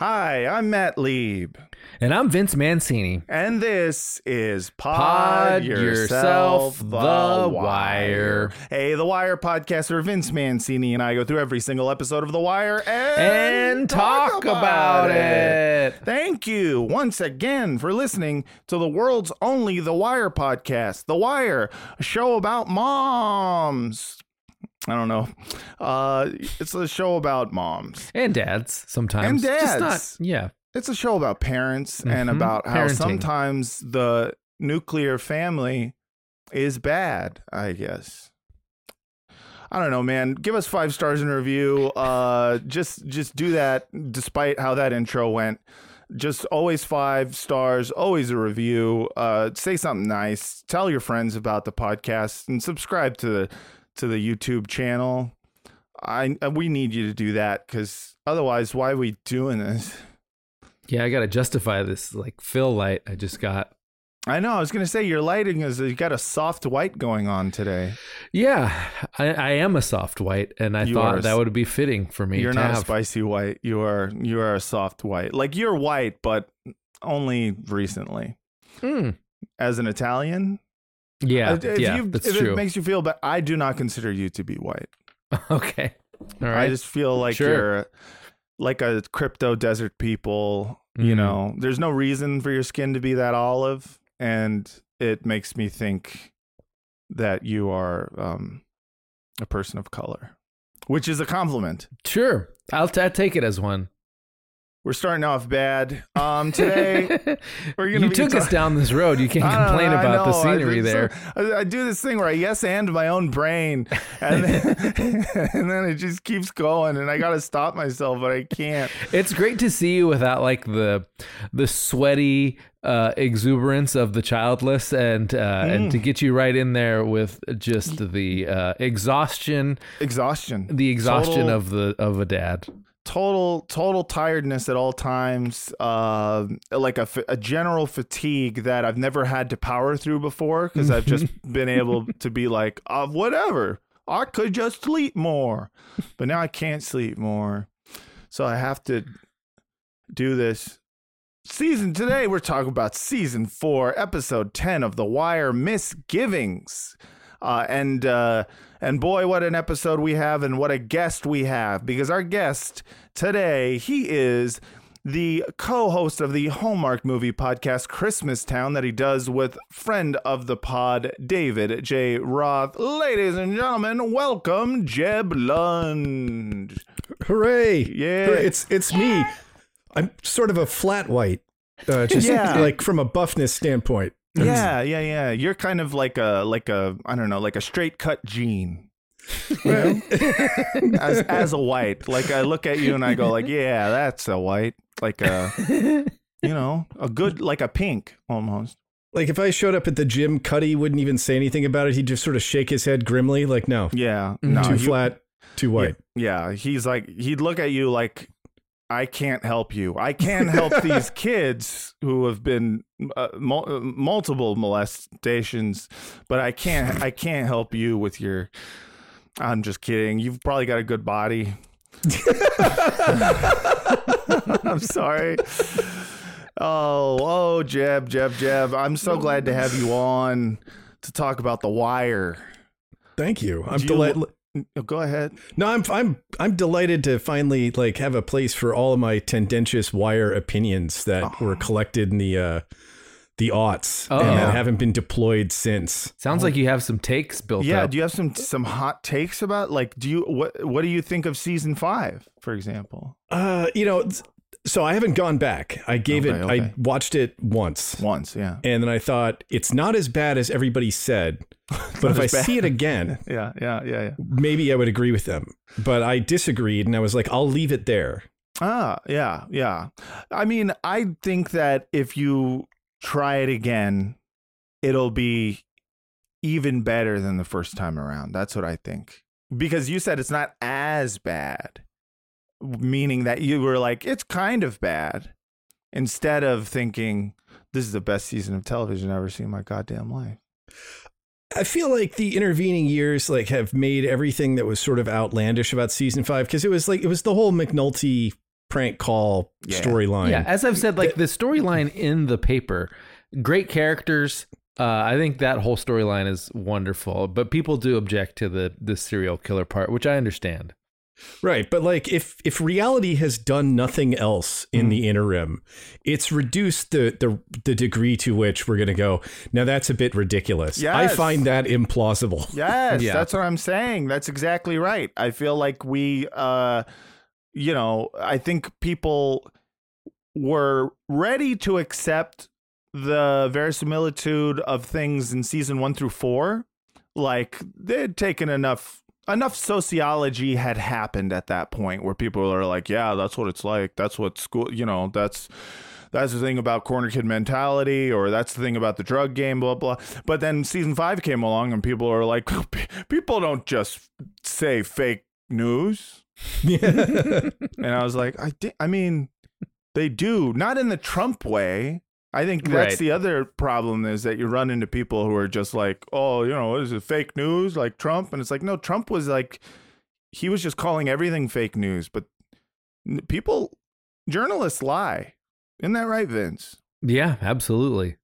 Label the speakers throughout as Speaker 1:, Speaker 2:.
Speaker 1: Hi, I'm Matt Lieb,
Speaker 2: And I'm Vince Mancini.
Speaker 1: and this is Pod,
Speaker 2: Pod
Speaker 1: Yourself, the,
Speaker 2: the
Speaker 1: Wire.
Speaker 2: Wire.
Speaker 1: Hey, the Wire podcaster Vince Mancini and I go through every single episode of The Wire and,
Speaker 2: And talk about it.
Speaker 1: Thank you once again for listening to the world's only The Wire podcast, The Wire, a show about moms. I don't know. Uh, it's a show about moms.
Speaker 2: And dads sometimes.
Speaker 1: And
Speaker 2: Just
Speaker 1: dads.
Speaker 2: not, yeah.
Speaker 1: It's a show about parents and
Speaker 2: Mhm.
Speaker 1: about how
Speaker 2: Parenting.
Speaker 1: sometimes the nuclear family is bad, I guess. I don't know, man. Give us five stars in a review. Uh, just just do that despite how that intro went. Just always five stars, always a review. Uh, say something nice. Tell your friends about the podcast and subscribe to the to the YouTube channel. I we need you to do that because otherwise, why are we doing this?
Speaker 2: Yeah, I got to justify this like fill light I just got.
Speaker 1: I know. I was gonna say your lighting is you got a soft white going on today.
Speaker 2: Yeah, I, I am a soft white, and I
Speaker 1: You
Speaker 2: thought
Speaker 1: are
Speaker 2: that would be fitting for me
Speaker 1: You're not a spicy white. You are you are a soft white. Like you're white, but only recently.
Speaker 2: Mm.
Speaker 1: As an Italian,
Speaker 2: Yeah,
Speaker 1: if
Speaker 2: yeah,
Speaker 1: you-
Speaker 2: that's
Speaker 1: if
Speaker 2: true.
Speaker 1: it makes you feel bad, I do not consider you to be white.
Speaker 2: okay, all
Speaker 1: I just feel like
Speaker 2: Sure.
Speaker 1: you're like a crypto desert people. You
Speaker 2: Mhm.
Speaker 1: know, there's no reason for your skin to be that olive, and it makes me think that you are um, a person of color, which is a compliment.
Speaker 2: Sure, I'll, t- I'll take it as one.
Speaker 1: We're starting off bad. Um, today we're gonna
Speaker 2: you
Speaker 1: be
Speaker 2: took us down this road. You can't
Speaker 1: I
Speaker 2: complain
Speaker 1: I
Speaker 2: about the
Speaker 1: know,
Speaker 2: scenery there.
Speaker 1: I, I do this thing where I yes and my own brain, and then, and then it just keeps going, and I gotta stop myself, but I can't.
Speaker 2: It's great to see you without like the the sweaty uh, exuberance of the childless, and uh, and to
Speaker 1: Mm.
Speaker 2: get you right in there with just the uh, exhaustion,
Speaker 1: Exhaustion,
Speaker 2: the exhaustion
Speaker 1: Total-
Speaker 2: of the of a dad.
Speaker 1: Total total tiredness at all times uh like a, a general fatigue that i've never had to power through before because i've just been able to be like uh, whatever. I could just sleep more. But now i can't sleep more. So i have to do this. Season today we're talking about season four episode 10 of the wire misgivings. Uh, and uh, and boy, what an episode we have, and what a guest we have! Because our guest today, he is the co-host of the Hallmark movie podcast Christmas Town that he does with friend of the pod David J. Roth. Ladies and gentlemen, welcome Jeb Lund.
Speaker 3: Hooray!
Speaker 1: Yeah.
Speaker 3: Hooray. It's it's me. I'm sort of a flat white, uh, just
Speaker 1: Yeah.
Speaker 3: like from a buffness standpoint.
Speaker 1: Yeah, yeah, yeah. You're kind of like a like a I don't know, like a straight cut gene. You know? as as a white. Like I look at you and I go like, yeah, that's a white. Like a you know, a good like a pink almost.
Speaker 3: Like if I showed up at the gym, Cutty wouldn't even say anything about it. He'd just sort of shake his head grimly, like, "No,
Speaker 1: Yeah. No,
Speaker 3: too
Speaker 1: you-
Speaker 3: flat, too white."
Speaker 1: Yeah, he's like he'd look at you like I can't help you. I can help these kids who have been uh, mul- uh, multiple molestations, but I can't. I can't help you with your. I'm just kidding. You've probably got a good body. I'm sorry. Oh, oh, Jeb, Jeb, Jeb. I'm so glad to have you on to talk about The Wire.
Speaker 3: Thank you. I'm delighted.
Speaker 1: Oh, Go ahead.
Speaker 3: No, I'm I'm I'm delighted to finally like have a place for all of my tendentious wire opinions that were collected in the uh the aughts
Speaker 2: Oh.
Speaker 3: and that haven't been deployed since.
Speaker 2: Sounds like you have some takes built
Speaker 1: Yeah,
Speaker 2: up.
Speaker 1: do you have some some hot takes about like do you what what do you think of season 5 for example?
Speaker 3: Uh, you know, it's- So I haven't gone back. I gave
Speaker 1: Okay,
Speaker 3: it.
Speaker 1: okay.
Speaker 3: I watched it once,
Speaker 1: Once, yeah.
Speaker 3: and then I thought it's not as bad as everybody said. But if I
Speaker 1: bad.
Speaker 3: see it again,
Speaker 1: Yeah, yeah, yeah, yeah.
Speaker 3: maybe I would agree with them. But I disagreed, and I was like, I'll leave it there.
Speaker 1: Ah, yeah, yeah. I mean, I think that if you try it again, it'll be even better than the first time around. That's what I think. Because you said it's not as bad, meaning that you were like, it's kind of bad, instead of thinking, this is the best season of television I've ever seen in my goddamn life.
Speaker 3: I feel like the intervening years like have made everything that was sort of outlandish about season five because it was like it was the whole McNulty prank call
Speaker 1: Yeah.
Speaker 3: storyline.
Speaker 2: Yeah, as I've said, like the storyline in the paper, great characters. Uh, I think that whole storyline is wonderful, but people do object to the the serial killer part, which I understand.
Speaker 3: Right, but like if if reality has done nothing else in
Speaker 1: Mm.
Speaker 3: the interim, it's reduced the the the degree to which we're going to go. Now that's a bit ridiculous. I find that implausible.
Speaker 1: Yes,
Speaker 2: Yeah.
Speaker 1: that's what I'm saying. That's exactly right. I feel like we, uh, you know, I think people were ready to accept the verisimilitude of things in season one through four. Like they'd taken enough. Enough sociology had happened at that point where people are like, "Yeah, that's what it's like. That's what school. You know, that's that's the thing about corner kid mentality, or that's the thing about the drug game, blah blah. But then season five came along, and people are like, people don't just say fake news. And I was like, I di- I mean, they do not in the Trump way. I think that's
Speaker 2: Right.
Speaker 1: the other problem is that you run into people who are just like, oh, you know, is it fake news like Trump? And it's like, no, Trump was like, he was just calling everything fake news, but people, journalists lie. Isn't that right, Vince?
Speaker 2: Yeah, absolutely.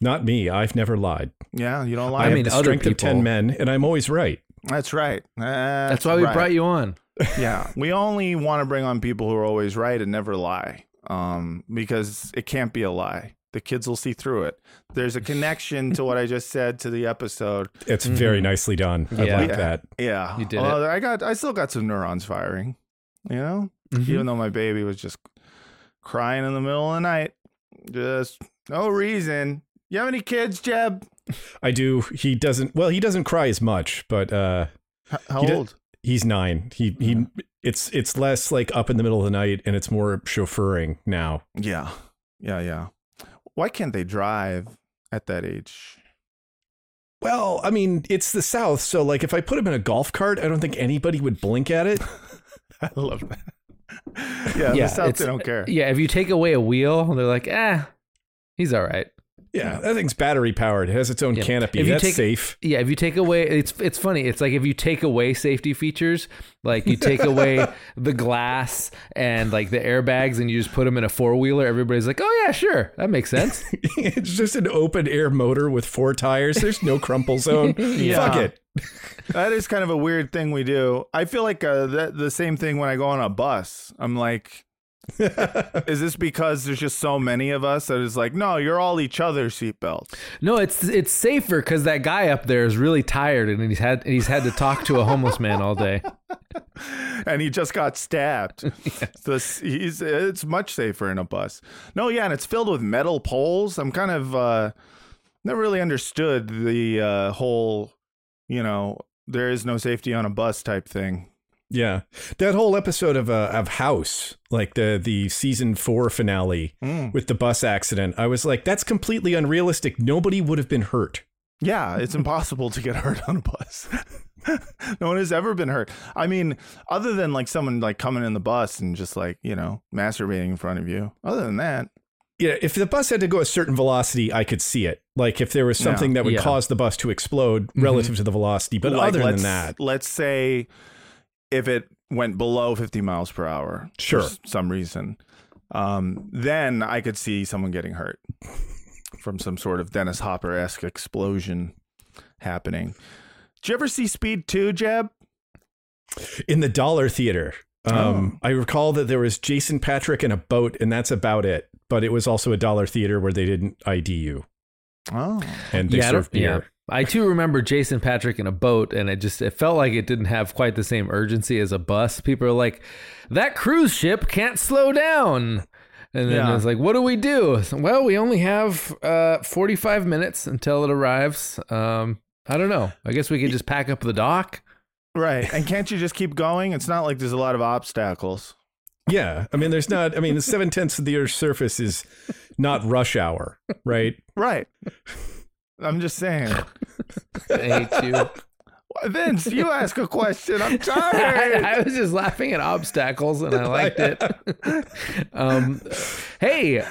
Speaker 3: Not me. I've never lied.
Speaker 1: Yeah, you don't lie.
Speaker 2: I
Speaker 3: have
Speaker 2: mean,
Speaker 3: the
Speaker 2: other
Speaker 3: strength of ten men, and I'm always right.
Speaker 1: that's right. That's,
Speaker 2: That's why we
Speaker 1: right.
Speaker 2: brought you on.
Speaker 1: yeah, we only want to bring on people who are always right and never lie, um, because it can't be a lie. The kids will see through it. There's a connection to what I just said to the episode.
Speaker 3: It's very nicely done. I
Speaker 2: Yeah.
Speaker 3: like
Speaker 1: Yeah.
Speaker 3: that.
Speaker 1: Yeah,
Speaker 2: You did
Speaker 1: Although I got, I still got some neurons firing. You know,
Speaker 2: Mhm.
Speaker 1: even though my baby was just crying in the middle of the night, just no reason. You have any kids, Jeb?
Speaker 3: I do. He doesn't. Well, he doesn't cry as much, but uh,
Speaker 1: H- how
Speaker 3: He did-
Speaker 1: old?
Speaker 3: he's nine. He he. It's it's less like up in the middle of the night, and it's more chauffeuring now.
Speaker 1: Yeah, yeah, yeah. Why can't they drive at that age?
Speaker 3: Well, I mean, it's the South, so like if I put him in a golf cart, I don't think anybody would blink at it.
Speaker 1: I love that. yeah,
Speaker 2: Yeah,
Speaker 1: the South they don't care.
Speaker 2: Yeah, if you take away a wheel, they're like, ah, he's all right.
Speaker 3: Yeah, that thing's battery powered. It has its own
Speaker 2: Yeah.
Speaker 3: canopy.
Speaker 2: If you
Speaker 3: That's
Speaker 2: take-
Speaker 3: safe.
Speaker 2: Yeah, if you take away, it's it's funny. It's like if you take away safety features, like you take away the glass and like the airbags, and you just put them in a four wheeler. Everybody's like, oh yeah, sure, that makes sense.
Speaker 3: it's just an open air motor with four tires. There's no crumple zone.
Speaker 1: Yeah.
Speaker 3: Fuck it.
Speaker 1: That is kind of a weird thing we do. I feel like uh, that the same thing when I go on a bus. I'm like, is this because there's just so many of us that it's like, no, you're all each other's seatbelts.
Speaker 2: No, it's it's safer because that guy up there is really tired, and he's had he's had to talk to a homeless man all day.
Speaker 1: and he just got stabbed. So it's- he's it's much safer in a bus. No, yeah, and it's filled with metal poles. I'm kind of uh never really understood the uh whole, you know, there is no safety on a bus type thing.
Speaker 3: Yeah, that whole episode of uh, of House, like the the season four finale
Speaker 1: Mm.
Speaker 3: with the bus accident, I was like, that's completely unrealistic. Nobody would have been hurt.
Speaker 1: Yeah, it's impossible to get hurt on a bus. no one has ever been hurt. I mean, other than like someone like coming in the bus and just like, you know, masturbating in front of you. Other than that,
Speaker 3: Yeah, if the bus had to go a certain velocity, I could see it. Like if there was something that would
Speaker 2: Yeah.
Speaker 3: cause the bus to explode relative to the velocity. But
Speaker 1: like,
Speaker 3: other than that,
Speaker 1: let's say if it went below 50 miles per hour
Speaker 3: Sure.
Speaker 1: for some reason, um, then I could see someone getting hurt from some sort of Dennis Hopper esque explosion happening. Did you ever see Speed 2, Jeb?
Speaker 3: in the Dollar Theater, um, I recall that there was Jason Patric in a boat, and that's about it. But it was also a Dollar Theater where they didn't ID you
Speaker 1: Oh.
Speaker 3: and they
Speaker 2: yeah,
Speaker 3: served beer.
Speaker 2: Yeah. I too remember Jason Patric in a boat, and it just it felt like it didn't have quite the same urgency as a bus. People are like, "That cruise ship can't slow down." And then
Speaker 1: Yeah.
Speaker 2: it's like, what do we do? Well, we only have uh, 45 minutes until it arrives. Um, I don't know. I guess we could just pack up the dock.
Speaker 1: Right. And can't you just keep going? It's not like there's a lot of obstacles.
Speaker 3: Yeah, I mean, there's not. I mean, the seven tenths of the Earth's surface is not rush hour, right?
Speaker 1: Right. I'm just saying.
Speaker 2: I hate you.
Speaker 1: Vince, you ask a question. I'm
Speaker 2: I,
Speaker 1: tired.
Speaker 2: I was just laughing at obstacles and I liked it. um, hey,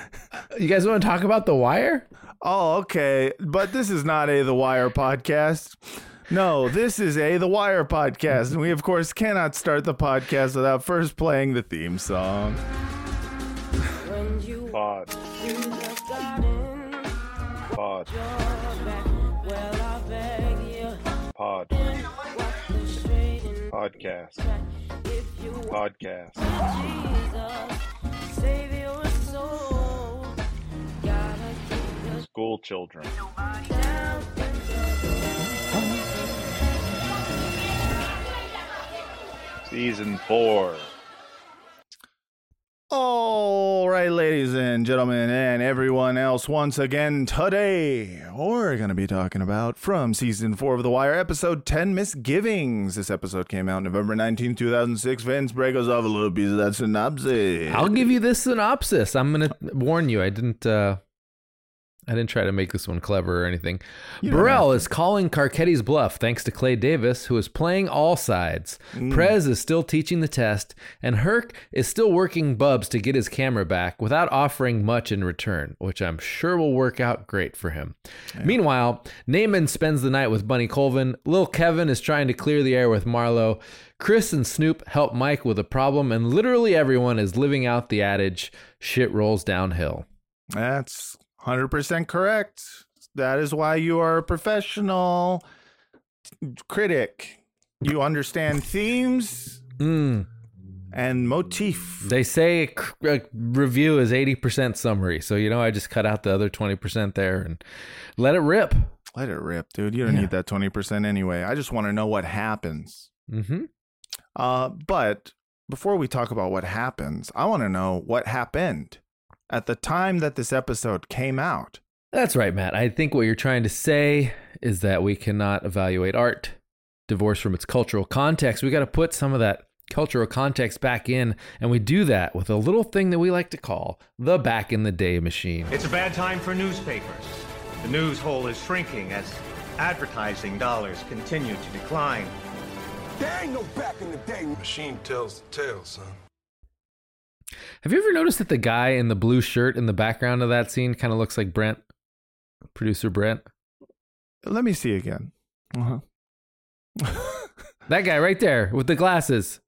Speaker 2: you guys want to talk about The Wire?
Speaker 1: Oh, okay. But this is not a The Wire podcast. No, this is a The Wire podcast. And we, of course, cannot start the podcast without first playing the theme song.
Speaker 4: Pod. Pod. Pod. Podcast. Podcast. School children. Season four.
Speaker 1: All right, ladies and gentlemen, and everyone else, once again, today we're going to be talking about from season four of The Wire, episode 10 Misgivings. This episode came out November 19, 2006. Vince break us off a little piece of that synopsis.
Speaker 2: I'll give you this synopsis. I'm going to warn you. I didn't. Uh, I didn't try to make this one clever or anything.
Speaker 1: You
Speaker 2: Burrell is calling Carcetti's bluff thanks to Clay Davis, who is playing all sides. Mm. Prez is still teaching the test, and Herc is still working Bubs to get his camera back without offering much in return, which I'm sure will work out great for him. Meanwhile, Namond spends the night with Bunny Colvin. Lil Kevin is trying to clear the air with Marlo. Chris and Snoop help Mike with a problem, and literally everyone is living out the adage shit rolls downhill.
Speaker 1: That's 100% correct. That is why you are a professional critic. You understand themes
Speaker 2: Mm.
Speaker 1: and motif.
Speaker 2: They say a, review is 80% summary. So, you know, I just cut out the other 20% there and let it rip.
Speaker 1: Let it rip, dude. You don't
Speaker 2: Yeah.
Speaker 1: need that 20% anyway. I just want to know what happens.
Speaker 2: hmm
Speaker 1: Uh, but before we talk about what happens, I want to know what happened at the time that this episode came out.
Speaker 2: That's right, Matt. I think what you're trying to say is that we cannot evaluate art divorced from its cultural context. We got to put some of that cultural context back in, and we do that with a little thing that we like to call the back in the day machine.
Speaker 5: It's a bad time for newspapers. The news hole is shrinking as advertising dollars continue to decline.
Speaker 6: There ain't no back in the day. Machine tells the tale, son.
Speaker 2: Have you ever noticed that the guy in the blue shirt in the background of that scene kind of looks like Brent, producer Brent?
Speaker 1: Let me see again. Uh-huh.
Speaker 2: That guy right there with the glasses.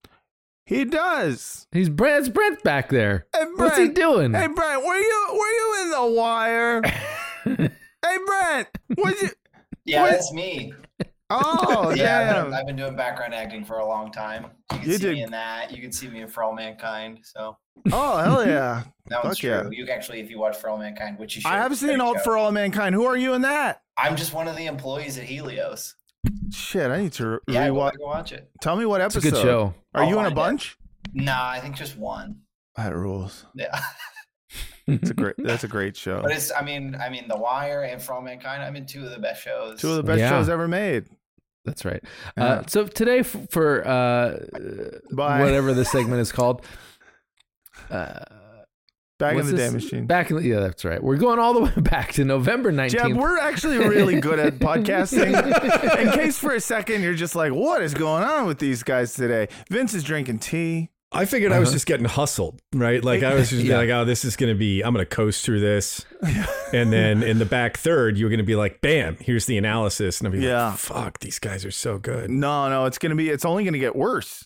Speaker 1: he does.
Speaker 2: He's Brent. It's Brent back there.
Speaker 1: Hey,
Speaker 2: What's he
Speaker 1: Brent.
Speaker 2: doing?
Speaker 1: Hey Brent, were you were you in the wire? hey Brent, was you?
Speaker 7: Yeah,
Speaker 1: What?
Speaker 7: that's me.
Speaker 1: Oh
Speaker 7: yeah, I've been, I've been doing background acting for a long time. You can
Speaker 1: You
Speaker 7: see
Speaker 1: did-
Speaker 7: me in that. You can see me in For All Mankind. So
Speaker 1: Oh hell yeah!
Speaker 7: that one's
Speaker 1: Fuck yeah.
Speaker 7: true. You actually, if you watch For All Mankind, which you should,
Speaker 1: I have
Speaker 7: it's
Speaker 1: seen
Speaker 7: great
Speaker 1: Alt for All Mankind. Who are you in that?
Speaker 7: I'm just one of the employees at Helios.
Speaker 1: Shit, I need to
Speaker 7: yeah,
Speaker 1: rewatch.
Speaker 7: Go watch it.
Speaker 1: Tell me what episode.
Speaker 2: It's a
Speaker 1: episode.
Speaker 2: good show.
Speaker 1: Are
Speaker 7: I'll
Speaker 1: you in a
Speaker 7: find it.
Speaker 1: bunch?
Speaker 7: Nah, I think just one.
Speaker 1: That rules.
Speaker 7: Yeah,
Speaker 1: It's a great. That's a great show.
Speaker 7: but it's. I mean, I mean, The Wire and For All Mankind. I'm in two of the best shows.
Speaker 1: Two of the best
Speaker 2: Yeah.
Speaker 1: shows ever made.
Speaker 2: That's right.
Speaker 1: Yeah.
Speaker 2: Uh, so today, f- for uh, whatever this segment is called, uh,
Speaker 1: Back in the day machine.
Speaker 2: Back in the yeah, that's right. We're going all the way back to November nineteenth.
Speaker 1: Jeb, we're actually really good at podcasting. In case for a second you're just like, what is going on with these guys today? Vince is drinking tea.
Speaker 3: I figured I was just getting hustled, right? Like I was just
Speaker 2: Yeah.
Speaker 3: like, oh, this is going to be, I'm going to coast through this. and then in the back third, you're going to be like, bam, here's the analysis. And I'll be
Speaker 1: Yeah.
Speaker 3: like, fuck, these guys are so good.
Speaker 1: No, no, it's gonna be. It's only gonna get worse.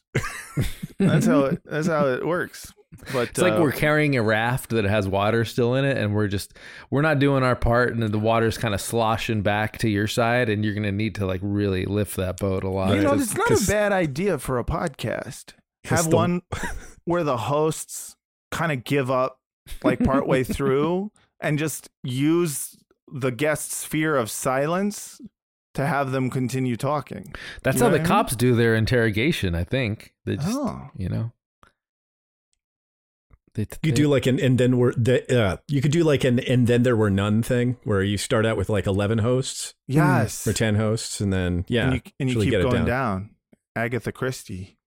Speaker 1: that's how. It, that's how it works. But
Speaker 2: It's like
Speaker 1: uh,
Speaker 2: we're carrying a raft that has water still in it, and we're just we're not doing our part, and the water's kind of sloshing back to your side, and you're gonna need to like really lift that boat a lot.
Speaker 1: You know, it's not a bad idea for a podcast.
Speaker 3: 'Cause
Speaker 1: Have
Speaker 3: the-
Speaker 1: one where the hosts kind of give up like partway through and just use the guest's fear of silence to have them continue talking.
Speaker 2: That's
Speaker 1: You
Speaker 2: how the
Speaker 1: I mean?
Speaker 2: cops do their interrogation. I think they just
Speaker 1: Oh.
Speaker 2: you know They,
Speaker 3: You
Speaker 2: they-
Speaker 3: could do like an and then we're the uh, you could do like an and then there were none thing where you start out with like eleven hosts
Speaker 1: Yes.
Speaker 3: or ten hosts and then yeah
Speaker 1: and you, and you keep
Speaker 3: get
Speaker 1: going
Speaker 3: down.
Speaker 1: down. Agatha Christie.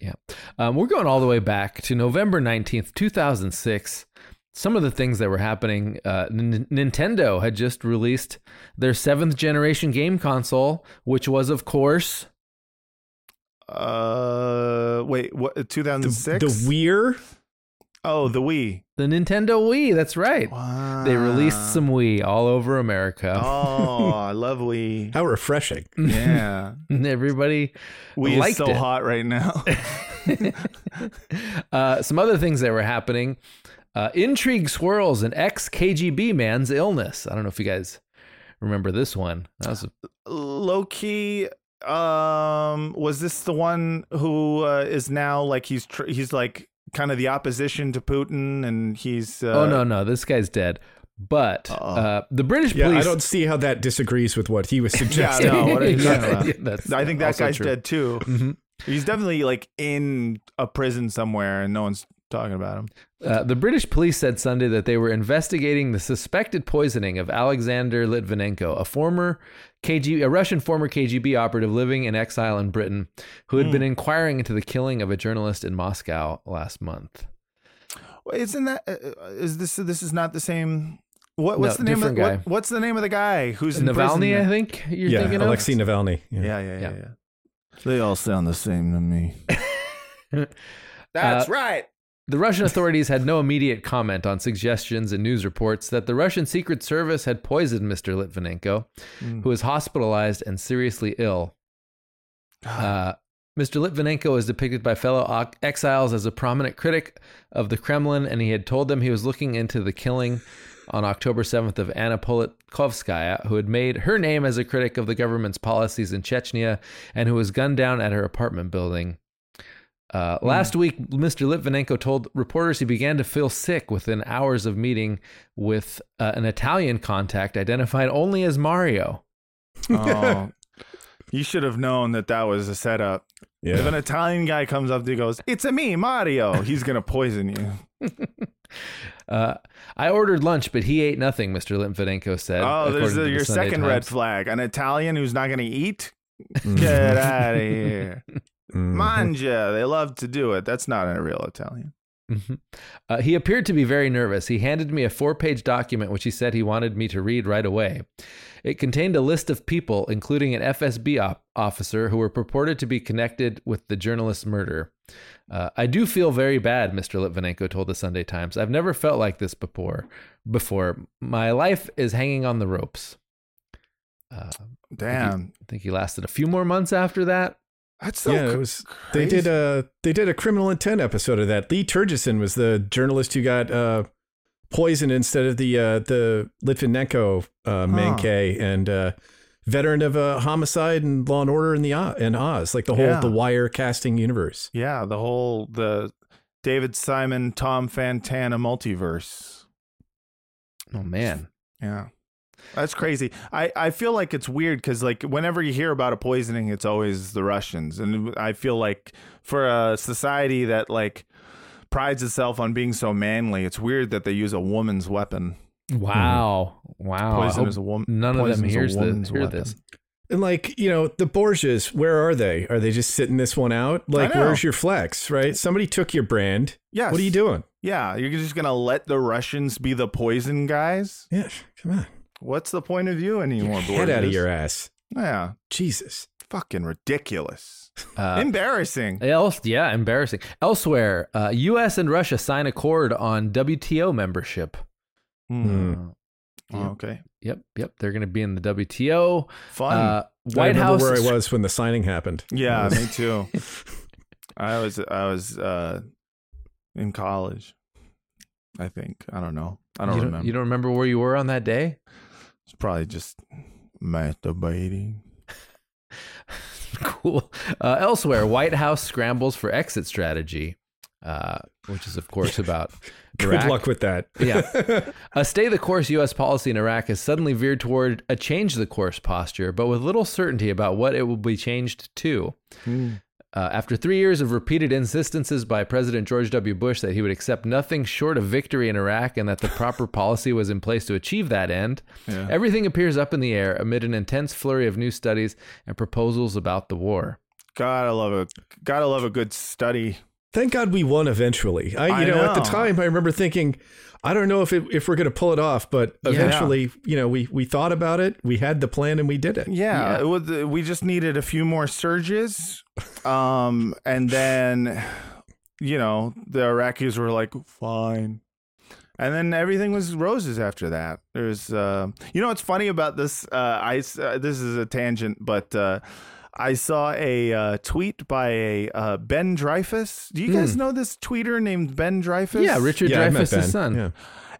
Speaker 3: Hmm
Speaker 2: Um, we're going all the way back to November 19th, 2006. Some of the things that were happening uh, N- Nintendo had just released their seventh generation game console, which was, of course,
Speaker 1: Uh, wait, what?
Speaker 3: The,
Speaker 1: 2006.
Speaker 3: the Weir
Speaker 1: Oh, the Wii.
Speaker 2: the Nintendo Wii. That's right. They released some Wii all over America.
Speaker 1: Oh, I love Wii.
Speaker 3: how refreshing.
Speaker 1: Yeah,
Speaker 2: everybody
Speaker 1: Wii
Speaker 2: liked
Speaker 1: is so
Speaker 2: it.
Speaker 1: hot right now.
Speaker 2: uh, some other things that were happening uh, intrigue swirls and ex KGB man's illness. I don't know if you guys remember this one. That was a
Speaker 1: Low key. Um, was this the one who uh, is now like he's tr- he's like kind of the opposition to Putin, and he's uh,
Speaker 2: oh no no this guy's dead but uh, the british
Speaker 3: Yeah,
Speaker 2: police
Speaker 3: I don't see how that disagrees with what he was
Speaker 1: Yeah,
Speaker 3: suggesting.
Speaker 1: no, what are you
Speaker 2: Yeah, yeah,
Speaker 1: I think that guy's
Speaker 2: true.
Speaker 1: dead too.
Speaker 2: Mhm.
Speaker 1: He's definitely like in a prison somewhere, and no one's talking about him.
Speaker 2: Uh, the british police said sunday that they were investigating the suspected poisoning of alexander litvinenko a former KG, a Russian former KGB operative living in exile in Britain, who had
Speaker 1: Hmm.
Speaker 2: been inquiring into the killing of a journalist in Moscow last month.
Speaker 1: Well, Isn't that uh, uh, is this this is not the same? What, what's
Speaker 2: No,
Speaker 1: the name of
Speaker 2: different guy.
Speaker 1: what, what's the name of the guy who's in prison
Speaker 2: Navalny, I think you're
Speaker 3: yeah,
Speaker 2: thinking of.
Speaker 3: Alexei Navalny. Yeah.
Speaker 1: Yeah, yeah, yeah,
Speaker 2: Yeah.
Speaker 1: yeah. They all sound the same to me.
Speaker 2: That's
Speaker 1: right.
Speaker 2: The Russian authorities had no immediate comment on suggestions and news reports that the Russian Secret Service had poisoned Mr. Litvinenko,
Speaker 1: Mm.
Speaker 2: who was hospitalized and seriously ill. Uh, Mr. Litvinenko is depicted by fellow exiles as a prominent critic of the Kremlin, and he had told them he was looking into the killing on October 7th of Anna Politkovskaya, who had made her name as a critic of the government's policies in Chechnya and who was gunned down at her apartment building. Uh, last week, Mr. Litvinenko told reporters he began to feel sick within hours of meeting with uh, an Italian contact identified only as Mario.
Speaker 1: oh, you should have known that that was a setup. If an Italian guy comes up to you and goes, "It's a me, Mario," he's gonna poison you.
Speaker 2: Uh, I ordered lunch, but he ate nothing, Mr. Litvinenko said.
Speaker 1: Oh, there's
Speaker 2: according
Speaker 1: a,
Speaker 2: the
Speaker 1: your
Speaker 2: Sunday
Speaker 1: second red flag. An Italian who's not gonna eat.
Speaker 3: Mm-hmm.
Speaker 1: Get out of here,
Speaker 3: Mhm.
Speaker 1: manja. They love to do it. That's not a real Italian.
Speaker 2: Mhm. Uh, he appeared to be very nervous. He handed me a four page document, which he said he wanted me to read right away. It contained a list of people, including an FSB op- officer, who were purported to be connected with the journalist's murder. Uh, I do feel very bad, Mr. Litvinenko told the Sunday Times. I've never felt like this before. Before my life is hanging on the ropes. Uh,
Speaker 1: Damn,
Speaker 2: I think he lasted a few more months after that.
Speaker 1: That's so.
Speaker 3: yeah,
Speaker 1: cr-
Speaker 3: it was. They did a they did a criminal intent episode of that. Lee Tergesen was the journalist who got uh, poisoned instead of the uh, the Litvinenko uh, Mankey and uh, veteran of uh, homicide and Law and Order in the O- in Oz, like the whole
Speaker 1: Yeah.
Speaker 3: the Wire casting universe.
Speaker 1: Yeah, the whole the David Simon, Tom Fontana multiverse.
Speaker 2: Oh, man.
Speaker 1: Yeah. That's crazy. I, I feel like it's weird because like whenever you hear about a poisoning, it's always the Russians, and I feel like for a society that like prides itself on being so manly, it's weird that they use a woman's weapon.
Speaker 2: Wow. Wow.
Speaker 1: Poison is a woman.
Speaker 2: None of them
Speaker 1: poison's a
Speaker 2: hears the,
Speaker 1: woman's
Speaker 2: hear
Speaker 1: weapon.
Speaker 2: this.
Speaker 3: And like you know, the Borgias, where are they? Are they just sitting this one out? Like, where's your flex? Right? Somebody took your brand.
Speaker 1: Yes.
Speaker 3: What are you doing?
Speaker 1: Yeah, you're just gonna let the Russians be the poison guys?
Speaker 3: Yeah, come on,
Speaker 1: What's the point of view anymore?
Speaker 3: head out of your ass.
Speaker 1: Yeah,
Speaker 3: Jesus.
Speaker 1: fucking ridiculous.
Speaker 2: Uh,
Speaker 1: Embarrassing.
Speaker 2: else, yeah, embarrassing. Elsewhere, uh, U.S. and Russia sign accord on WTO membership. Uh,
Speaker 1: Oh,
Speaker 2: yep,
Speaker 1: okay.
Speaker 2: yep, yep. They're going to be in the WTO.
Speaker 1: Fun.
Speaker 2: Uh, White House.
Speaker 3: where I was when the signing happened.
Speaker 1: Yeah, me too. I was I was uh in college. I think. I don't know. I don't
Speaker 2: you
Speaker 1: remember.
Speaker 2: You don't remember where you were on that day?
Speaker 1: Probably just masturbating.
Speaker 2: cool. Uh, elsewhere, White House scrambles for exit strategy, uh, which is, of course, about
Speaker 3: Good
Speaker 2: Iraq.
Speaker 3: luck with that.
Speaker 2: Yeah. A stay the course U.S. policy in Iraq has suddenly veered toward a change the course posture, but with little certainty about what it will be changed to. Uh, after three years of repeated insistences by President George W. Bush that he would accept nothing short of victory in Iraq and that the proper policy was in place to achieve that end,
Speaker 1: Yeah.
Speaker 2: everything appears up in the air amid an intense flurry of new studies and proposals about the war.
Speaker 1: Gotta love a gotta love a good study.
Speaker 3: Thank God we won eventually. I, you
Speaker 1: I
Speaker 3: know, at the time, I remember thinking, I don't know if it, if we're going to pull it off, but eventually, you know, we we thought about it, we had the plan, and we did it.
Speaker 1: Yeah,
Speaker 2: Yeah.
Speaker 1: It was, we just needed a few more surges, um, and then you know the Iraqis were like, fine, and then everything was roses after that. There's, uh, you know, what's funny about this? Uh, I s- uh, this is a tangent, but. I saw a uh, tweet by a uh, Ben Dreyfuss. Do you guys know this tweeter named Ben Dreyfuss?
Speaker 2: Yeah, Richard
Speaker 3: Yeah, I met
Speaker 2: Dreyfuss'
Speaker 3: Ben.
Speaker 2: son.
Speaker 3: Yeah.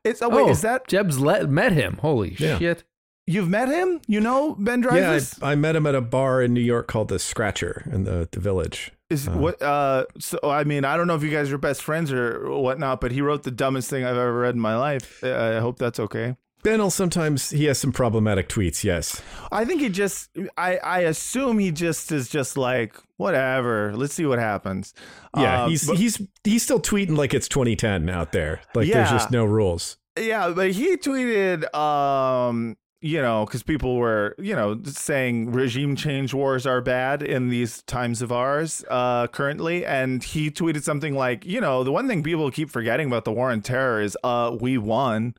Speaker 1: It's oh wait,
Speaker 2: oh,
Speaker 1: is that
Speaker 2: Jeb's let, met him? Holy
Speaker 3: Yeah.
Speaker 2: shit!
Speaker 1: you've met him? You know Ben
Speaker 3: Yeah,
Speaker 1: Dreyfuss?
Speaker 3: I, I met him at a bar in New York called the Scratcher in the, the village.
Speaker 1: Is what uh so I mean I don't know if you guys are best friends or whatnot, but he wrote the dumbest thing I've ever read in my life. Uh, I hope that's okay.
Speaker 3: Ben will sometimes he has some problematic tweets. Yes,
Speaker 1: I think he just I I assume he just is just like whatever. Let's see what happens.
Speaker 3: yeah,
Speaker 1: Uh,
Speaker 3: he's
Speaker 1: but-
Speaker 3: he's he's still tweeting like it's 2010 out there. Like there's just no rules.
Speaker 1: yeah, but he tweeted um you know, because people were, you know, saying regime change wars are bad in these times of ours uh, currently. And he tweeted something like, you know, the one thing people keep forgetting about the war on terror is uh, we won.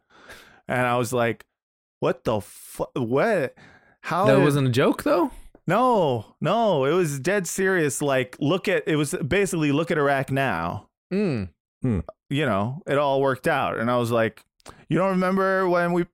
Speaker 1: And I was like, what the fuck? What? How?
Speaker 2: That
Speaker 1: did-
Speaker 2: wasn't a joke though.
Speaker 1: No, no, it was dead serious. Like, look at it was basically look at Iraq now.
Speaker 2: Mm.
Speaker 1: You know, it all worked out. And I was like, you don't remember when we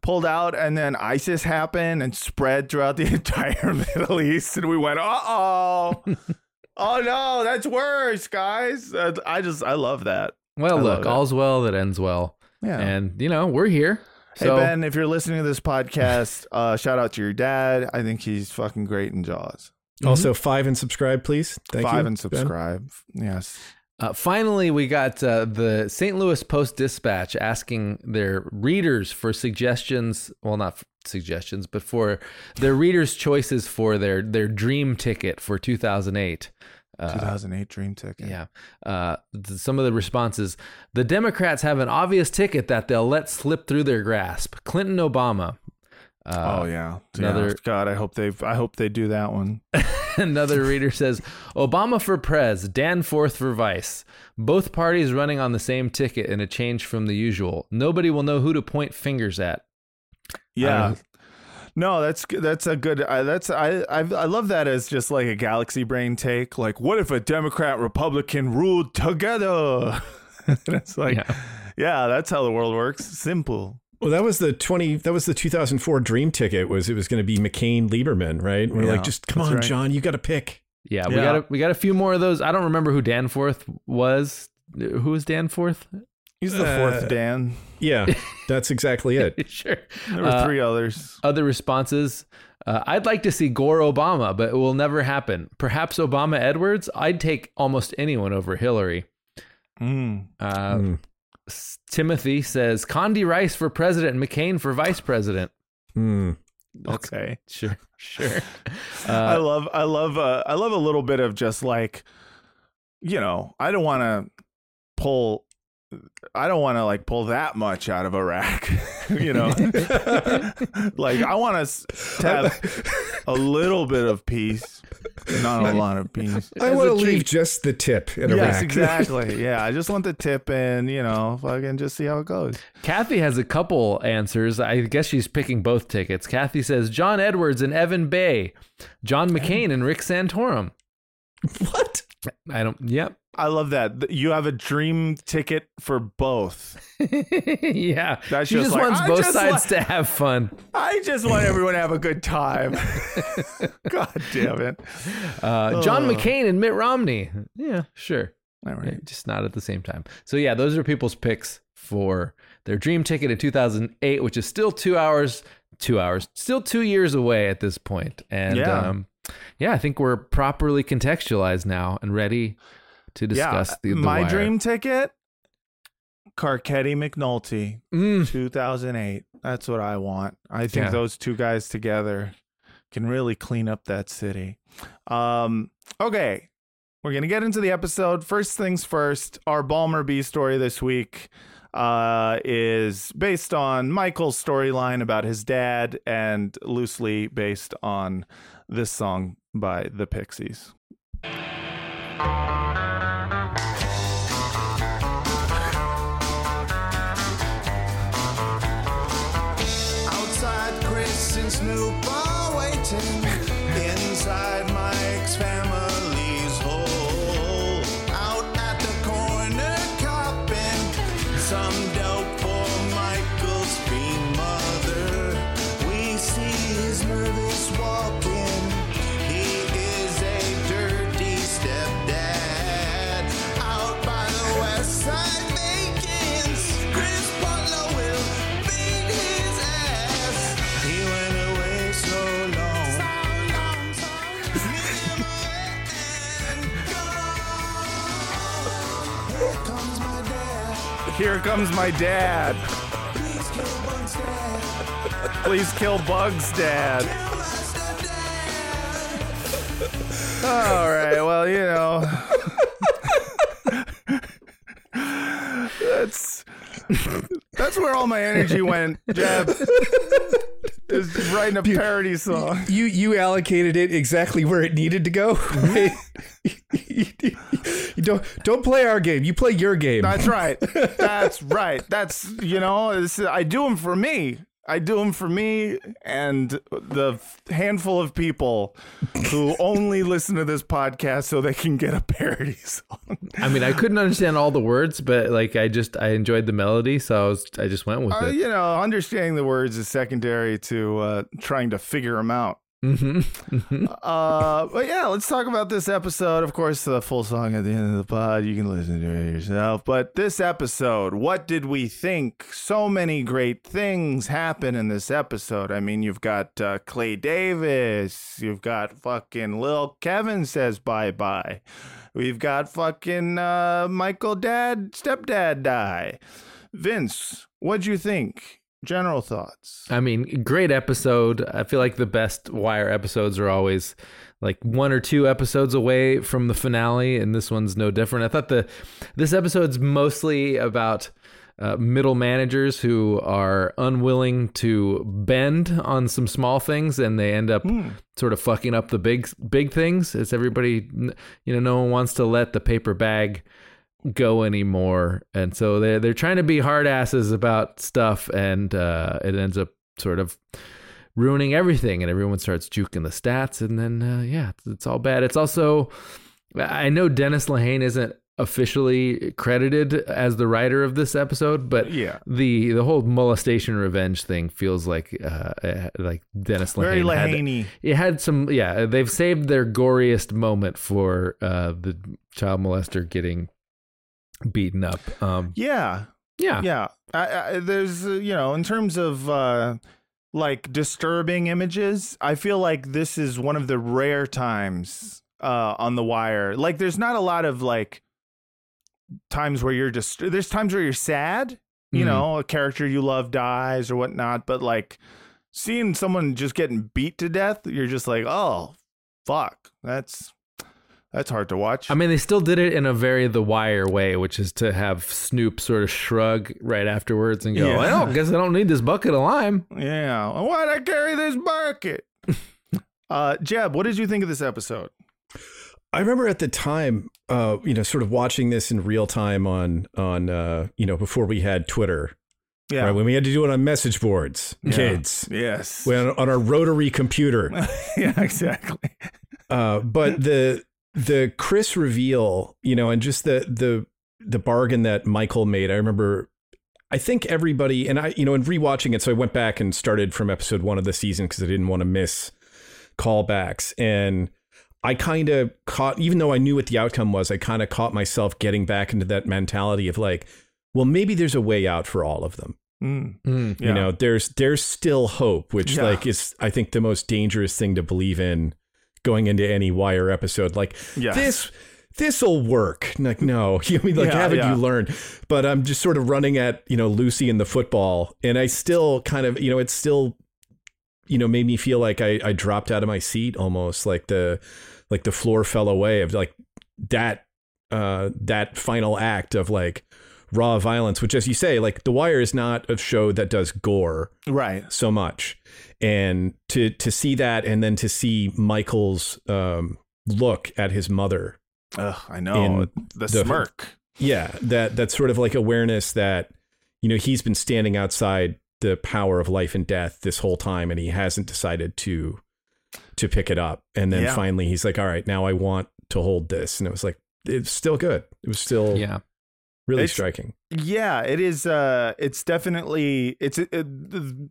Speaker 1: pulled out and then ISIS happened and spread throughout the entire Middle East and we went, uh oh. oh no, that's worse, guys. Uh, I just, I love that.
Speaker 2: Well,
Speaker 1: I
Speaker 2: look,
Speaker 1: it.
Speaker 2: all's well that ends well,
Speaker 1: Yeah.
Speaker 2: and you know we're here.
Speaker 1: hey, Ben, if you're listening to this podcast, uh, shout out to your dad. I think he's fucking great in Jaws.
Speaker 3: Also, five and subscribe, please. Thank
Speaker 1: Five
Speaker 3: you,
Speaker 1: and
Speaker 3: Ben.
Speaker 1: subscribe. Yes.
Speaker 2: Uh, finally, we got uh, the St. Louis Post Dispatch asking their readers for suggestions. Well, not f- suggestions, but for their readers' choices for their their dream ticket for 2008. Uh,
Speaker 1: 2008 Dream Ticket.
Speaker 2: yeah. Uh, th- some of the responses: the Democrats have an obvious ticket that they'll let slip through their grasp. Clinton, Obama. Uh,
Speaker 1: oh yeah.
Speaker 2: another-
Speaker 1: Yeah. God, I hope they I hope they do that one.
Speaker 2: Another reader says Obama for Prez, Danforth for Vice. Both parties running on the same ticket in a change from the usual. Nobody will know who to point fingers at.
Speaker 1: Yeah.
Speaker 2: Um,
Speaker 1: no, that's that's a good. Uh, that's I, I I love that as just like a galaxy brain take. Like, what if a Democrat Republican ruled together? and it's like,
Speaker 2: Yeah.
Speaker 1: yeah. that's how the world works. Simple.
Speaker 3: Well, that was the 20 that was the 2004 dream ticket was it was going to be McCain Lieberman, right? We're
Speaker 1: Yeah,
Speaker 3: like just come on,
Speaker 1: right.
Speaker 3: John, you got to pick.
Speaker 2: Yeah, we
Speaker 1: Yeah.
Speaker 2: got a, we got a few more of those. I don't remember who Danforth was. Who was Danforth?
Speaker 1: He's the
Speaker 3: Uh,
Speaker 1: fourth Dan.
Speaker 3: Yeah, that's exactly it.
Speaker 2: sure.
Speaker 1: There were
Speaker 2: Uh,
Speaker 1: three others.
Speaker 2: Other responses. Uh, I'd like to see Gore Obama, but it will never happen. Perhaps Obama Edwards. I'd take almost anyone over Hillary.
Speaker 1: Mm.
Speaker 2: Uh,
Speaker 3: Mm.
Speaker 2: Timothy says Condi Rice for president, McCain for vice president.
Speaker 3: Hmm.
Speaker 1: Okay.
Speaker 2: Sure, sure.
Speaker 1: I
Speaker 2: Uh,
Speaker 1: love I love uh, I love a little bit of just like you know, I don't want to pull I don't want to like pull that much out of Iraq, you know. like I want us to have a little bit of peace, not a lot of peace.
Speaker 3: I want to leave just the tip in
Speaker 1: Yes,
Speaker 3: Iraq.
Speaker 1: exactly. Yeah, I just want the tip and, you know, fucking just see how it goes.
Speaker 2: Kathy has a couple answers. I guess she's picking both tickets. Kathy says John Edwards and Evan Bayh, John McCain and Rick Santorum.
Speaker 3: what?
Speaker 2: I don't. Yep.
Speaker 1: I love that. You have a dream ticket for both.
Speaker 2: yeah.
Speaker 1: That's
Speaker 2: she
Speaker 1: just like,
Speaker 2: wants
Speaker 1: I
Speaker 2: both
Speaker 1: just
Speaker 2: sides to have fun.
Speaker 1: I just want everyone to have a good time. God damn it.
Speaker 2: Uh, John
Speaker 1: Ugh.
Speaker 2: McCain and Mitt Romney. Yeah, sure.
Speaker 1: All right.
Speaker 2: just not at the same time. So yeah, those are people's picks for their dream ticket in 2008, which is still two hours, two hours, still two years away at this point. And
Speaker 1: Yeah.
Speaker 2: um, yeah, I think we're properly contextualized now and ready to discuss
Speaker 1: yeah,
Speaker 2: the, the
Speaker 1: my
Speaker 2: wire.
Speaker 1: dream ticket, Carcetti McNulty,
Speaker 2: Mm,
Speaker 1: 2008. That's what I want. I think
Speaker 2: Yeah.
Speaker 1: those two guys together can really clean up that city. Um, okay. we're gonna get into the episode. First things first, our Balmer B story this week uh, is based on Michael's storyline about his dad and loosely based on this song by the Pixies.
Speaker 8: Outside, Chris and Here comes my dad. Please kill Bugs dad.
Speaker 1: All right. Well, you know, that's that's where all my energy went. Jeb is writing a parody song.
Speaker 3: You you allocated it exactly where it needed to go. Right? you don't don't play our game. You play your game.
Speaker 1: That's right. That's right. That's you know, I do them for me. I do them for me and the handful of people who only listen to this podcast so they can get a parody song.
Speaker 2: I mean, I couldn't understand all the words, but like I just I enjoyed the melody, so I was I just went with
Speaker 1: Uh,
Speaker 2: it.
Speaker 1: you know, understanding the words is secondary to uh, trying to figure them out.
Speaker 2: Mm-hmm.
Speaker 1: Uh, but yeah, let's talk about this episode. Of course, the full song at the end of the pod. You can listen to it yourself. But this episode, what did we think? So many great things happen in this episode. I mean, you've got uh, Clay Davis. You've got fucking Lil Kevin says bye bye. We've got fucking uh, Michael Dad, stepdad die. Vince, what'd you think? General thoughts.
Speaker 2: I mean, great episode. I feel like the best Wire episodes are always like one or two episodes away from the finale, and this one's no different. I thought the this episode's mostly about uh, middle managers who are unwilling to bend on some small things, and they end up sort of fucking up the big big things. It's everybody, you know, no one wants to let the paper bag go anymore. And so they're, they're trying to be hard asses about stuff and uh, it ends up sort of ruining everything and everyone starts juking the stats and then uh, yeah it's, it's all bad. It's also i know dennis lehane isn't officially credited as the writer of this episode but
Speaker 1: Yeah.
Speaker 2: the the whole molestation revenge thing feels like uh, uh, like dennis
Speaker 1: Very
Speaker 2: lehane had- it had some yeah they've saved their goriest moment for uh, the child molester getting beaten up um
Speaker 1: Yeah.
Speaker 2: yeah
Speaker 1: Yeah. I, I, there's, uh, you know, in terms of uh, like disturbing images, I feel like this is one of the rare times uh, on The Wire. Like, there's not a lot of like times where you're just, there's times where you're sad, you
Speaker 2: Mhm.
Speaker 1: know, a character you love dies or whatnot, but like seeing someone just getting beat to death, you're just like, oh, fuck. That's, that's hard to watch.
Speaker 2: I mean, they still did it in a very The Wire way, which is to have Snoop sort of shrug right afterwards and go,
Speaker 1: Yeah.
Speaker 2: "Well, I guess I don't need this bucket of lime."
Speaker 1: Yeah. Why'd I carry this bucket? uh, Jeb, what did you think of this episode?
Speaker 3: I remember at the time, uh, you know, sort of watching this in real time on on uh, you know before we had Twitter,
Speaker 1: Yeah.
Speaker 3: right? When we had to do it on message boards, kids,
Speaker 1: Yes.
Speaker 3: when on our rotary computer.
Speaker 1: yeah, exactly.
Speaker 3: Uh, but the the Chris reveal, you know, and just the the the bargain that Michael made. I remember. I think everybody, and I, you know, in rewatching it, so I went back and started from episode one of the season because I didn't want to miss callbacks, and I kind of caught, even though I knew what the outcome was, I kind of caught myself getting back into that mentality of like, well, maybe there's a way out for all of them.
Speaker 1: Mm.
Speaker 2: Mm.
Speaker 1: Yeah.
Speaker 3: You know, there's there's still hope, which
Speaker 1: Yeah.
Speaker 3: like is I think the most dangerous thing to believe in going into any wire episode. Like this this'll work. Like, no. I mean, like
Speaker 1: Yeah,
Speaker 3: haven't
Speaker 1: yeah.
Speaker 3: you learned? But I'm just sort of running at, you know, Lucy and the football. And I still kind of, you know, it's still, you know, made me feel like I, I dropped out of my seat almost like the like the floor fell away of like that uh that final act of like raw violence, which as you say, like The Wire is not a show that does gore
Speaker 1: Right.
Speaker 3: so much. And to to see that and then to see Michael's um look at his mother
Speaker 1: Ugh, I know the,
Speaker 3: the-
Speaker 1: smirk.
Speaker 3: yeah, that that sort of like awareness that you know he's been standing outside the power of life and death this whole time, and he hasn't decided to to pick it up. And then
Speaker 1: Yeah.
Speaker 3: finally, he's like, "All right, now I want to hold this," and it was like it's still good. It was still
Speaker 2: Yeah.
Speaker 3: Really
Speaker 1: It's-
Speaker 3: striking.
Speaker 1: Yeah, it is. Uh, it's definitely it's it,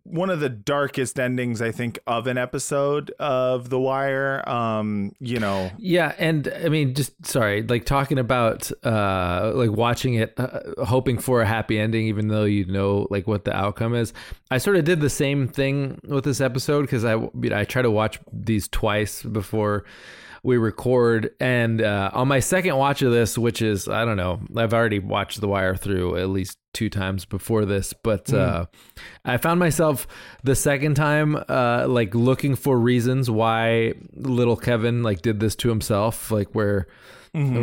Speaker 1: one of the darkest endings I think of an episode of The Wire. Um, you know,
Speaker 2: Yeah, and I mean, just sorry, like talking about uh, like watching it, uh, hoping for a happy ending, even though you know like what the outcome is. I sort of did the same thing with this episode because I you know, I try to watch these twice before we record, and uh, on my second watch of this, which is I don't know, I've already watched The Wire through at least two times before this, but uh, I found myself the second time uh, like looking for reasons why little Kevin like did this to himself, like where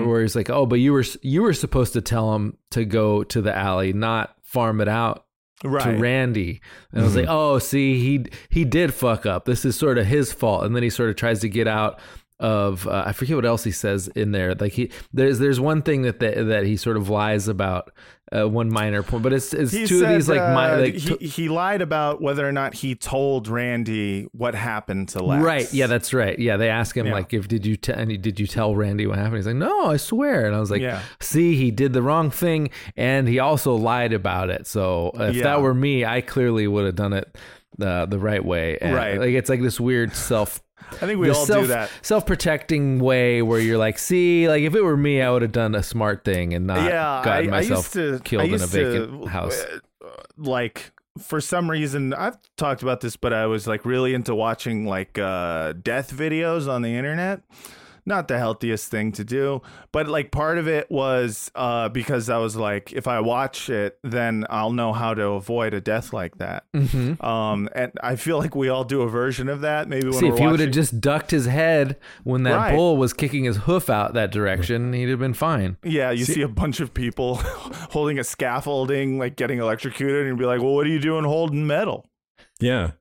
Speaker 2: where he's like, oh, but you were you were supposed to tell him to go to the alley, not farm it out
Speaker 1: right?
Speaker 2: to Randy. And I was like, oh, see, he he did fuck up. This is sort of his fault. And then he sort of tries to get out of uh, I forget what else he says in there. Like he there's there's one thing that that, that he sort of lies about uh, one minor point, but it's it's
Speaker 1: He
Speaker 2: two of these like my
Speaker 1: uh,
Speaker 2: like
Speaker 1: he,
Speaker 2: t-
Speaker 1: he lied about whether or not he told Randy what happened to Lex.
Speaker 2: Right. Yeah, that's right. Yeah, they ask him
Speaker 1: Yeah.
Speaker 2: like, if did you tell and he- did you tell Randy what happened? He's like, no, I swear. And I was like,
Speaker 1: Yeah.
Speaker 2: see, he did the wrong thing, and he also lied about it. So if
Speaker 1: Yeah.
Speaker 2: that were me, I clearly would have done it uh, the right way. And,
Speaker 1: Right.
Speaker 2: Like it's like this weird self.
Speaker 1: I think we
Speaker 2: this
Speaker 1: all
Speaker 2: self,
Speaker 1: do that.
Speaker 2: self-protecting way where you're like, see, like if it were me, I would have done a smart thing and not
Speaker 1: yeah,
Speaker 2: gotten
Speaker 1: I, I
Speaker 2: myself
Speaker 1: used to
Speaker 2: killed
Speaker 1: I
Speaker 2: in a vacant
Speaker 1: to,
Speaker 2: house.
Speaker 1: uh, Like for some reason, I've talked about this, but I was like really into watching like uh, death videos on the internet. Not the healthiest thing to do, but like part of it was uh, because I was like, if I watch it, then I'll know how to avoid a death like that.
Speaker 2: Mhm.
Speaker 1: Um, and I feel like we all do a version of that. Maybe when
Speaker 2: See,
Speaker 1: we're
Speaker 2: if he would have just ducked his head when that
Speaker 1: Right.
Speaker 2: bull was kicking his hoof out that direction, he'd have been fine.
Speaker 1: Yeah, you see, a bunch of people holding a scaffolding, like getting electrocuted, and you'd be like, "Well, what are you doing holding metal?
Speaker 3: Yeah.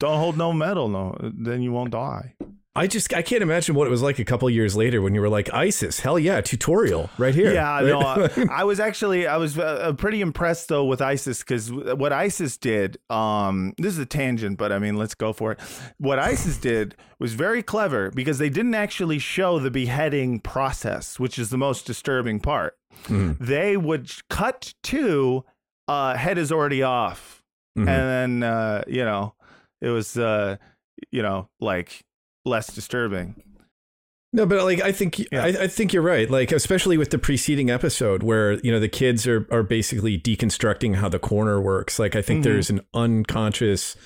Speaker 1: Don't hold no metal, no, then you won't die."
Speaker 3: I just I can't imagine what it was like a couple years later when you were like ISIS. Hell yeah, tutorial right here.
Speaker 1: Yeah, no, I, I was actually I was uh, pretty impressed though with ISIS because what ISIS did, um, this is a tangent, but I mean, let's go for it. What ISIS did was very clever because they didn't actually show the beheading process, which is the most disturbing part. They would cut to uh, head is already off,
Speaker 3: Mhm.
Speaker 1: and then uh, you know it was uh, you know like less disturbing.
Speaker 3: No, but like I think I, I think you're right. Like especially with the preceding episode where you know the kids are are basically deconstructing how the corner works. Like I think
Speaker 1: Mhm.
Speaker 3: there's an unconscious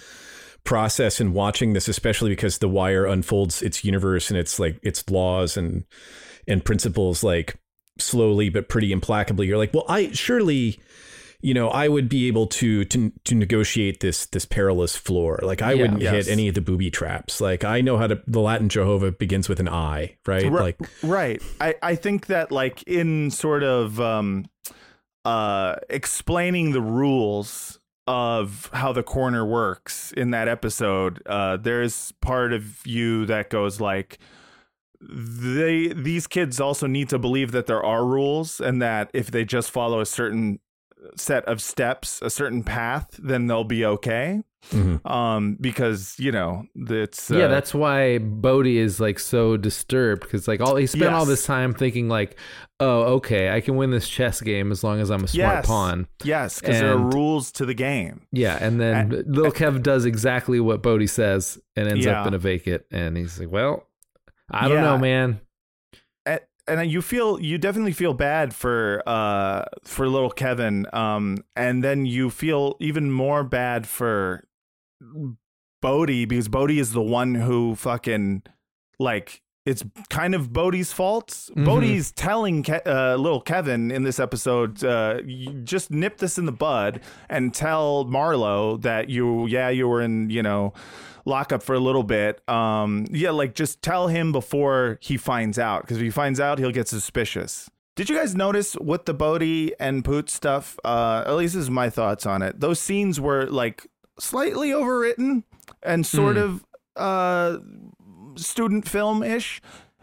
Speaker 3: process in watching this, especially because the wire unfolds its universe and its like its laws and and principles like slowly but pretty implacably. You're like, well, I surely. You know, I would be able to to to negotiate this this perilous floor. Like I
Speaker 2: Yeah.
Speaker 3: wouldn't
Speaker 1: Yes.
Speaker 3: hit any of the booby traps. Like I know how to. The Latin Jehovah begins with an I, right?
Speaker 1: Ri-
Speaker 3: Like
Speaker 1: right i i think that like in sort of um uh explaining the rules of how the corner works in that episode uh there's part of you that goes like they these kids also need to believe that there are rules and that if they just follow a certain set of steps a certain path then they'll be okay
Speaker 3: Mhm.
Speaker 1: um because you know
Speaker 2: yeah,
Speaker 1: uh,
Speaker 2: that's why Bodie is like so disturbed because like all he spent all this time thinking like, oh, okay, I can win this chess game as long as I'm a smart
Speaker 1: Yes.
Speaker 2: pawn.
Speaker 1: yes because there are rules to the game
Speaker 2: Yeah, and then little Kev does exactly what Bodie says and ends up in a vacant, and he's like, well, I don't
Speaker 1: Yeah.
Speaker 2: know, man.
Speaker 1: And, you feel you definitely feel bad for uh for little Kevin um and then you feel even more bad for Bodie because Bodie is the one who fucking like it's kind of Bodie's fault.
Speaker 2: Mm-hmm.
Speaker 1: Bodie's telling Ke- uh, little Kevin in this episode, uh, just nip this in the bud and tell Marlo that you, yeah, you were in, you know, lockup for a little bit. Um, yeah, like just tell him before he finds out, because if he finds out, he'll get suspicious. Did you guys notice with the Bodie and Poot stuff? Uh, at least this is my thoughts on it. Those scenes were like slightly overwritten and sort of uh, student film ish,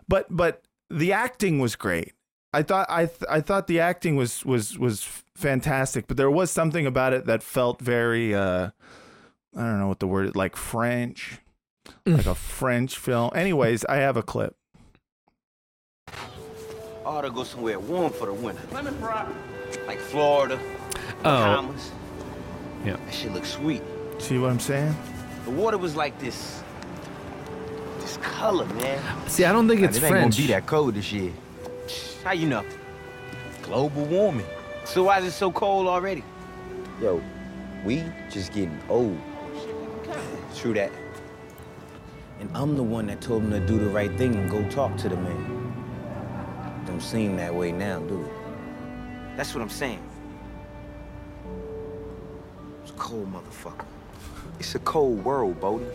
Speaker 1: but but the acting was great. I thought I th- I thought the acting was was was fantastic, but there was something about it that felt very uh, I don't know what the word is like French, like a French film. Anyways, I have a clip.
Speaker 9: I ought to go somewhere warm for the winter. Like Florida,
Speaker 2: Oh,
Speaker 9: Bahamas.
Speaker 2: Yeah.
Speaker 9: That shit looks sweet.
Speaker 1: See what I'm saying?
Speaker 9: The water was like this. This color, man.
Speaker 2: see, I don't think it's
Speaker 9: it ain't gonna be that cold this year. How you know? Global warming. So why is it so cold already? Yo, we just getting old. True that. And I'm the one that told him to do the right thing and go talk to the man. Don't seem that way now, do it? That's what I'm saying. It's a cold motherfucker. It's a cold world, Bodie.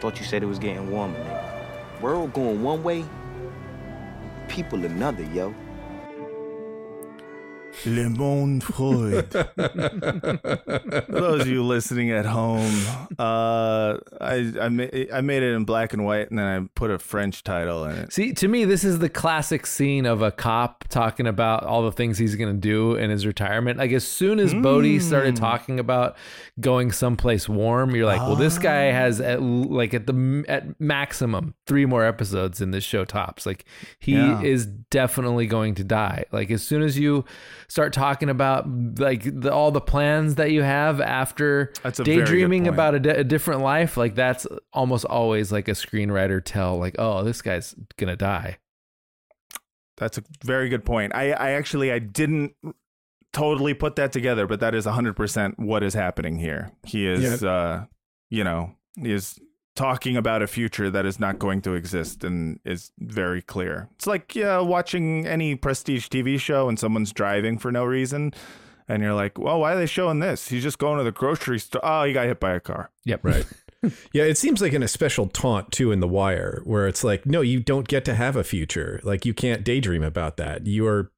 Speaker 9: Thought you said it was getting warmer, nigga. World going one way, people another, yo.
Speaker 1: Le Monde Froid. For those of you listening at home, uh, I I, ma- I made it in black and white, and then I put a French title in it.
Speaker 2: See, to me, this is the classic scene of a cop talking about all the things he's going to do in his retirement. Like, as soon as Bodie started talking about going someplace warm, you're like, well, this guy has at, like at the at maximum three more episodes in this show tops. Like, he
Speaker 1: Yeah.
Speaker 2: is definitely going to die. Like, as soon as you start talking about like the, all the plans that you have after daydreaming about a, di- a different life, like that's almost always like a screenwriter tell, like, oh, this guy's gonna die.
Speaker 1: That's a very good point. I, I actually I didn't totally put that together, but that is 100% what is happening here. He is uh you know, he is talking about a future that is not going to exist and is very clear. It's like yeah, watching any prestige TV show and someone's driving for no reason and you're like, "Well, why are they showing this? He's just going to the grocery store. Oh, he got hit by a car."
Speaker 2: Yep.
Speaker 3: Right. yeah, it seems like an especial taunt too in The Wire, where it's like, no, you don't get to have a future. Like you can't daydream about that. You are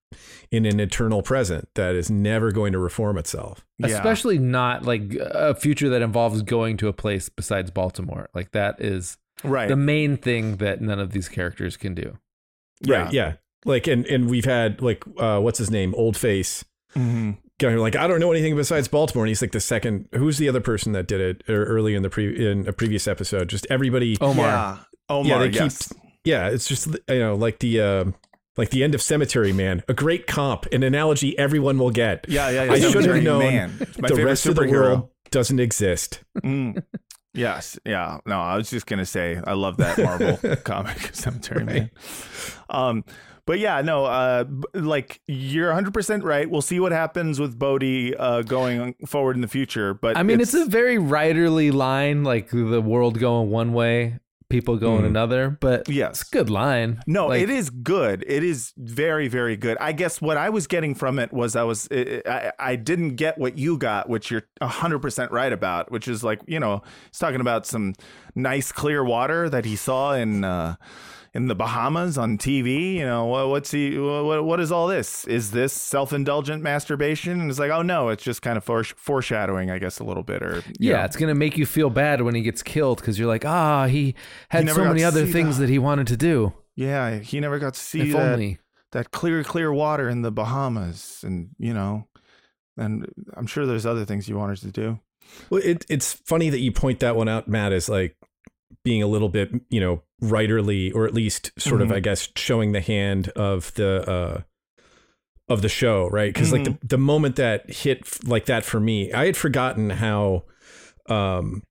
Speaker 3: in an eternal present that is never going to reform itself.
Speaker 1: Yeah.
Speaker 2: Especially not like a future that involves going to a place besides Baltimore. Like that is
Speaker 1: Right.
Speaker 2: the main thing that none of these characters can do.
Speaker 1: Yeah.
Speaker 3: Right. Yeah. Like and and we've had like uh what's his name? Old face
Speaker 1: Mhm.
Speaker 3: going like I don't know anything besides Baltimore and he's like the second who's the other person that did it er, early in the pre in a previous episode just everybody
Speaker 2: Omar.
Speaker 1: Yeah. Omar,
Speaker 3: yeah, they keep yeah, it's just you know like the uh, like the end of Cemetery Man, a great comp, an analogy everyone will get.
Speaker 1: Yeah, yeah, yeah.
Speaker 3: I should have known
Speaker 1: Man. My
Speaker 3: the
Speaker 1: favorite
Speaker 3: rest of the world doesn't exist.
Speaker 1: Mm. Yes, yeah. No, I was just gonna say I love that Marvel comic Cemetery Man. Um, but yeah, no, uh, like you're 100 percent right. We'll see what happens with Bodie uh, going forward in the future. But
Speaker 2: I mean, it's, a very writerly line, like the world going one way, people going
Speaker 3: Mhm.
Speaker 2: another. But
Speaker 1: Yes.
Speaker 2: it's a good line.
Speaker 1: No,
Speaker 2: Like,
Speaker 1: it is good. It is very, very good. I guess what I was getting from it was I was I, I didn't get what you got, which you're hundred percent right about, which is like you know he's talking about some nice clear water that he saw in uh, in the Bahamas on TV. You know what, what's he? What, what is all this? Is this self indulgent masturbation? And it's like oh no, it's just kind of foresh foreshadowing, I guess, a little bit. Or
Speaker 2: Yeah,
Speaker 1: know.
Speaker 2: it's gonna make you feel bad when he gets killed because you're like, ah, he had
Speaker 1: never
Speaker 2: so many other things
Speaker 1: that.
Speaker 2: that he wanted to do.
Speaker 1: yeah. He never got to see
Speaker 2: if
Speaker 1: that.
Speaker 2: only.
Speaker 1: that clear, clear water in the Bahamas, and you know, and I'm sure there's other things you wanted to do.
Speaker 3: Well, it, it's funny that you point that one out, Matt, as like being a little bit, you know, writerly, or at least sort of,
Speaker 1: Mhm.
Speaker 3: I guess, showing the hand of the uh, of the show, right? Because like the the moment that hit f- like that for me, I had forgotten how, um,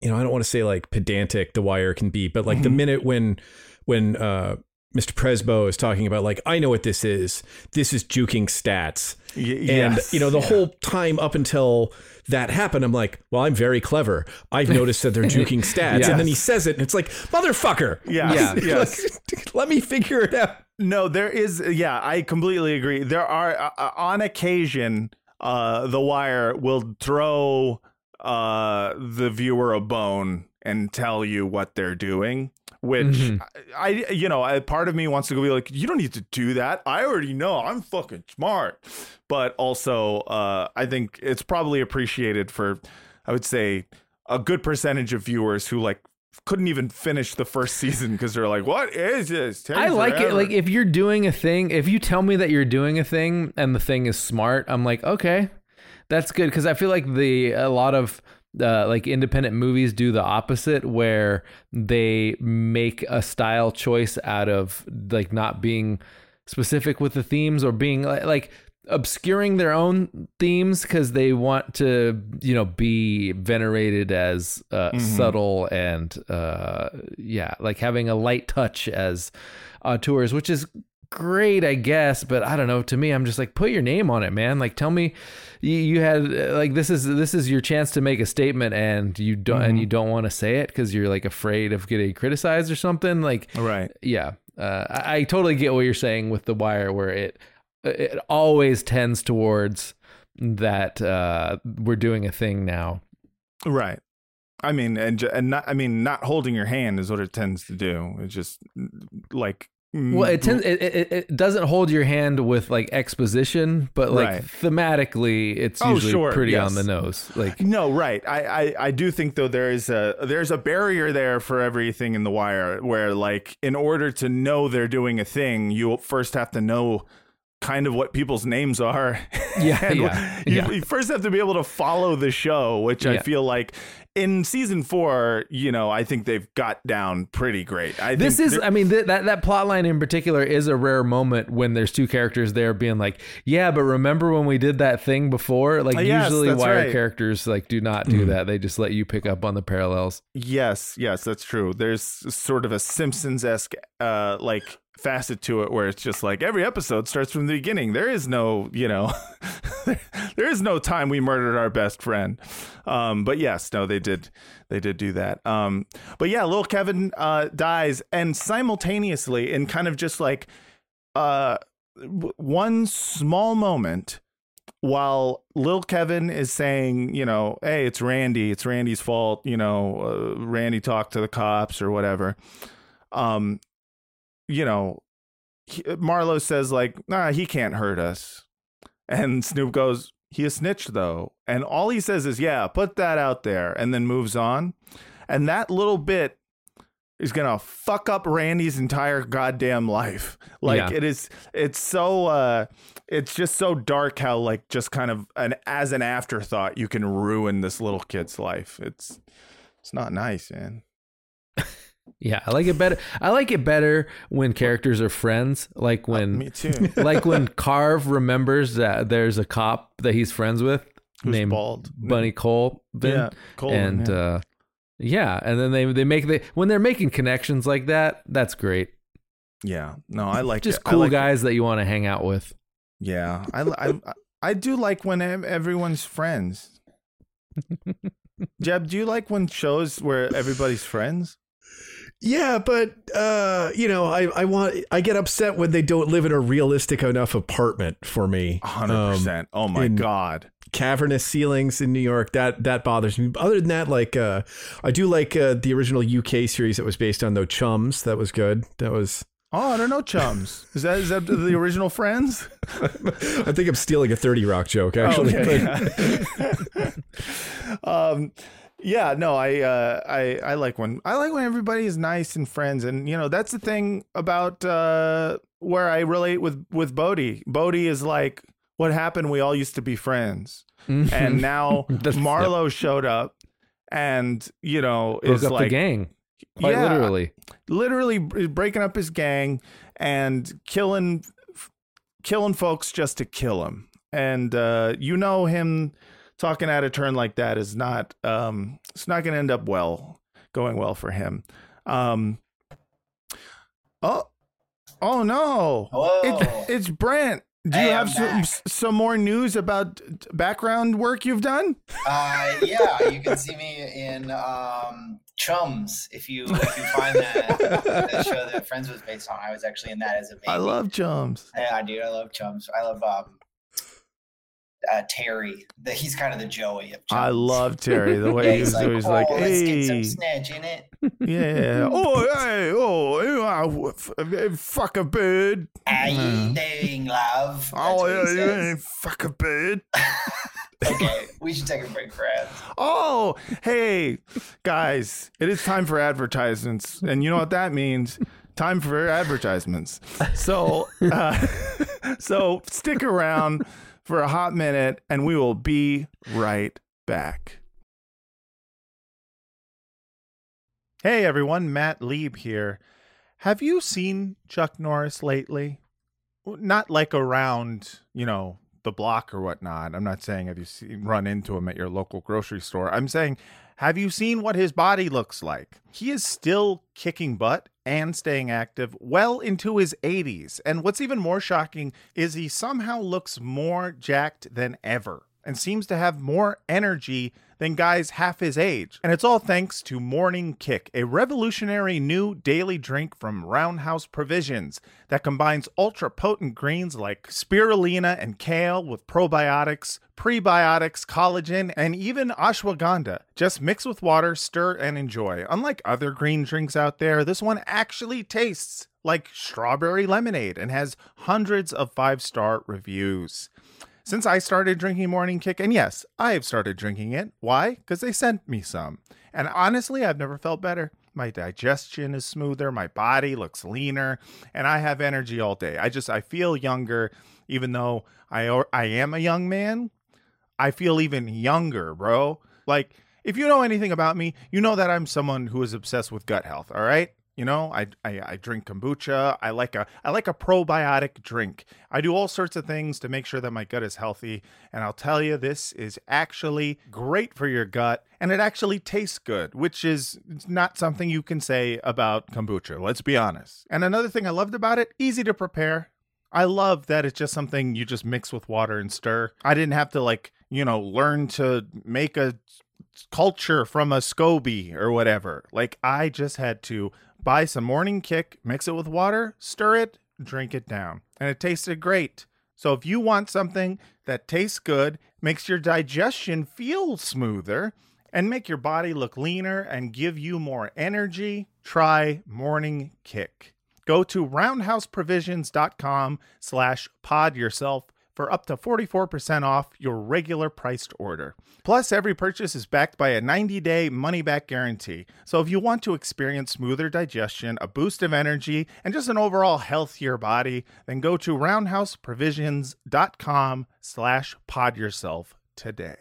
Speaker 3: you know, I don't want to say like pedantic The Wire can be, but like the
Speaker 1: Mhm.
Speaker 3: minute when when uh Mr. Prezbo is talking about like I know what this is. This is juking stats.
Speaker 1: Y-
Speaker 3: And
Speaker 1: yes.
Speaker 3: you know the whole time up until that happened, I'm like, well, I'm very clever. I've noticed that they're juking stats, and then he says it, and it's like, motherfucker.
Speaker 1: Yeah.
Speaker 2: Yeah.
Speaker 1: Yes.
Speaker 3: Let me figure it out.
Speaker 1: No, there is. Yeah, I completely agree. There are, uh, uh, on occasion, uh, The Wire will throw uh, the viewer a bone and tell you what they're doing. Which
Speaker 2: Mhm.
Speaker 1: I, I, you know, I, part of me wants to go be like, you don't need to do that. I already know. I'm fucking smart. But also, uh, I think it's probably appreciated for, I would say, a good percentage of viewers who like couldn't even finish the first season because they're like, what is this?
Speaker 2: I like it. Like if you're doing a thing, if you tell me that you're doing a thing and the thing is smart, I'm like, okay, that's good because I feel like the a lot of uh, like independent movies do the opposite, where they make a style choice out of like not being specific with the themes or being like, like obscuring their own themes because they want to you know be venerated as uh, subtle and uh, yeah like having a light touch as auteurs which is great i guess but i don't know. To me i'm just like put your name on it man. Like tell me you, you had uh, like this is this is your chance to make a statement and you don't and you don't want to say it because you're like afraid of getting criticized or something like
Speaker 1: right.
Speaker 2: yeah uh, I, I totally get what you're saying with the wire where it it always tends towards that uh we're doing a thing now
Speaker 1: Right. I mean, and and not. I mean, not holding your hand is what it tends to do. It's just like.
Speaker 2: Well it mm-hmm. tends it, it, it doesn't hold your hand with like exposition but like
Speaker 1: Right.
Speaker 2: thematically it's
Speaker 1: Oh,
Speaker 2: usually
Speaker 1: sure,
Speaker 2: pretty
Speaker 1: yes.
Speaker 2: on the nose like
Speaker 1: No, right. I, I I do think though there is a there's a barrier there for everything in the wire where like in order to know they're doing a thing, you first have to know kind of what people's names are.
Speaker 2: Yeah, yeah,
Speaker 1: You,
Speaker 2: yeah.
Speaker 1: you first have to be able to follow the show, which I feel like in season four, you know, I think they've got down pretty great. I
Speaker 2: this
Speaker 1: think
Speaker 2: is i mean th- that that plot line in particular is a rare moment when there's two characters there being like yeah but remember when we did that thing before like
Speaker 1: Uh, yes,
Speaker 2: usually wire
Speaker 1: right.
Speaker 2: characters like do not do that they just let you pick up on the parallels
Speaker 1: Yes, yes, that's true. There's sort of a Simpsons esque uh like facet to it where it's just like every episode starts from the beginning. There is no, you know, there is no time we murdered our best friend. Um, but yes, no, they did, they did do that. Um, but yeah, little Kevin uh dies, and simultaneously, in kind of just like uh one small moment while Lil Kevin is saying, you know, hey, it's Randy, it's Randy's fault, you know, uh, Randy talked to the cops or whatever. Um, you know, he, Marlo says like, nah, he can't hurt us, and Snoop goes, he a snitch though, and all he says is, yeah, put that out there, and then moves on, and that little bit is gonna fuck up Randy's entire goddamn life. Like
Speaker 2: Yeah.
Speaker 1: it is, it's so, uh, it's just so dark how like just kind of an as an afterthought you can ruin this little kid's life. It's it's not nice, man.
Speaker 2: Yeah i like it better i like it better when characters are friends like when
Speaker 1: Me too.
Speaker 2: like when Carve remembers that there's a cop that he's friends with
Speaker 1: Who's
Speaker 2: named
Speaker 1: bald?
Speaker 2: Bunny Cole.
Speaker 1: Yeah, Colvin,
Speaker 2: and
Speaker 1: yeah.
Speaker 2: uh yeah, and then they they make the when they're making connections like that, that's great.
Speaker 1: Yeah, no, I like
Speaker 2: Just
Speaker 1: it.
Speaker 2: Cool
Speaker 1: like it.
Speaker 2: guys that you want to hang out with.
Speaker 1: Yeah, I, I I do like when everyone's friends. Jeb, do you like when shows where everybody's friends?
Speaker 3: Yeah, but uh, you know, I, I want I get upset when they don't live in a realistic enough apartment for me.
Speaker 1: hundred
Speaker 3: Um,
Speaker 1: percent. Oh my god.
Speaker 3: cavernous ceilings in New York. That that bothers me. Other than that, like uh, I do like uh, the original UK series that was based on the Chums. That was good. That was.
Speaker 1: Oh, I don't know, chums. Is that is that the original Friends?
Speaker 3: I think I'm stealing a Thirty Rock joke actually.
Speaker 1: Okay,
Speaker 3: but-
Speaker 1: um, yeah, no, I, uh, I, I like when I like when everybody is nice and friends, and you know that's the thing about uh, where I relate with with Bodie. Bodie is like, what happened? We all used to be friends, and now
Speaker 2: That's-
Speaker 1: Marlo showed up, and you know
Speaker 2: Broke
Speaker 1: is
Speaker 2: up
Speaker 1: like
Speaker 2: the gang. Quite
Speaker 1: Yeah.
Speaker 2: literally.
Speaker 1: literally breaking up his gang and killing killing folks just to kill him and uh you know him talking at a turn like that is not um it's not gonna end up well going well for him um oh Oh no! It, it's Brent. Do you
Speaker 7: I'm
Speaker 1: have some, some more news about background work you've done?
Speaker 7: Uh, yeah, you can see me in um, Chums if you if you find that the show that Friends was based on. I was actually in that as a baby.
Speaker 1: I love chums.
Speaker 7: Yeah, dude, I love Chums. I love um, uh, Terry. The, he's kind of the Joey of Chums.
Speaker 1: I love Terry the way
Speaker 7: Yeah,
Speaker 1: he
Speaker 7: he's like,
Speaker 1: always
Speaker 7: oh,
Speaker 1: like,
Speaker 7: let's get some
Speaker 1: "Hey,
Speaker 7: in it.
Speaker 1: yeah, oh, hey, oh, f- f- fuck a bird."
Speaker 7: How you
Speaker 1: Mm.
Speaker 7: doing, love? That's
Speaker 1: Oh, yeah, you
Speaker 7: says.
Speaker 1: ain't fuck a bird.
Speaker 7: Okay, we should take a break for ads.
Speaker 1: Oh, hey, guys, it is time for advertisements. And you know what that means? Time for advertisements. So, uh, so stick around for a hot minute and we will be right back. Hey everyone, Matt Lieb here. Have you seen Chuck Norris lately? Not like around, you know, the block or whatnot. I'm not saying have you seen, run into him at your local grocery store. I'm saying, have you seen what his body looks like? He is still kicking butt and staying active well into his 80s. And what's even more shocking is he somehow looks more jacked than ever and seems to have more energy than guys half his age. And it's all thanks to Morning Kick, a revolutionary new daily drink from Roundhouse Provisions that combines ultra potent greens like spirulina and kale with probiotics, prebiotics, collagen, and even ashwagandha. Just mix with water, stir, and enjoy. Unlike other green drinks out there, this one actually tastes like strawberry lemonade and has hundreds of five star reviews since I started drinking Morning Kick, and yes, I have started drinking it. Why? Because they sent me some. And honestly, I've never felt better. My digestion is smoother, my body looks leaner, and I have energy all day. I just I feel younger, even though I I am a young man. I feel even younger, bro. Like if you know anything about me, you know that I'm someone who is obsessed with gut health. All right. You know, I, I I drink kombucha. I like a I like a probiotic drink. I do all sorts of things to make sure that my gut is healthy. And I'll tell you, this is actually great for your gut, and it actually tastes good, which is not something you can say about kombucha. Let's be honest. And another thing I loved about it, easy to prepare. I love that it's just something you just mix with water and stir. I didn't have to like, you know, learn to make a culture from a SCOBY or whatever. Like I just had to buy some morning kick, mix it with water, stir it, drink it down. And it tasted great. So if you want something that tastes good, makes your digestion feel smoother, and make your body look leaner and give you more energy, try Morning Kick. Go to roundhouseprovisions.com slash pod yourself for up to 44% off your regular priced order. Plus, every purchase is backed by a 90 day money back guarantee. So, if you want to experience smoother digestion, a boost of energy, and just an overall healthier body, then go to roundhouseprovisions.com slash pod yourself today.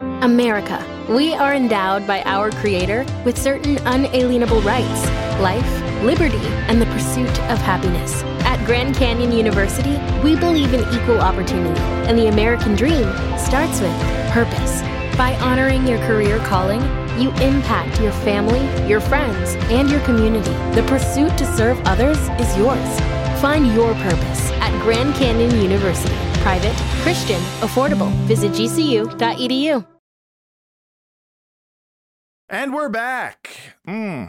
Speaker 10: America. We are endowed by our Creator with certain unalienable rights life, liberty, and the pursuit of happiness. At Grand Canyon University, we believe in equal opportunity, and the American dream starts with purpose. By honoring your career calling, you impact your family, your friends, and your community. The pursuit to serve others is yours. Find your purpose at Grand Canyon University. Private, Christian, affordable. Visit gcu.edu.
Speaker 1: And we're back. Mm,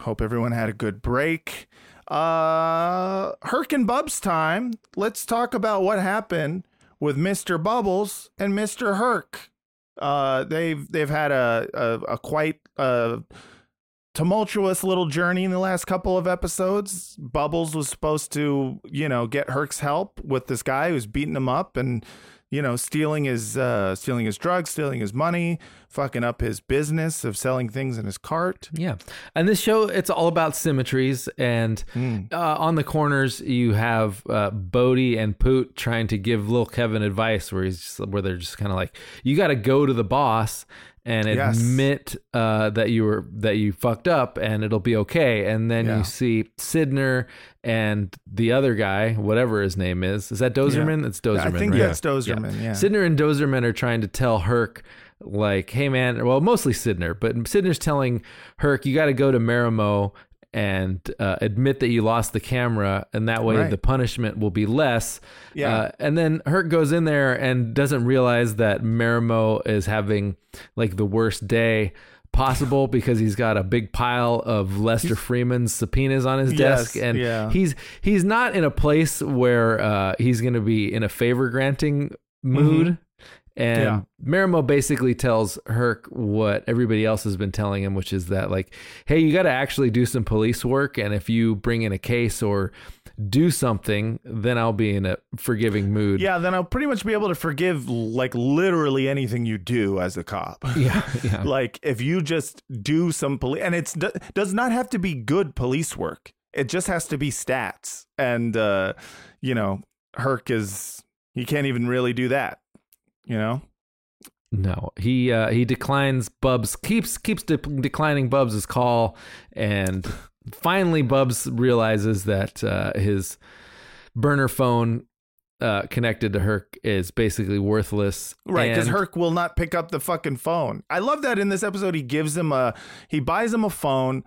Speaker 1: hope everyone had a good break. Uh, Herc and Bubs time. Let's talk about what happened with Mr. Bubbles and Mr. Herc. Uh, they've they've had a a, a quite uh, tumultuous little journey in the last couple of episodes. Bubbles was supposed to, you know, get Herc's help with this guy who's beating him up and, you know, stealing his uh, stealing his drugs, stealing his money, fucking up his business of selling things in his cart.
Speaker 2: Yeah. And this show, it's all about symmetries. And uh, on the corners, you have uh, Bodie and Poot trying to give little Kevin advice where he's just, where they're just kind of like, you got to go to the boss and
Speaker 1: Yes.
Speaker 2: admit uh, that you were that you fucked up and it'll be okay. And then
Speaker 1: Yeah.
Speaker 2: you see Sydnor and the other guy, whatever his name is. Is that Dozerman?
Speaker 1: Yeah.
Speaker 2: It's Dozerman.
Speaker 1: I think
Speaker 2: right?
Speaker 1: that's Dozerman, yeah.
Speaker 2: Sydnor and Dozerman are trying to tell Herc, like, hey man, well, mostly Sydnor, but Sydnor's telling Herc, you got to go to Marimow and uh, admit that you lost the camera, and that way
Speaker 1: Right.
Speaker 2: the punishment will be less.
Speaker 1: Yeah.
Speaker 2: Uh, and then Herc goes in there and doesn't realize that Marimow is having like the worst day possible because he's got a big pile of Lester Freamon's subpoenas on his
Speaker 1: Yes,
Speaker 2: desk and
Speaker 1: yeah.
Speaker 2: he's he's not in a place where uh, he's going to be in a favor granting mood. And
Speaker 1: Yeah.
Speaker 2: Marimow basically tells Herc what everybody else has been telling him, which is that like, hey, you got to actually do some police work, and if you bring in a case or do something, then I'll be in a forgiving mood.
Speaker 1: Yeah, then I'll pretty much be able to forgive like literally anything you do as a cop.
Speaker 2: yeah, yeah.
Speaker 1: like if you just do some police, and it do- does not have to be good police work. It just has to be stats, and uh, you know, Herc is he can't even really do that. You know,
Speaker 2: No, he uh, he declines Bubs keeps keeps de- declining Bubs' call, and finally Bubs realizes that uh, his burner phone uh, connected to Herc is basically worthless.
Speaker 1: right? Because
Speaker 2: and-
Speaker 1: Herc will not pick up the fucking phone. I love that in this episode. He gives him a he buys him a phone.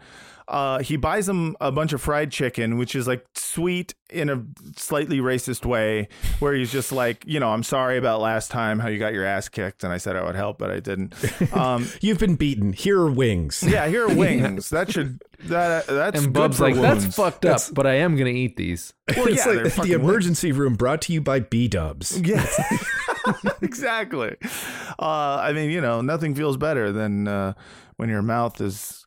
Speaker 1: Uh, he buys him a bunch of fried chicken, which is like sweet in a slightly racist way, where he's just like, you know, I'm sorry about last time how you got your ass kicked, and I said I would help, but I didn't. Um,
Speaker 3: You've been beaten. Here are wings.
Speaker 1: yeah, here are wings. That should that that's
Speaker 2: and
Speaker 1: good
Speaker 2: Bubs
Speaker 1: for
Speaker 2: like
Speaker 1: wounds.
Speaker 2: that's fucked up, but I am gonna eat these.
Speaker 1: Well,
Speaker 3: it's
Speaker 1: yeah,
Speaker 3: like the
Speaker 1: fucking wings.
Speaker 3: emergency room brought to you by B Dubs.
Speaker 1: Yes, exactly. Uh, I mean, you know, nothing feels better than uh, when your mouth is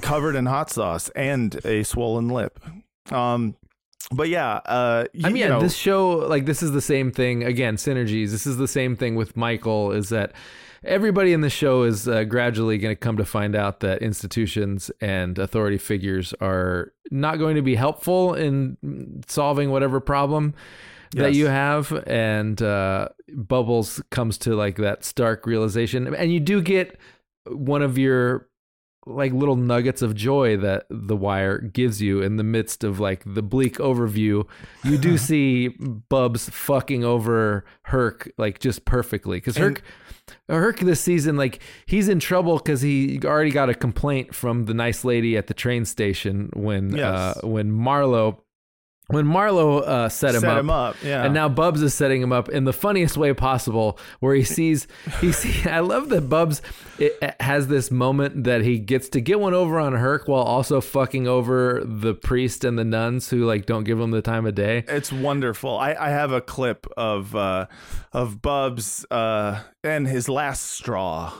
Speaker 1: covered in hot sauce and a swollen lip. Um, but yeah, uh, y-
Speaker 2: I mean,
Speaker 1: you know,
Speaker 2: this show, like, this is the same thing. Again, synergies. This is the same thing with Michael. Is that everybody in the show is uh, gradually going to come to find out that institutions and authority figures are not going to be helpful in solving whatever problem that
Speaker 1: Yes.
Speaker 2: you have. And uh, Bubbles comes to like that stark realization, and you do get one of your like little nuggets of joy that the wire gives you in the midst of like the bleak overview you do see bubs fucking over herc like just perfectly because herc herc this season like he's in trouble because he already got a complaint from the nice lady at the train station when
Speaker 1: Yes.
Speaker 2: uh when marlo when Marlo uh, set him
Speaker 1: Set
Speaker 2: up,
Speaker 1: him up, yeah.
Speaker 2: and now Bubs is setting him up in the funniest way possible, where he sees he see. I love that Bubs it, has this moment that he gets to get one over on Herc while also fucking over the priest and the nuns who like don't give him the time of day.
Speaker 1: It's wonderful. I, I have a clip of uh, of Bubs uh, and his last straw.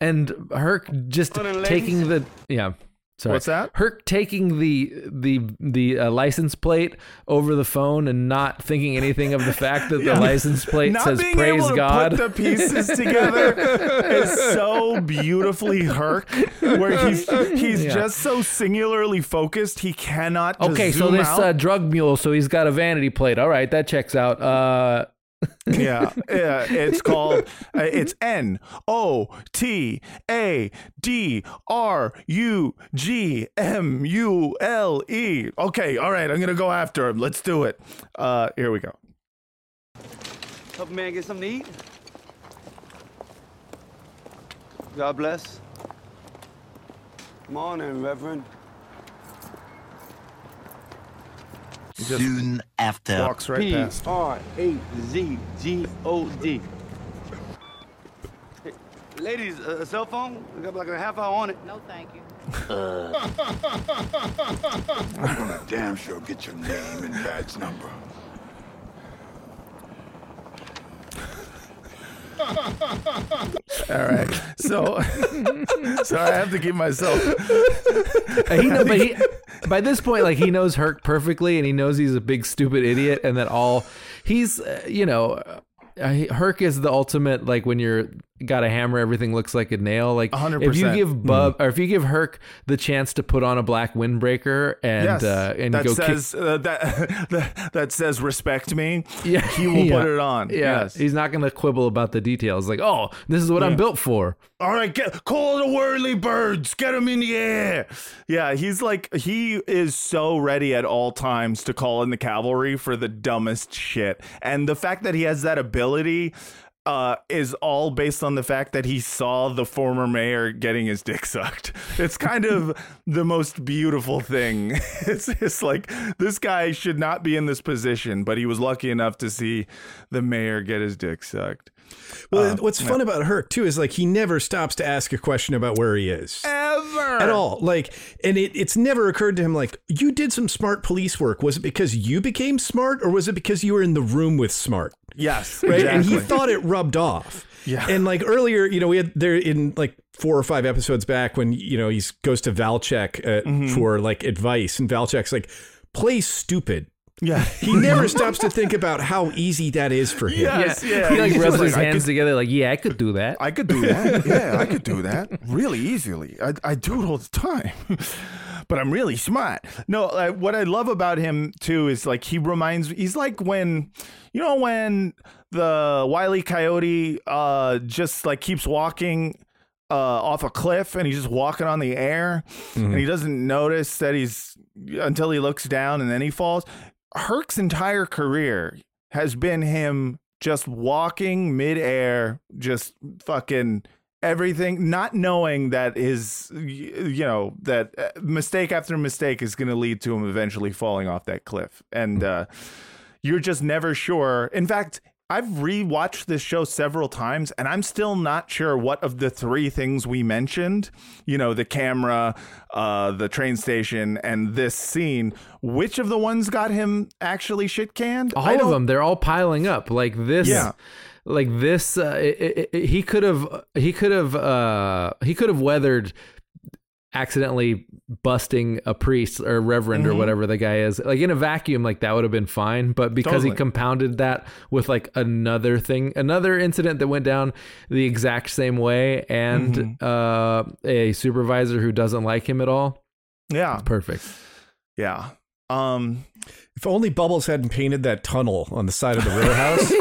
Speaker 2: and Herc just
Speaker 1: Morning, ladies.
Speaker 2: taking the yeah. Sorry.
Speaker 1: What's that?
Speaker 2: Herc taking the the the uh, license plate over the phone and not thinking anything of the fact that
Speaker 1: Yeah.
Speaker 2: the license plate
Speaker 1: Not
Speaker 2: says
Speaker 1: being
Speaker 2: "Praise
Speaker 1: able to
Speaker 2: God."
Speaker 1: put the pieces together is so beautifully Herc, where he's he's
Speaker 2: Yeah.
Speaker 1: just so singularly focused he cannot. Just
Speaker 2: Okay, so this uh, drug mule, so he's got a vanity plate. All right, that checks out. Uh,
Speaker 1: yeah, yeah. It's called. Uh, it's N O T A D R U G M U L E. Okay, all right. I'm gonna go after him. Let's do it. Uh, here we go.
Speaker 9: Help a man get something to eat. God bless.
Speaker 6: Morning, Reverend.
Speaker 11: Soon after.
Speaker 1: Walks right
Speaker 9: P
Speaker 1: past.
Speaker 9: R A Z G O D. Ladies, a a cell phone? We got like a half hour on it.
Speaker 12: No, thank you.
Speaker 6: I'm uh. gonna damn sure get your name and badge number.
Speaker 1: All right. So, so I have to keep myself.
Speaker 2: he know, but he, by this point, like he knows Herc perfectly, and he knows he's a big stupid idiot, and that all he's, uh, you know, uh, Herc is the ultimate. Like when you're got a hammer, everything looks like a nail. Like
Speaker 1: 100%.
Speaker 2: if you give Bub or if you give Herc the chance to put on a black windbreaker and
Speaker 1: yes,
Speaker 2: uh, and
Speaker 1: that
Speaker 2: go
Speaker 1: says uh, that, that that says respect me.
Speaker 2: yeah,
Speaker 1: he will
Speaker 2: yeah.
Speaker 1: put it on.
Speaker 2: Yeah,
Speaker 1: Yes.
Speaker 2: he's not going to quibble about the details. Like, oh, this is what I'm built for.
Speaker 1: All right, get call the whirly birds. Get them in the air. Yeah, he's like he is so ready at all times to call in the cavalry for the dumbest shit. And the fact that he has that ability uh, is all based on the fact that he saw the former mayor getting his dick sucked. It's kind of the most beautiful thing. It's, it's like this guy should not be in this position, but he was lucky enough to see the mayor get his dick sucked.
Speaker 3: Well,
Speaker 1: Uh,
Speaker 3: what's fun about Herc too is like he never stops to ask a question about where he is
Speaker 1: ever
Speaker 3: at all. Like, and it, it's never occurred to him like you did some smart police work. Was it because you became smart, or was it because you were in the room with smart?
Speaker 1: Yes,
Speaker 3: right. And he thought it rubbed off.
Speaker 1: Yeah.
Speaker 3: And like earlier, you know, we had there in like four or five episodes back when you know he goes to Valchek uh,
Speaker 1: Mm-hmm.
Speaker 3: for like advice, and Valchek's like, "Play stupid."
Speaker 1: Yeah.
Speaker 3: He never stops to think about how easy that is for him.
Speaker 1: Yes, yeah.
Speaker 2: He like
Speaker 1: He's
Speaker 2: rubs his
Speaker 1: like,
Speaker 2: hands
Speaker 1: could-
Speaker 2: together, like, yeah, I could do that.
Speaker 1: I could do that. Yeah, I could do that really easily. I, I do it all the time. but I'm really smart. No, uh, what I love about him too is like he reminds he's like when you know when the wily coyote uh just like keeps walking uh off a cliff and he's just walking on the air and he doesn't notice that he's until he looks down and then he falls. Herc's entire career has been him just walking midair, just fucking everything, not knowing that his, you know, that uh, mistake after mistake is going to lead to him eventually falling off that cliff. And uh, you're just never sure. In fact, I've rewatched this show several times and I'm still not sure what of the three things we mentioned, you know, the camera, uh, the train station, and this scene, which of the ones got him actually shit canned?
Speaker 2: all of them they're all piling up like this
Speaker 1: Yeah.
Speaker 2: like this uh, it, it- it- he could have he could have uh he could have weathered accidentally busting a priest or reverend or
Speaker 1: Mhm.
Speaker 2: whatever the guy is like in a vacuum like that would have been fine but because he compounded that with like another thing another incident that went down the exact same way and
Speaker 1: Mm-hmm.
Speaker 2: uh a supervisor who doesn't like him at all
Speaker 1: Yeah.
Speaker 2: perfect
Speaker 1: Yeah. Um,
Speaker 3: If only Bubbles hadn't painted that tunnel on the side of the row house.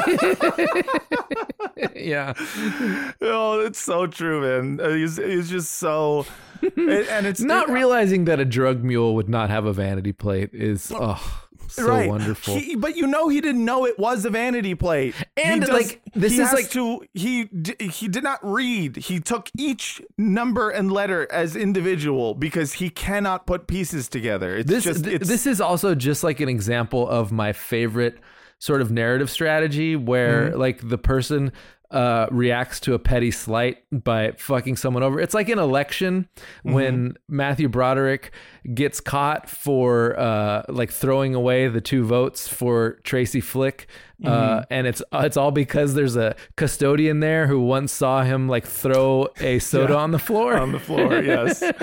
Speaker 2: yeah
Speaker 1: oh, it's so true, man. Uh, He's, he's just so, and it's
Speaker 2: not realizing that a drug mule would not have a vanity plate is oh so
Speaker 1: right.
Speaker 2: wonderful.
Speaker 1: He, but you know, he didn't know it was a vanity plate.
Speaker 2: And,
Speaker 1: He
Speaker 2: like, this
Speaker 1: he
Speaker 2: is
Speaker 1: has
Speaker 2: like-
Speaker 1: to he he did not read. He took each number and letter as individual because he cannot put pieces together. It's
Speaker 2: this
Speaker 1: just
Speaker 2: this is also just like an example of my favorite sort of narrative strategy where
Speaker 1: Mm-hmm.
Speaker 2: like the person uh reacts to a petty slight by fucking someone over. It's like an election
Speaker 1: Mm-hmm.
Speaker 2: when Matthew Broderick gets caught for uh like throwing away the two votes for Tracy Flick. Uh,
Speaker 1: Mm-hmm.
Speaker 2: and it's it's all because there's a custodian there who once saw him like throw a soda
Speaker 1: Yeah.
Speaker 2: on the floor.
Speaker 1: on the floor. Yes.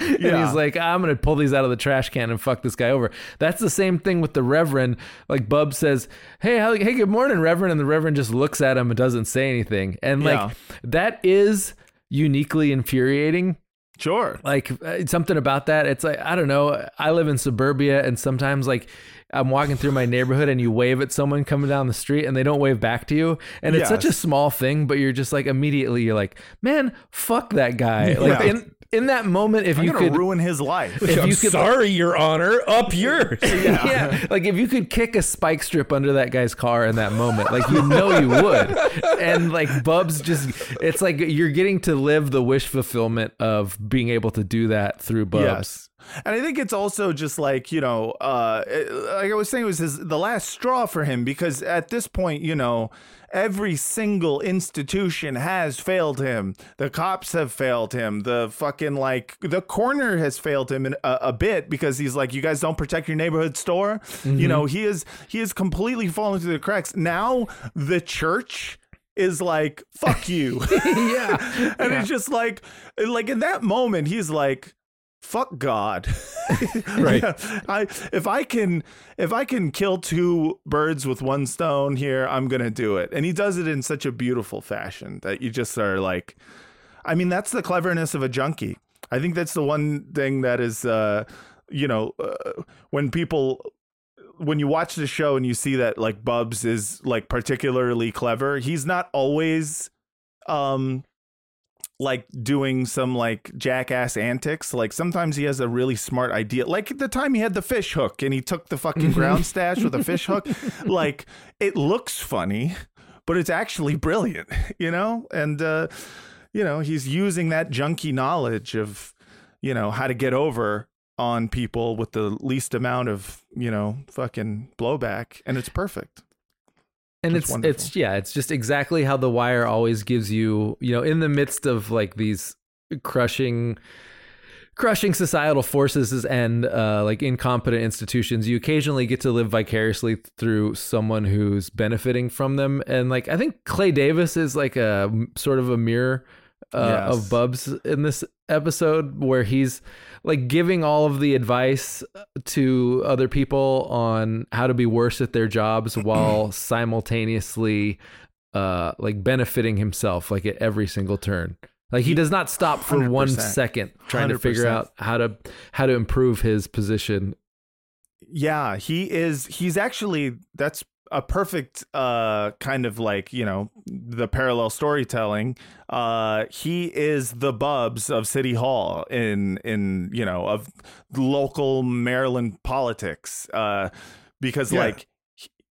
Speaker 2: and he's like, I'm gonna pull these out of the trash can and fuck this guy over. That's the same thing with the Reverend. Like Bub says, Hey, how, hey, good morning, Reverend, and the Reverend just looks at him and doesn't say anything. And like
Speaker 1: Yeah.
Speaker 2: that is uniquely infuriating.
Speaker 1: Sure.
Speaker 2: Like uh, something about that. It's like I don't know. I live in suburbia, and sometimes like I'm walking through my neighborhood, and you wave at someone coming down the street, and they don't wave back to you, and it's such a small thing, but you're just like immediately you're like, man, fuck that guy. Like
Speaker 1: Yeah.
Speaker 2: in in that moment, if
Speaker 1: I'm
Speaker 2: you could
Speaker 1: ruin his life.
Speaker 2: if
Speaker 3: I'm
Speaker 2: you could
Speaker 3: sorry, Your Honor. Up yours.
Speaker 2: yeah. like if you could kick a spike strip under that guy's car in that moment, like you know you would. And like Bubs just it's like you're getting to live the wish fulfillment of being able to do that through Bubs.
Speaker 1: Yes. And I think it's also just like, you know, uh, like I was saying, it was his, the last straw for him because at this point, you know, every single institution has failed him. The cops have failed him. The fucking like the corner has failed him in a, a bit because he's like, you guys don't protect your neighborhood store. You know, he is he is completely fallen through the cracks. Now the church is like, fuck you.
Speaker 2: yeah.
Speaker 1: and it's just like like in that moment he's like fuck god.
Speaker 3: Right.
Speaker 1: Yeah, i if i can if i can kill two birds with one stone here i'm gonna do it. And he does it in such a beautiful fashion that you just are like i mean that's the cleverness of a junkie. I think that's the one thing that is uh you know uh, when people when you watch the show and you see that like Bubs is like particularly clever, he's not always um like doing some like jackass antics. Like sometimes he has a really smart idea. Like the time he had the fish hook and he took the fucking ground stash with a fish hook. Like it looks funny, but it's actually brilliant, you know? And, uh, you know, he's using that junky knowledge of, you know, how to get over on people with the least amount of, you know, fucking blowback. And it's perfect.
Speaker 2: And
Speaker 1: It's
Speaker 2: it's
Speaker 1: wonderful.
Speaker 2: it's yeah it's just exactly how the wire always gives you you know in the midst of like these crushing crushing societal forces and uh, like incompetent institutions you occasionally get to live vicariously through someone who's benefiting from them and like i think clay davis is like a sort of a mirror uh,
Speaker 1: Yes.
Speaker 2: of bubs in this episode where he's like giving all of the advice to other people on how to be worse at their jobs while simultaneously uh like benefiting himself like at every single turn like he does not stop for one
Speaker 1: 100%.
Speaker 2: second trying to figure out how to how to improve his position
Speaker 1: Yeah, he is. He's actually that's a perfect uh kind of like you know the parallel storytelling. Uh, he is the Bubs of City Hall in in you know of local Maryland politics. Uh, because
Speaker 3: Yeah.
Speaker 1: like.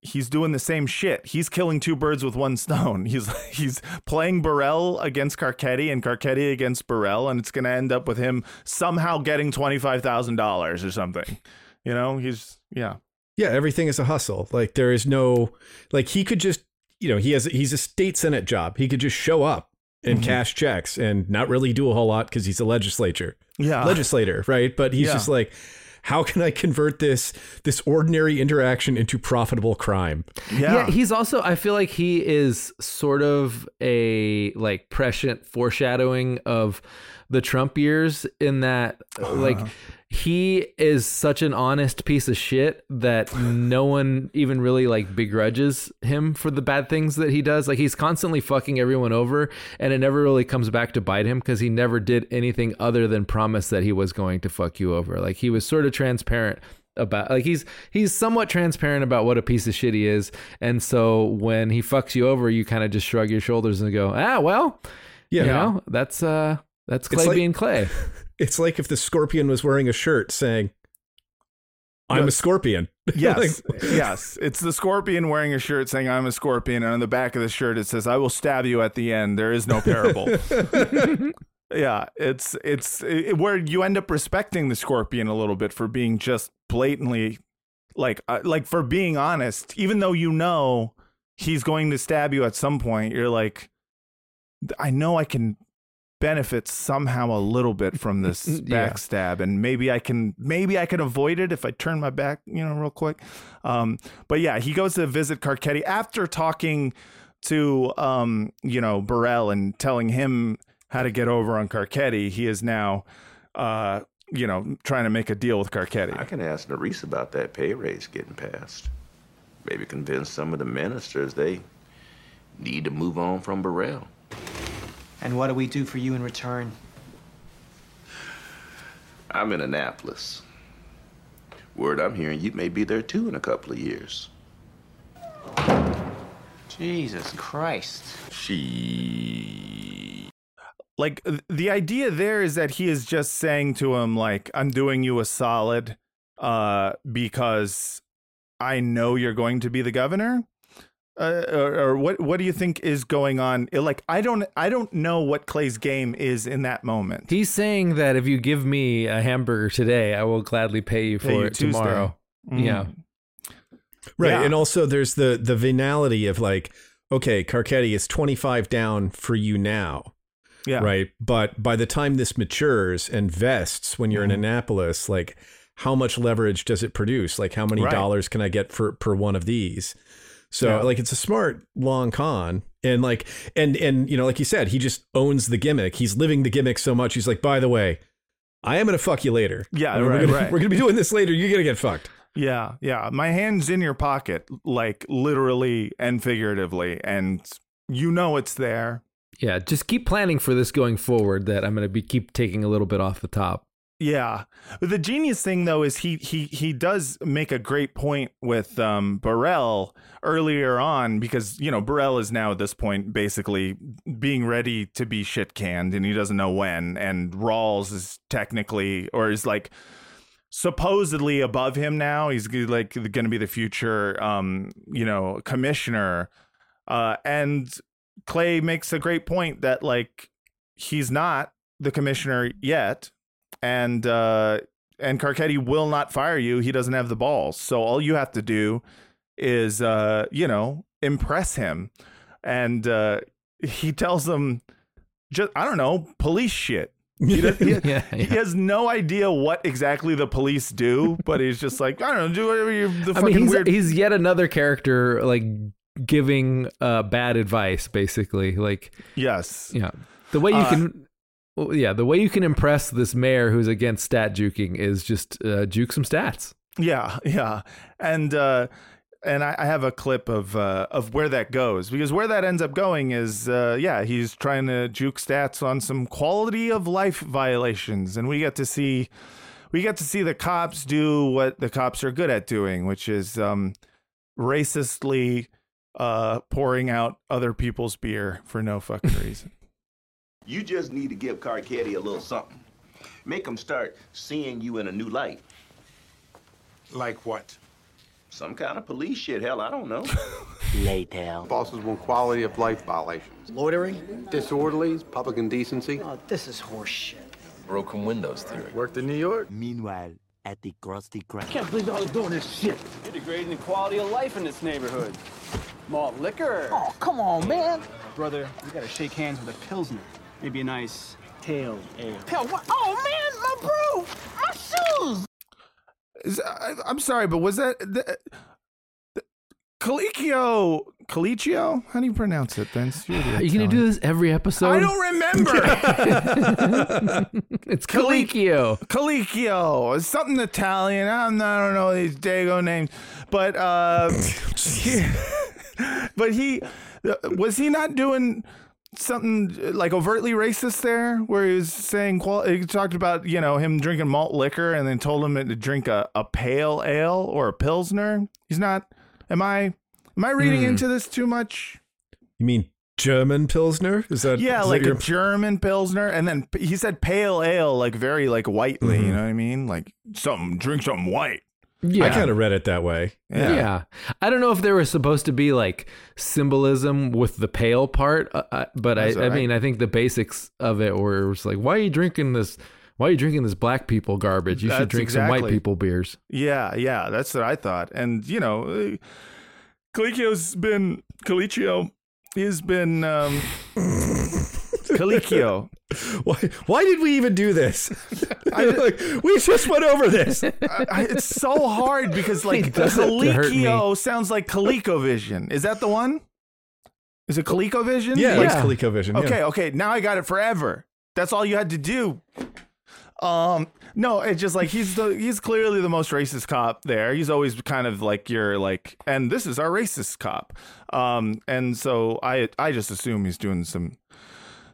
Speaker 1: He's doing the same shit. He's killing two birds with one stone. He's he's playing Burrell against Carcetti and Carcetti against Burrell, and it's gonna end up with him somehow getting twenty five thousand dollars or something. You know, he's yeah.
Speaker 3: Yeah, everything is a hustle. Like there is no like he could just you know, he has he's a state senate job. He could just show up and
Speaker 1: Mhm.
Speaker 3: cash checks and not really do a whole lot because he's a legislature.
Speaker 1: Yeah.
Speaker 3: Legislator, right? But he's
Speaker 1: Yeah.
Speaker 3: just like how can I convert this this ordinary interaction into profitable crime?
Speaker 1: Yeah.
Speaker 2: he's also I feel like he is sort of a like prescient foreshadowing of the Trump years in that like
Speaker 1: Uh-huh.
Speaker 2: He is such an honest piece of shit that no one even really like begrudges him for the bad things that he does. Like he's constantly fucking everyone over and it never really comes back to bite him because he never did anything other than promise that he was going to fuck you over. Like he was sort of transparent about like he's he's somewhat transparent about what a piece of shit he is and so when he fucks you over you kind of just shrug your shoulders and go ah well
Speaker 3: Yeah.
Speaker 2: you know that's uh that's clay
Speaker 3: like-
Speaker 2: being clay
Speaker 3: It's like if the scorpion was wearing a shirt saying I'm a scorpion.
Speaker 1: Yes,
Speaker 3: Like-
Speaker 1: yes. It's the scorpion wearing a shirt saying "I'm a scorpion," and on the back of the shirt it says "I will stab you at the end." There is no parable. yeah, it's it's it, where you end up respecting the scorpion a little bit for being just blatantly, like uh, like for being honest, even though you know he's going to stab you at some point. You're like, I know I can benefit somehow a little bit from this
Speaker 2: Yeah.
Speaker 1: backstab and maybe I can maybe I can avoid it if I turn my back, you know, real quick. Um but yeah, he goes to visit Carcetti after talking to um, you know, Burrell and telling him how to get over on Carcetti. He is now uh, you know, trying to make a deal with Carcetti.
Speaker 11: I can ask Nerese about that pay raise getting passed. Maybe convince some of the ministers they need to move on from Burrell.
Speaker 12: And what do we do for you in return?
Speaker 11: I'm in Annapolis. Word I'm hearing, you may be there too in a couple of years.
Speaker 12: Jesus Christ.
Speaker 11: She.
Speaker 1: like the idea there is that he is just saying to him like i'm doing you a solid uh because i know you're going to be the governor uh, or, or what what do you think is going on like i don't i don't know what clay's game is in that moment
Speaker 2: he's saying that if you give me a hamburger today i will gladly pay you for
Speaker 1: Pay you
Speaker 2: it
Speaker 1: Tuesday.
Speaker 2: tomorrow
Speaker 1: Mhm.
Speaker 2: yeah
Speaker 3: Right.
Speaker 1: Yeah.
Speaker 3: And also there's the the venality of like, okay, Carcetti is 25 down for you now.
Speaker 1: yeah
Speaker 3: Right. But by the time this matures and vests when you're
Speaker 1: Mhm.
Speaker 3: in Annapolis, like how much leverage does it produce? Like how many
Speaker 1: Right.
Speaker 3: dollars can I get for per one of these? So
Speaker 1: Yeah.
Speaker 3: like it's a smart long con. And like and and you know, like you said, he just owns the gimmick. He's living the gimmick so much. He's like, by the way, I am gonna fuck you later.
Speaker 1: Yeah,
Speaker 3: And we're gonna,
Speaker 1: right.
Speaker 3: We're gonna be doing this later. You're gonna get fucked.
Speaker 1: yeah yeah my hands in your pocket like literally and figuratively and you know it's there
Speaker 2: yeah just keep planning for this going forward that i'm going to be keep taking a little bit off the top
Speaker 1: Yeah. The genius thing though is he he he does make a great point with um Burrell earlier on because you know Burrell is now at this point basically being ready to be shit canned and he doesn't know when. And Rawls is technically or is like supposedly above him now. He's like going to be the future um you know commissioner. Uh, and Clay makes a great point that like he's not the commissioner yet, and uh, and Carcetti will not fire you. He doesn't have the balls. So all you have to do is uh, you know impress him, and uh, he tells them just I don't know police shit. He, does, he,
Speaker 2: Yeah,
Speaker 1: he has no idea what exactly the police do, but he's just like I don't know, do whatever you the
Speaker 2: I
Speaker 1: fucking
Speaker 2: mean, he's,
Speaker 1: weird.
Speaker 2: he's yet another character like giving uh, bad advice, basically. Like,
Speaker 1: yes,
Speaker 2: yeah, the way you
Speaker 1: Uh,
Speaker 2: can, well, yeah, the way you can impress this mayor who's against stat juking is just uh, juke some stats.
Speaker 1: Yeah, yeah, and uh, and I, I have a clip of uh, of where that goes because where that ends up going is uh, yeah he's trying to juke stats on some quality of life violations, and we get to see we get to see the cops do what the cops are good at doing, which is um, racistly uh, pouring out other people's beer for no fucking reason.
Speaker 11: You just need to give Carcetti a little something. Make him start seeing you in a new light.
Speaker 6: Like what?
Speaker 11: Some kind of police shit. Hell, I don't know.
Speaker 13: Later. Bosses want quality of life violations. Loitering? Disorderlies, public indecency.
Speaker 12: Oh, this is horseshit.
Speaker 13: Broken windows theory. Worked in New York?
Speaker 14: Meanwhile, at the Krusty Krab.
Speaker 12: Can't believe y'all are doing this shit.
Speaker 15: You're degrading the quality of life in this neighborhood. Malt liquor.
Speaker 12: Oh, come on, man.
Speaker 15: Brother, you gotta shake hands with a Pilsner. Maybe a nice tail ale.
Speaker 12: Hell, what? Oh, man, my bro, my shoes.
Speaker 1: Is- I, I'm sorry, but was that the, the, Colicchio? Colicchio? How do you pronounce it, Vince? You're the
Speaker 2: Are you gonna do this every episode?
Speaker 1: I don't remember.
Speaker 2: it's Colicchio.
Speaker 1: Colicchio. It's something Italian. I'm not, I don't know these Dago names, but uh, he, but he was he not doing something like overtly racist there, where he was saying he talked about you know him drinking malt liquor and then told him to drink a, a pale ale or a pilsner. He's not. Am I? Am I reading
Speaker 3: Hmm.
Speaker 1: into this too much?
Speaker 3: You mean German Pilsner? Is that
Speaker 1: Yeah,
Speaker 3: is that
Speaker 1: like
Speaker 3: your-
Speaker 1: a German pilsner, and then he said pale ale, like very like whitely.
Speaker 3: Mhm.
Speaker 1: You know what I mean? Like something, drink something white.
Speaker 2: Yeah.
Speaker 3: I kind of read it that way.
Speaker 2: Yeah. I don't know if there was supposed to be like symbolism with the pale part, uh, uh, but I,
Speaker 1: That's
Speaker 2: I mean, I think the basics of it were it was like, why are you drinking this? Why are you drinking this black people garbage? You should
Speaker 1: That's
Speaker 2: drink some white people beers.
Speaker 1: Yeah, yeah, that's what I thought. And you know, uh, Colicchio's been Colicchio. He's been um, Colicchio.
Speaker 3: Why? Why did we even do this? I like, we just went over this.
Speaker 1: I, I- it's so hard because like
Speaker 2: He does it to hurt me.
Speaker 1: Colicchio sounds like ColecoVision. Is that the one? Is it ColecoVision?
Speaker 3: Yeah,
Speaker 1: Like-
Speaker 3: it's ColecoVision. yeah.
Speaker 1: Okay, okay. Now I got it forever. That's all you had to do. Um, no, it's just like he's the he's clearly the most racist cop there. He's always kind of like you're like, and this is our racist cop. Um, and so I I just assume he's doing some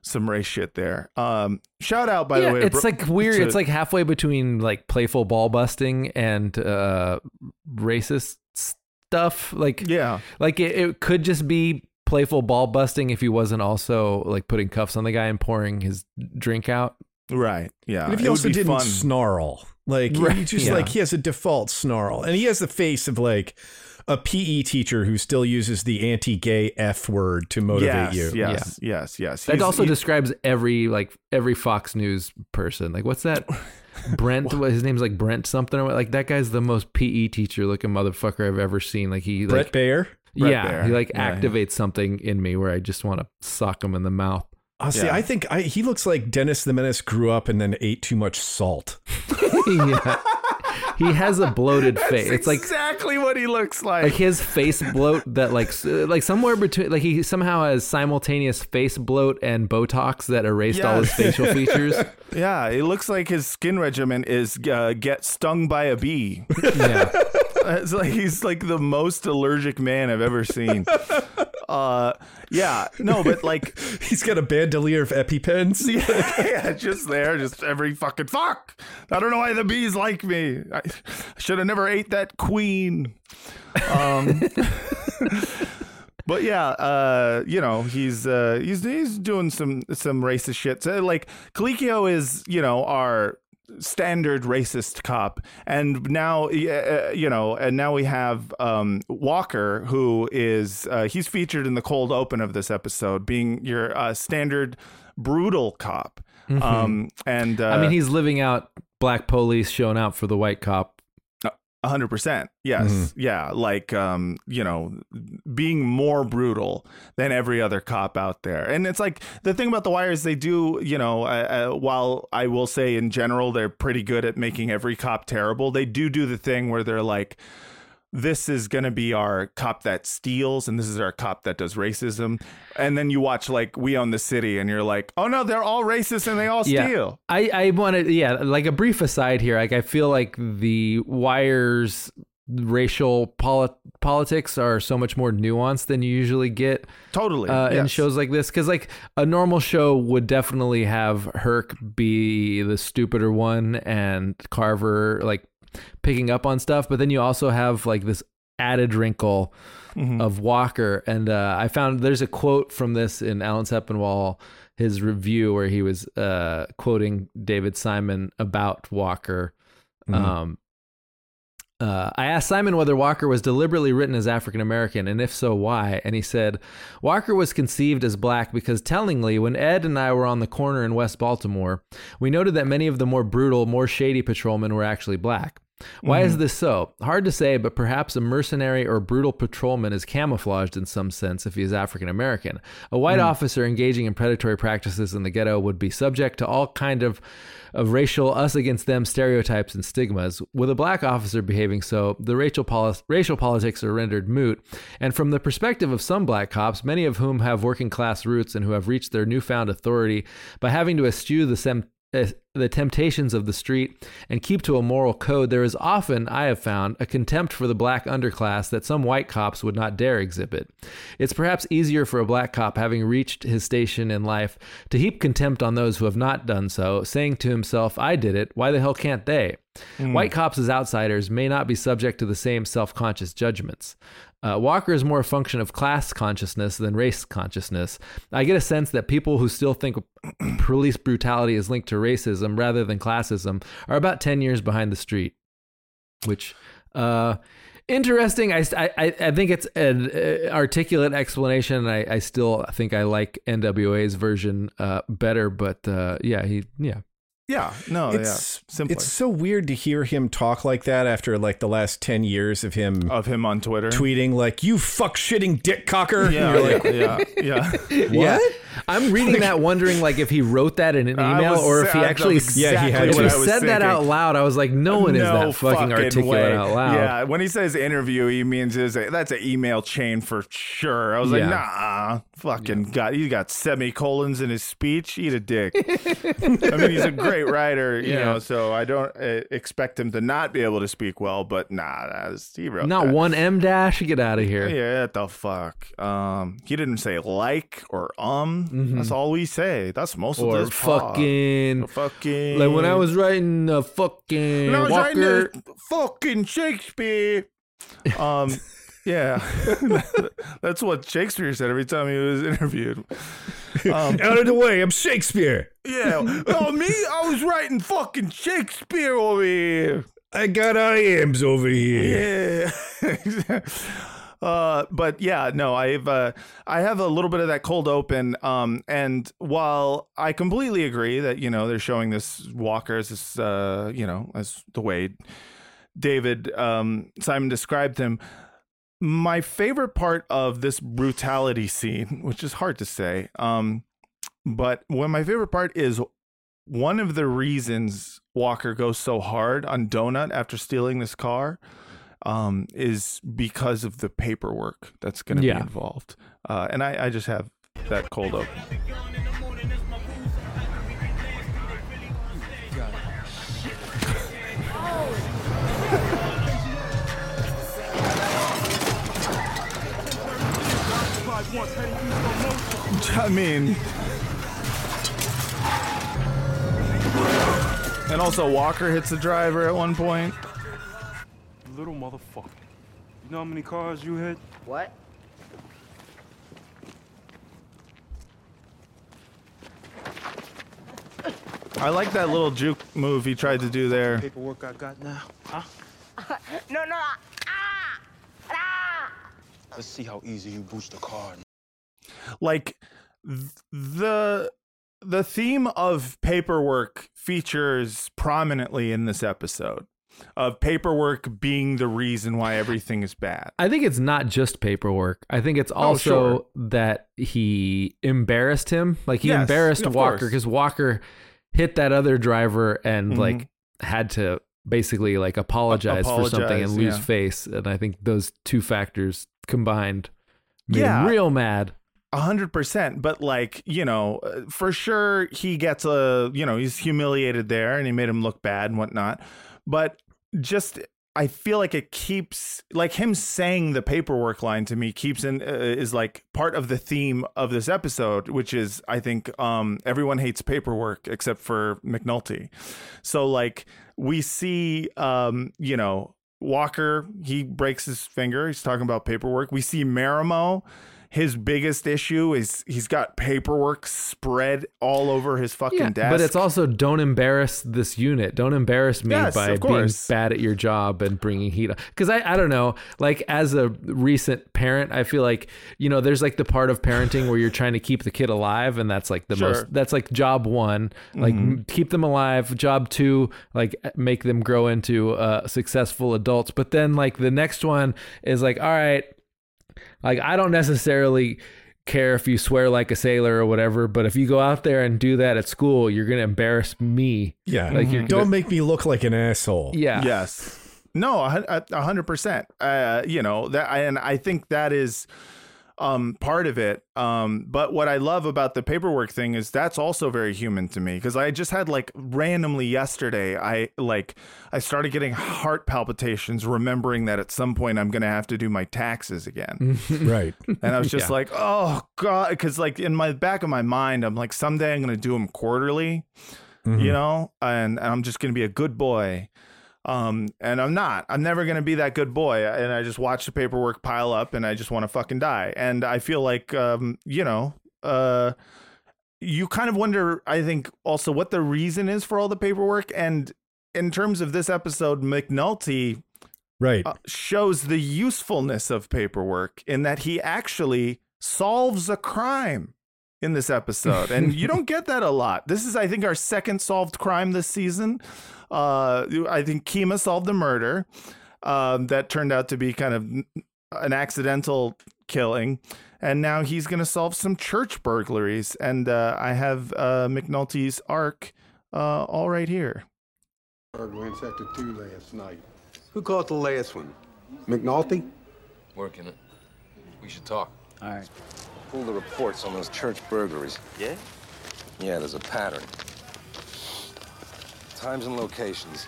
Speaker 1: some race shit there. Um, shout out by
Speaker 2: yeah,
Speaker 1: the way.
Speaker 2: it's
Speaker 1: Bro-
Speaker 2: like weird.
Speaker 1: to-
Speaker 2: It's like halfway between like playful ball busting and uh, racist stuff. Like
Speaker 1: yeah,
Speaker 2: like it, it could just be playful ball busting if he wasn't also like putting cuffs on the guy and pouring his drink out.
Speaker 1: right. Yeah,
Speaker 3: And if he
Speaker 1: it
Speaker 3: also didn't
Speaker 1: fun.
Speaker 3: snarl, like he just
Speaker 2: yeah.
Speaker 3: like he has a default snarl, and he has the face of like a PE teacher who still uses the anti-gay F word to motivate
Speaker 1: yes,
Speaker 3: you.
Speaker 1: Yes, yes, yes.
Speaker 2: That
Speaker 1: He's-
Speaker 2: also
Speaker 1: he-
Speaker 2: describes every like every Fox News person. Like what's that? Brent. what, his name's like Brent something. or what- Like that guy's the most PE teacher looking motherfucker I've ever seen. Like he
Speaker 3: Bret
Speaker 2: like
Speaker 3: Baier.
Speaker 1: Bret
Speaker 2: yeah,
Speaker 1: Baier.
Speaker 2: he like
Speaker 1: Yeah, yeah.
Speaker 2: activates something in me where I just want to sock him in the mouth.
Speaker 3: Oh, see,
Speaker 1: Yeah.
Speaker 3: I think I, he looks like Dennis the Menace grew up and then ate too much salt.
Speaker 2: yeah. He has a bloated face. It's like
Speaker 1: exactly what he looks like.
Speaker 2: like his face bloat that like like somewhere between like he somehow has simultaneous face bloat and Botox that erased all his facial features.
Speaker 1: Yeah, it looks like his skin regimen is uh, get stung by a bee.
Speaker 2: Yeah.
Speaker 1: it's like he's like the most allergic man I've ever seen. Uh, yeah, no, but like,
Speaker 3: He's got a bandolier of EpiPens.
Speaker 1: yeah, yeah, just there, just every fucking fuck. I don't know why the bees like me. I, should have never ate that queen. Um, but yeah, uh, you know, he's uh, he's he's doing some some racist shit. So, like Colicchio is, you know, our standard racist cop, and now uh, you know, and now we have um, Walker, who is uh, he's featured in the cold open of this episode, being your uh, standard brutal cop.
Speaker 2: Mhm.
Speaker 1: Um, and uh,
Speaker 2: I mean, he's living out black police showing out for the white cop.
Speaker 1: Hundred percent. Yes.
Speaker 2: Mhm.
Speaker 1: Yeah. Like, um, you know, being more brutal than every other cop out there. And it's like the thing about the wire is they do, you know, uh, uh, while I will say in general they're pretty good at making every cop terrible, they do do the thing where they're like, this is going to be our cop that steals and this is our cop that does racism. And then you watch like We Own the City and you're like, oh no, they're all racist and they all steal.
Speaker 2: I, I wanted, yeah, like a brief aside here. Like, I feel like the wires racial poli- politics are so much more nuanced than you usually get
Speaker 1: totally
Speaker 2: uh, in shows like this because like a normal show would definitely have herc be the stupider one and carver like picking up on stuff but then you also have like this added wrinkle
Speaker 1: Mhm.
Speaker 2: of walker and uh, i found there's a quote from this in alan sepinwall his review where he was uh, quoting david simon about walker
Speaker 3: Mhm.
Speaker 2: um, uh, I asked Simon whether Walker was deliberately written as African American, and if so, why. And he said, Walker was conceived as black because tellingly, when Ed and I were on the corner in West Baltimore, we noted that many of the more brutal, more shady patrolmen were actually black. Why is
Speaker 1: Mhm.
Speaker 2: this so? Hard to say, but perhaps a mercenary or brutal patrolman is camouflaged in some sense if he is African American. A white
Speaker 1: Mm.
Speaker 2: officer engaging in predatory practices in the ghetto would be subject to all kind of of racial us against them stereotypes and stigmas. With a black officer behaving so, the racial poli- racial politics are rendered moot. And from the perspective of some black cops, many of whom have working class roots and who have reached their newfound authority by having to eschew the sem- the temptations of the street and keep to a moral code, there is often, I have found, a contempt for the black underclass that some white cops would not dare exhibit. It's perhaps easier for a black cop having reached his station in life to heap contempt on those who have not done so, saying to himself, I did it, why the hell can't they?
Speaker 1: Mm.
Speaker 2: White cops as outsiders may not be subject to the same self conscious judgments. Uh, Walker is more a function of class consciousness than race consciousness. I get a sense that people who still think police brutality is linked to racism rather than classism are about 10 years behind the street, which. Uh, Interesting. I, I, I think it's an uh, articulate explanation. I, I still think I like NWA's version uh, better, but uh, yeah, he yeah.
Speaker 1: Yeah. No,
Speaker 3: it's
Speaker 1: yeah. Simpler.
Speaker 3: it's so weird to hear him talk like that after like the last 10 years of him
Speaker 1: of him on Twitter
Speaker 3: tweeting like you fuck shitting dick cocker
Speaker 1: Yeah,
Speaker 3: You're like,
Speaker 1: yeah, yeah, yeah.
Speaker 2: Yeah. I'm reading that wondering like if he wrote that in an email
Speaker 1: was
Speaker 2: or if he
Speaker 1: sa-
Speaker 2: actually
Speaker 1: that's
Speaker 3: Yeah, he had
Speaker 2: if he
Speaker 1: what I was
Speaker 2: said that out loud. I was like, no one is that fucking articulate
Speaker 1: way.
Speaker 2: out loud.
Speaker 1: Yeah, when he says interview, he means is a, that's an email chain for sure. I was like, nah, fucking got he got semicolons in his speech. Eat a dick. I mean, he's a great writer, you
Speaker 2: Yeah.
Speaker 1: know, so I don't uh, expect him to not be able to speak well. But nah, that's he wrote
Speaker 2: Not
Speaker 1: that.
Speaker 2: one M dash. Get out of here.
Speaker 1: Yeah, what the fuck. Um, he didn't say like or um. That's all we say. That's most
Speaker 2: Mm-hmm. Or
Speaker 1: of this. pod.
Speaker 2: fucking,
Speaker 1: fucking.
Speaker 2: like when I was writing uh, fucking
Speaker 1: When I was writing
Speaker 2: Walker.
Speaker 1: this fucking Shakespeare. Um, yeah, that's what Shakespeare said every time he was interviewed. Um,
Speaker 3: out of the way i'm shakespeare
Speaker 1: yeah, oh me, I was writing fucking Shakespeare over here.
Speaker 3: i got iambs over here
Speaker 1: Yeah. Uh, but yeah, no, I've uh, I have a little bit of that cold open. Um, and while I completely agree that you know they're showing this Walker as this, uh, you know, as the way David um, Simon described him, my favorite part of this brutality scene, which is hard to say, um, but when my favorite part is one of the reasons Walker goes so hard on Donut after stealing this car um, is because of the paperwork that's going to
Speaker 2: Yeah.
Speaker 1: be involved. Uh, and I, I just have that cold open. I mean, and also Walker hits the driver at one point.
Speaker 16: Little motherfucker. You know how many cars you hit?
Speaker 17: What?
Speaker 1: I like that little juke move he tried to do there.
Speaker 16: Paperwork I got now, huh?
Speaker 12: no, no. Ah! Ah!
Speaker 16: Let's see how easy you boost the car.
Speaker 1: like th- the the theme of paperwork features prominently in this episode of paperwork being the reason why everything is bad.
Speaker 2: I think it's not just paperwork. I think it's
Speaker 1: Oh,
Speaker 2: also
Speaker 1: sure.
Speaker 2: that he embarrassed him. Like he
Speaker 1: Yes,
Speaker 2: embarrassed Walker because Walker hit that other driver and
Speaker 1: Mhm.
Speaker 2: like had to basically like apologize, for something and lose
Speaker 1: yeah.
Speaker 2: face. And I think those two factors combined made
Speaker 1: Yeah.
Speaker 2: him real mad.
Speaker 1: A hundred percent, but like you know, uh, for sure he gets a you know he's humiliated there, and he made him look bad and whatnot. But just I feel like it keeps like him saying the paperwork line to me keeps in uh, is like part of the theme of this episode, which is I think um everyone hates paperwork except for McNulty. So like we see um you know Walker he breaks his finger. He's talking about paperwork. We see Marimow. His biggest issue is he's got paperwork spread all over his fucking desk.
Speaker 2: but it's also don't embarrass this unit. Don't embarrass me
Speaker 1: Yes,
Speaker 2: by being bad at your job and bringing heat. up. Because I, I don't know. Like as a recent parent, I feel like you know there's like the part of parenting where you're trying to keep the kid alive, and that's like the
Speaker 1: Sure.
Speaker 2: most. That's like job one. Like
Speaker 1: Mhm.
Speaker 2: keep them alive. Job two, like make them grow into uh, successful adults. But then like the next one is like, all right, like I don't necessarily care if you swear like a sailor or whatever, but if you go out there and do that at school, you're gonna embarrass me.
Speaker 3: Yeah.
Speaker 2: like you're
Speaker 3: Don't make me look like an asshole.
Speaker 2: Yeah.
Speaker 1: Yes. No, a a a hundred percent. Uh, you know that, and I think that is um part of it. Um, but what I love about the paperwork thing is that's also very human to me because I just had like randomly yesterday, I like I started getting heart palpitations, remembering that at some point I'm gonna have to do my taxes again.
Speaker 3: right.
Speaker 1: And I was just
Speaker 2: Yeah.
Speaker 1: like, oh god, because like in my back of my mind, I'm like, someday I'm gonna do them quarterly,
Speaker 3: Mhm.
Speaker 1: you know, and, and I'm just gonna be a good boy. Um, and I'm not. I'm never gonna be that good boy. And I just watch the paperwork pile up, and I just want to fucking die. And I feel like, um, you know, uh, you kind of wonder. I think also what the reason is for all the paperwork. And in terms of this episode, McNulty
Speaker 3: Right.
Speaker 1: uh, shows the usefulness of paperwork in that he actually solves a crime in this episode and you don't get that a lot this is i think our second solved crime this season uh i think kima solved the murder um that turned out to be kind of an accidental killing and now he's going to solve some church burglaries and uh i have uh mcnulty's arc uh all right here
Speaker 13: Burglar in Sector 2 last night. Who caught the last one? McNulty?
Speaker 17: Working it. We should talk.
Speaker 9: All right.
Speaker 17: Pull the reports on those church burglaries. Yeah? Yeah, there's a pattern. Times and locations.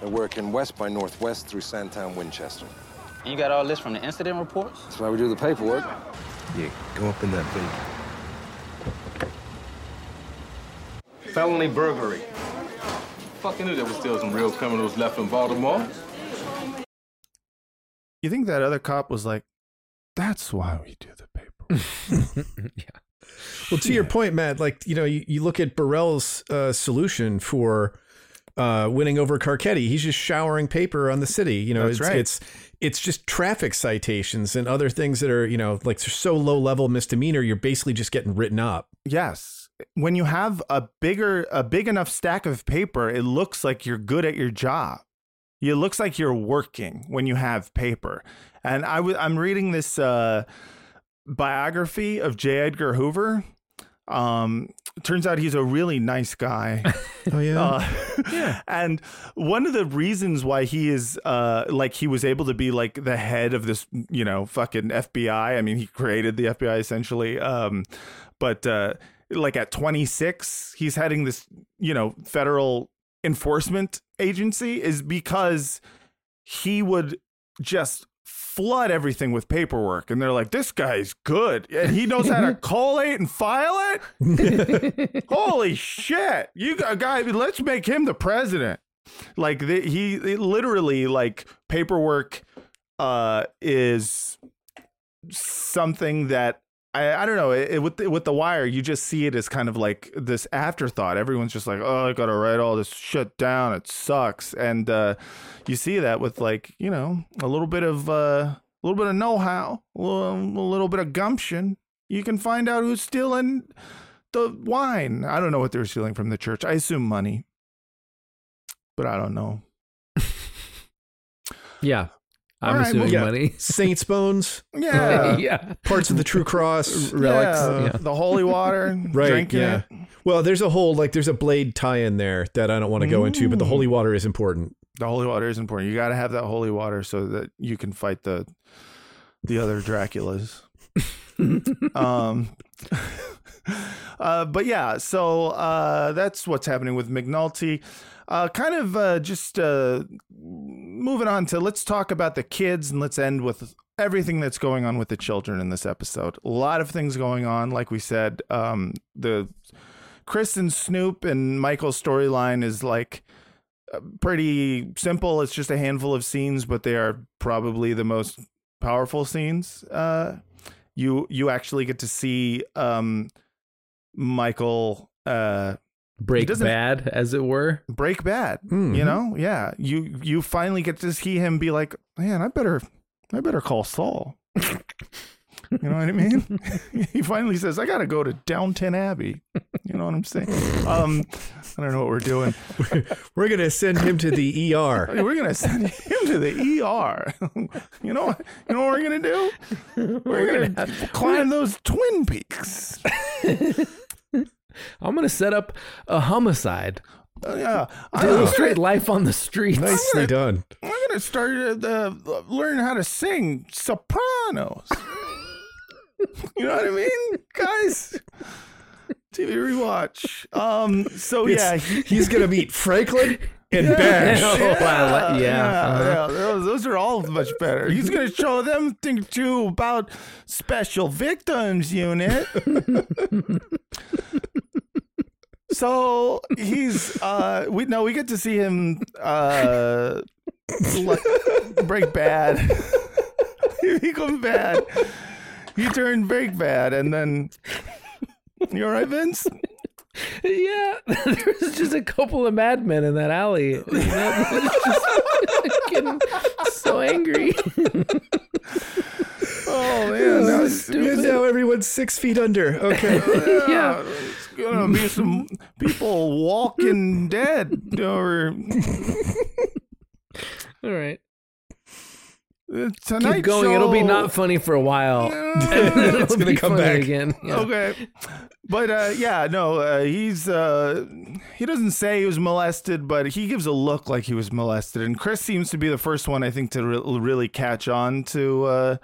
Speaker 17: They're working west by northwest through Sandtown, Winchester.
Speaker 9: And you got all this from the incident reports?
Speaker 17: That's why we do the paperwork. Yeah, go up in that vehicle.
Speaker 18: Felony burglary. Fucking knew there was still some real criminals left in Baltimore.
Speaker 1: you think that other cop was like that's why we do the paper
Speaker 3: Well, to your point, Matt, like you know, you, you look at Burrell's uh, solution for uh, winning over Carcetti. He's just showering paper on the city. You know,
Speaker 1: That's
Speaker 3: it's,
Speaker 1: right.
Speaker 3: it's it's just traffic citations and other things that are you know like so low level misdemeanor. You're basically just getting written up.
Speaker 1: Yes. When you have a bigger a big enough stack of paper, it looks like you're good at your job. It looks like you're working when you have paper. And I w- I'm reading this uh, biography of J. Edgar Hoover. Um, turns out he's a really nice guy.
Speaker 3: Oh yeah.
Speaker 1: Uh, yeah. And one of the reasons why he is uh like he was able to be like the head of this, you know, fucking FBI. I mean, he created the FBI essentially. Um but uh like at 26, he's heading this, you know, federal enforcement agency is because he would just flood everything with paperwork. And they're like this guy's good. And he knows how to collate and file it? Holy shit. You got a guy let's make him the president. Like the, he it literally like paperwork uh is something that I, I don't know it, it- with the, with the wire you just see it as kind of like this afterthought. Everyone's just like oh i gotta write all this shit down. It sucks. And uh you see that with like you know a little bit of uh a little bit of know-how a little, a little bit of gumption. You can find out who's stealing the wine. I don't know what they're stealing from the church. I assume money. But i don't know.
Speaker 2: Yeah. I'm
Speaker 1: All right,
Speaker 2: assuming
Speaker 1: well,
Speaker 2: money.
Speaker 3: Saints bones.
Speaker 1: Yeah.
Speaker 2: yeah.
Speaker 3: Parts of the true cross.
Speaker 2: Relics,
Speaker 1: Yeah,
Speaker 2: yeah.
Speaker 1: the holy water
Speaker 3: Right.
Speaker 1: drinking
Speaker 3: yeah.
Speaker 1: it
Speaker 3: Well, there's a whole like there's a blade tie-in there that I don't want to go into, but the holy water is important.
Speaker 1: the holy water is important. You got to have that holy water so that you can fight the the other Draculas. um, uh, but yeah, so uh, that's what's happening with McNulty. Uh, kind of uh, just uh, moving on to let's talk about the kids and let's end with everything that's going on with the children in this episode. A lot of things going on, like we said. Um, the Chris and Snoop and Michael's storyline is like uh, pretty simple. It's just a handful of scenes, but they are probably the most powerful scenes. Uh, you you actually get to see um, Michael uh,
Speaker 2: Break bad, as it were.
Speaker 1: break bad.
Speaker 3: Mhm.
Speaker 1: You know, yeah. You you finally get to see him be like, man, I better I better call Saul. you know what I mean? he finally says, I gotta go to Downton Abbey. You know what I'm saying? Um, I don't know what we're doing.
Speaker 3: We're gonna send him to the ER.
Speaker 1: We're gonna send him to the ER. you know what? You know what we're gonna do? We're, gonna, climb those Twin Peaks.
Speaker 2: I'm gonna set up a homicide
Speaker 1: Uh, yeah,
Speaker 2: to
Speaker 1: I'm
Speaker 2: illustrate life on the streets.
Speaker 3: Nicely done.
Speaker 1: I'm gonna start uh, uh, learn how to sing sopranos. you know what I mean, guys? TV rewatch. Um. So yeah,
Speaker 3: It's-
Speaker 1: he-
Speaker 3: he's gonna meet Franklin and
Speaker 1: Yeah.
Speaker 3: Bash.
Speaker 2: I yeah, uh-huh.
Speaker 1: yeah, Those, those are all much better. He's going to show them thing too about special victims unit. so he's uh we no we get to see him uh break bad. he becomes bad. He turned break bad and then you all right, Vince?
Speaker 2: Yeah, there was just a couple of madmen in that alley. You know, just getting so angry.
Speaker 1: Oh man, that was
Speaker 3: And now everyone's six feet under. Okay.
Speaker 2: Yeah.
Speaker 1: It's gonna be some people walking dead or
Speaker 2: All right,
Speaker 1: tonight.
Speaker 2: keep going. It'll be not funny for a while.
Speaker 3: It's
Speaker 2: It'll
Speaker 3: gonna
Speaker 2: be
Speaker 3: come back.
Speaker 2: again. Yeah.
Speaker 1: Okay, but uh, yeah, no, uh, he's uh, he doesn't say he was molested, but he gives a look like he was molested, and Chris seems to be the first one I think to re- really catch on to uh,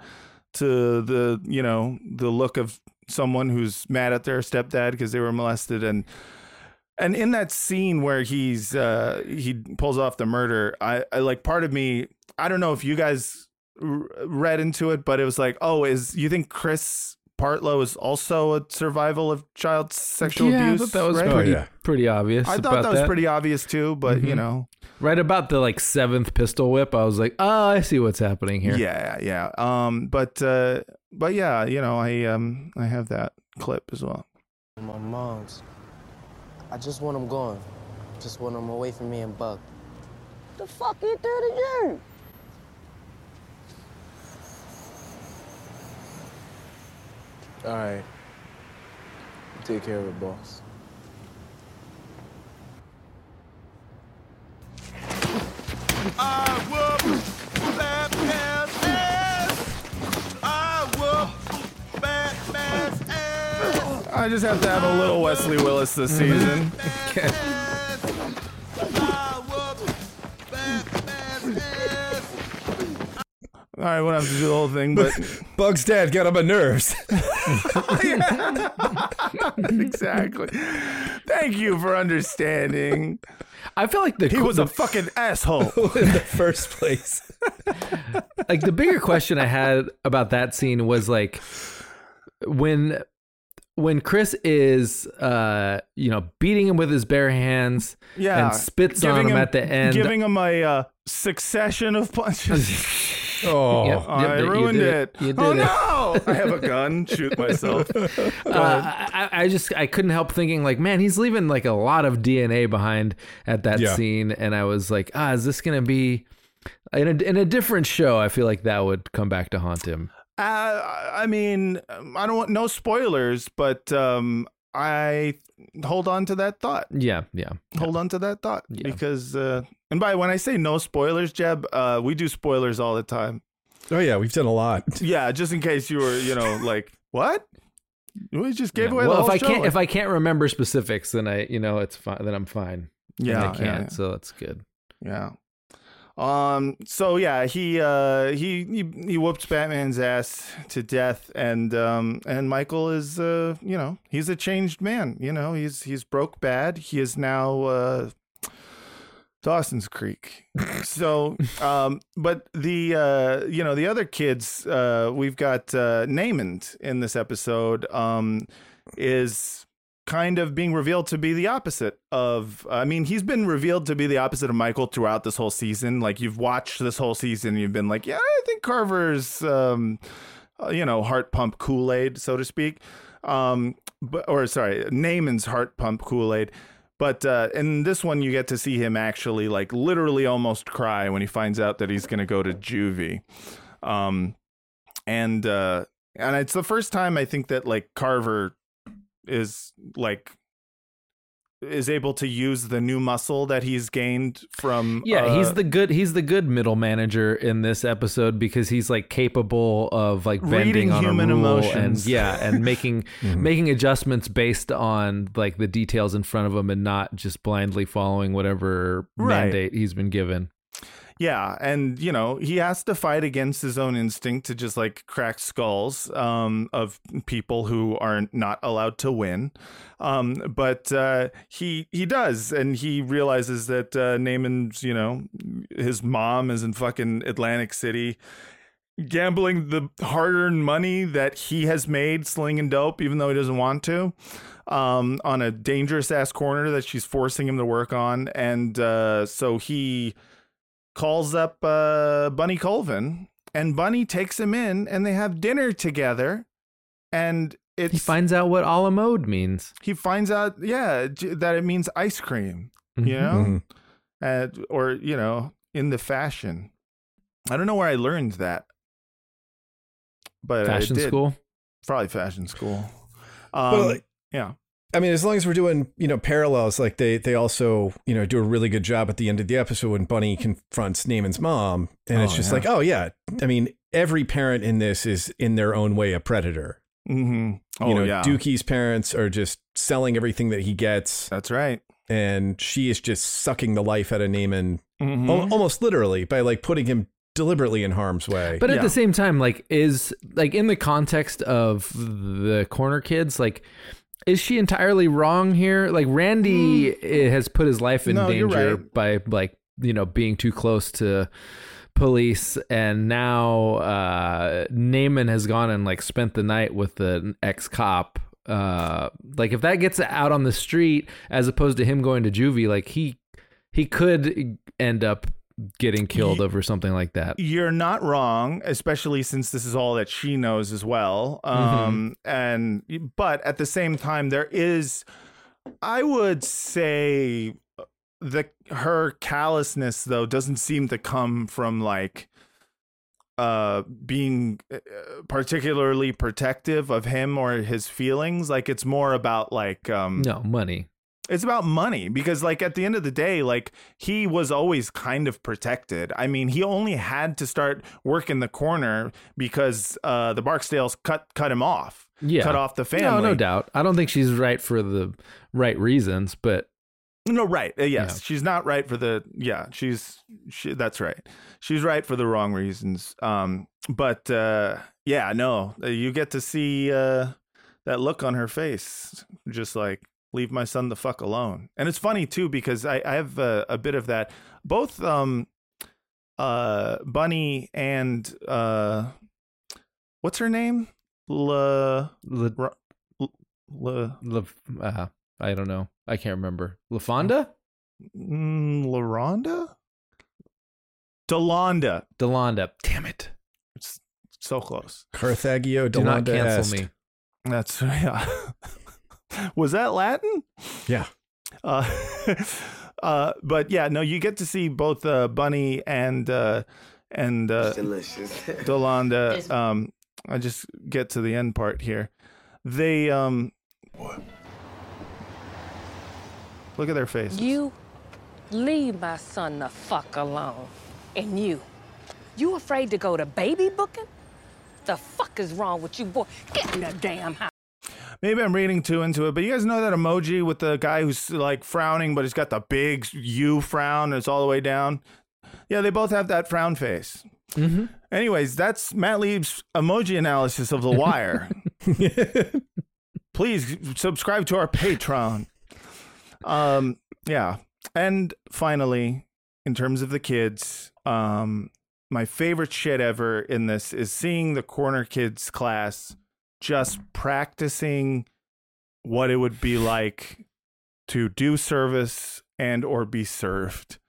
Speaker 1: to the you know the look of someone who's mad at their stepdad because they were molested and. And in that scene where he's uh, he pulls off the murder, I, I like part of me. I don't know if you guys read into it, but it was like, oh, is you think Chris Partlow is also a survival of child sexual
Speaker 2: yeah,
Speaker 1: abuse?
Speaker 2: I thought that was
Speaker 1: right?
Speaker 2: pretty,
Speaker 3: Oh, yeah.
Speaker 2: pretty obvious.
Speaker 1: I thought
Speaker 2: about
Speaker 1: that was pretty obvious too, but you
Speaker 2: Mhm.
Speaker 1: know,
Speaker 2: Right about the like seventh pistol whip, I was like, oh, I see what's happening here.
Speaker 1: yeah, yeah. Um, but uh, but yeah, you know, I um, I have that clip as well.
Speaker 19: My mom's. I just want them gone. Just want them away from me and Bug.
Speaker 12: The fuck you do to you?
Speaker 19: All right. Take care of it, boss.
Speaker 8: I whoop Batman's ass. I whoop Batman's ass.
Speaker 1: I just have to have a little Wesley Willis this season. All right, we don't have to do the whole thing, but
Speaker 3: Bug's dad got on my nerves.
Speaker 1: exactly. Thank you for understanding.
Speaker 2: I feel like the
Speaker 1: He was a fucking asshole.
Speaker 3: in the first place.
Speaker 2: like the bigger question I had about that scene was like when when Chris is uh you know beating him with his bare hands
Speaker 1: Yeah,
Speaker 2: and spits on
Speaker 1: giving
Speaker 2: him, at the end
Speaker 1: giving him a uh, succession of punches.
Speaker 3: Oh,
Speaker 2: Yep, yep,
Speaker 1: I
Speaker 2: you
Speaker 1: ruined
Speaker 2: did
Speaker 1: it. Oh
Speaker 2: it.
Speaker 1: no! I have a gun. Shoot myself.
Speaker 2: Uh. I, I just I couldn't help thinking like, man, he's leaving like a lot of DNA behind at that
Speaker 3: Yeah.
Speaker 2: scene, and I was like, ah, is this gonna be in a, in a different show? I feel like that would come back to haunt him.
Speaker 1: Uh, I mean, um, I don't want no spoilers, but um, I hold on to that thought.
Speaker 2: Yeah, yeah.
Speaker 1: Hold on to that thought because, uh, and by when I say no spoilers, Jeb, uh, we do spoilers all the time.
Speaker 3: Oh yeah, we've done a lot.
Speaker 1: Yeah, just in case you were, you know, like what? We just gave
Speaker 2: Yeah.
Speaker 1: away. the
Speaker 2: Well, if I
Speaker 1: show.
Speaker 2: can't if I can't remember specifics, then I you know it's fine. Then I'm fine. And
Speaker 1: Yeah,
Speaker 2: I
Speaker 1: yeah,
Speaker 2: can't.
Speaker 1: yeah.
Speaker 2: So that's good.
Speaker 1: Yeah. Um. So yeah, he uh he he he whoops Batman's ass to death, and um and Michael is uh you know he's a changed man. You know he's he's broke bad. He is now uh Dawson's Creek. so um but the uh you know the other kids uh we've got uh Namond in this episode um is kind of being revealed to be the opposite of I mean he's been revealed to be the opposite of Michael throughout this whole season. Like you've watched this whole season and you've been like yeah I think Carver's um uh, you know heart pump Kool-Aid so to speak. Um but or sorry Namond's heart pump Kool-Aid but uh, in this one, you get to see him actually, like, literally almost cry when he finds out that he's going to go to juvie. Um, and uh, and it's the first time I think that like Carver is like is able to use the new muscle that he's gained from.
Speaker 2: Yeah,
Speaker 1: uh,
Speaker 2: he's the good he's the good middle manager in this episode because he's like capable of like bending on
Speaker 1: human
Speaker 2: a rule
Speaker 1: emotions.
Speaker 2: and yeah, and making making adjustments based on like the details in front of him and not just blindly following whatever
Speaker 1: Right.
Speaker 2: mandate he's been given.
Speaker 1: Yeah, and you know he has to fight against his own instinct to just like crack skulls um, of people who are not allowed to win. Um, but uh, he he does, and he realizes that uh, Namond's you know his mom is in fucking Atlantic City. Gambling the hard-earned money that he has made slinging dope, even though he doesn't want to, um, on a dangerous ass corner that she's forcing him to work on, and uh, so he calls up uh, Bunny Colvin, and Bunny takes him in, and they have dinner together. And it's
Speaker 2: He finds out what a la mode means.
Speaker 1: he finds out, yeah, that it means ice cream, you
Speaker 2: Mhm.
Speaker 1: know, and or you know, in the fashion. I don't know where I learned that, but I
Speaker 2: Fashion
Speaker 1: did.
Speaker 2: school?
Speaker 1: probably fashion school. Um,
Speaker 3: Well, like-
Speaker 1: yeah.
Speaker 3: I mean, as long as we're doing, you know, parallels, like they they also, you know, do a really good job at the end of the episode when Bunny confronts Namond's mom, and it's
Speaker 1: Oh,
Speaker 3: just
Speaker 1: yeah.
Speaker 3: like, oh yeah, I mean, every parent in this is in their own way a predator.
Speaker 1: Mm-hmm. Oh
Speaker 3: you know,
Speaker 1: yeah.
Speaker 3: Dookie's parents are just selling everything that he gets,
Speaker 1: That's right.
Speaker 3: and she is just sucking the life out of Naaman,
Speaker 1: Mhm.
Speaker 3: al- almost literally by like putting him deliberately in harm's way.
Speaker 2: But at
Speaker 1: Yeah.
Speaker 2: the same time, like, is like in the context of the corner kids, like, is she entirely wrong here? Like, Randy eh, has put his life in
Speaker 1: Mm. No,
Speaker 2: danger
Speaker 1: right.
Speaker 2: by like you know being too close to police, and now uh, Namond has gone and like spent the night with an ex cop. Uh, like if that gets out on the street as opposed to him going to juvie, like he he could end up getting killed
Speaker 1: Ye-
Speaker 2: over something like that.
Speaker 1: You're not wrong, especially since this is all that she knows as well.
Speaker 2: Mm-hmm.
Speaker 1: Um, and but at the same time, there is, I would say, the her callousness though doesn't seem to come from like uh being uh, particularly protective of him or his feelings like it's more about like um
Speaker 2: No money.
Speaker 1: It's about money because like at the end of the day like he was always kind of protected i mean he only had to start working the corner because uh the barksdales cut cut him off
Speaker 2: yeah.
Speaker 1: cut off the family
Speaker 2: No, no doubt. I don't think she's right for the right reasons, but
Speaker 1: no right uh, yes
Speaker 2: Yeah.
Speaker 1: she's not right for the yeah she's she, that's right she's right for the wrong reasons um but uh yeah no uh, you get to see uh that look on her face just like leave my son the fuck alone and it's funny too because i, I have a, a bit of that both um uh bunny and uh what's her name La,
Speaker 2: Le,
Speaker 1: Ra- La,
Speaker 2: Le, uh, I don't know. I can't remember. LaFonda?
Speaker 1: mm, LaRonda? Delonda.
Speaker 2: Delonda. Damn it.
Speaker 1: It's so close.
Speaker 3: Carthago
Speaker 2: Do not
Speaker 3: Delonda
Speaker 2: cancel
Speaker 3: est.
Speaker 2: me.
Speaker 1: That's yeah. Was that Latin?
Speaker 3: Yeah.
Speaker 1: Uh, uh, but yeah, no, you get to see both uh, Bunny and uh, and uh,
Speaker 9: Delicious.
Speaker 1: Delonda. Um, I just get to the end part here. They um. What? Look at their faces.
Speaker 20: You leave my son the fuck alone. And you, you afraid to go to baby booking? The fuck is wrong with you, boy? Get in the damn house.
Speaker 1: Maybe I'm reading too into it, but you guys know that emoji with the guy who's like frowning, but he's got the big U frown and it's all the way down. Yeah, they both have that frown face.
Speaker 2: Mm-hmm.
Speaker 1: Anyways, that's Matt Lieb's emoji analysis of The Wire. Please subscribe to our Patreon. Um, yeah, and finally, in terms of the kids, um, my favorite shit ever in this is seeing the corner kids class just practicing what it would be like to do service and or be served.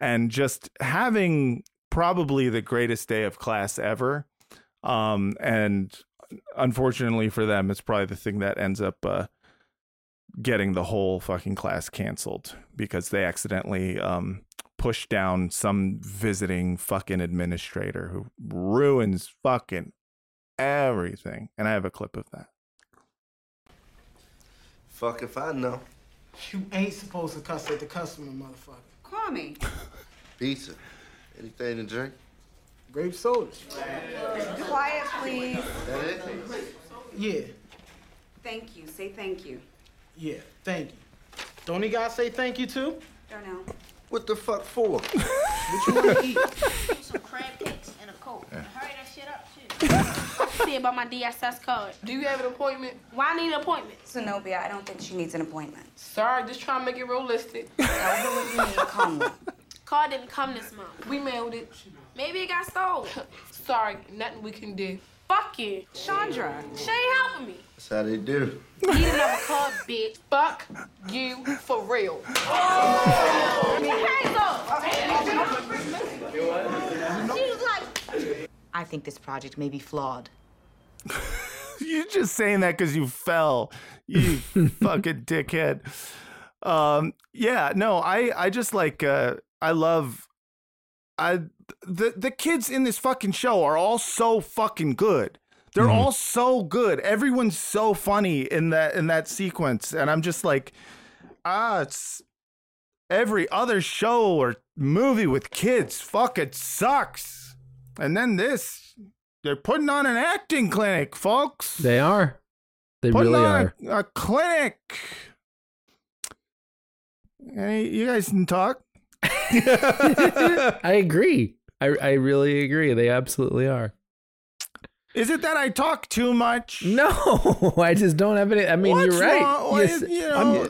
Speaker 1: And just having probably the greatest day of class ever um and unfortunately for them it's probably the thing that ends up uh getting the whole fucking class canceled because they accidentally um pushed down some visiting fucking administrator who ruins fucking everything and i have a clip of that
Speaker 9: Fuck if I know.
Speaker 21: You ain't supposed to cuss at the customer, motherfucker.
Speaker 22: Call me.
Speaker 9: Pizza. Anything to drink?
Speaker 21: Grape sodas.
Speaker 22: Quiet, please.
Speaker 9: That it?
Speaker 21: Yeah,
Speaker 22: Thank you. Say thank you.
Speaker 21: yeah, thank you. Don't he gotta say thank you too?
Speaker 22: Don't know.
Speaker 9: What the fuck for?
Speaker 21: What you wanna eat?
Speaker 23: Some crab cakes and a coke. Hurry that shit up, too. See about my DSS card.
Speaker 22: Do you have an appointment?
Speaker 23: Why I need an appointment?
Speaker 22: Zenobia, I don't think she needs an appointment. Sorry, just trying to make it realistic. Tell her what you need calmly.
Speaker 23: Card didn't come this month.
Speaker 22: We mailed it.
Speaker 23: Maybe it got stolen.
Speaker 22: Sorry, nothing we can do.
Speaker 23: Fuck you.
Speaker 22: Chandra.
Speaker 23: She ain't helping me.
Speaker 9: That's how they do.
Speaker 23: Need another card, bitch.
Speaker 22: Fuck you for real. Oh!
Speaker 23: Hands up.
Speaker 22: She was like, I think this project may be flawed.
Speaker 1: You're just saying that because you fell, you fucking dickhead. Um, yeah, no, I, I just like, uh, I love, I, the the kids in this fucking show are all so fucking good. They're
Speaker 3: Mhm.
Speaker 1: all so good. Everyone's so funny in that in that sequence, and I'm just like, ah, it's every other show or movie with kids Fuck, it sucks. And then this, they're putting on an acting clinic, folks.
Speaker 2: They are. They
Speaker 1: putting
Speaker 2: really are.
Speaker 1: A, a clinic. Hey, you guys can talk.
Speaker 2: I agree. I, I really agree. They absolutely are.
Speaker 1: Is it that I talk too much?
Speaker 2: No, I just don't have any. I mean,
Speaker 1: What's
Speaker 2: you're right.
Speaker 1: wrong?
Speaker 2: Yes,
Speaker 1: you know,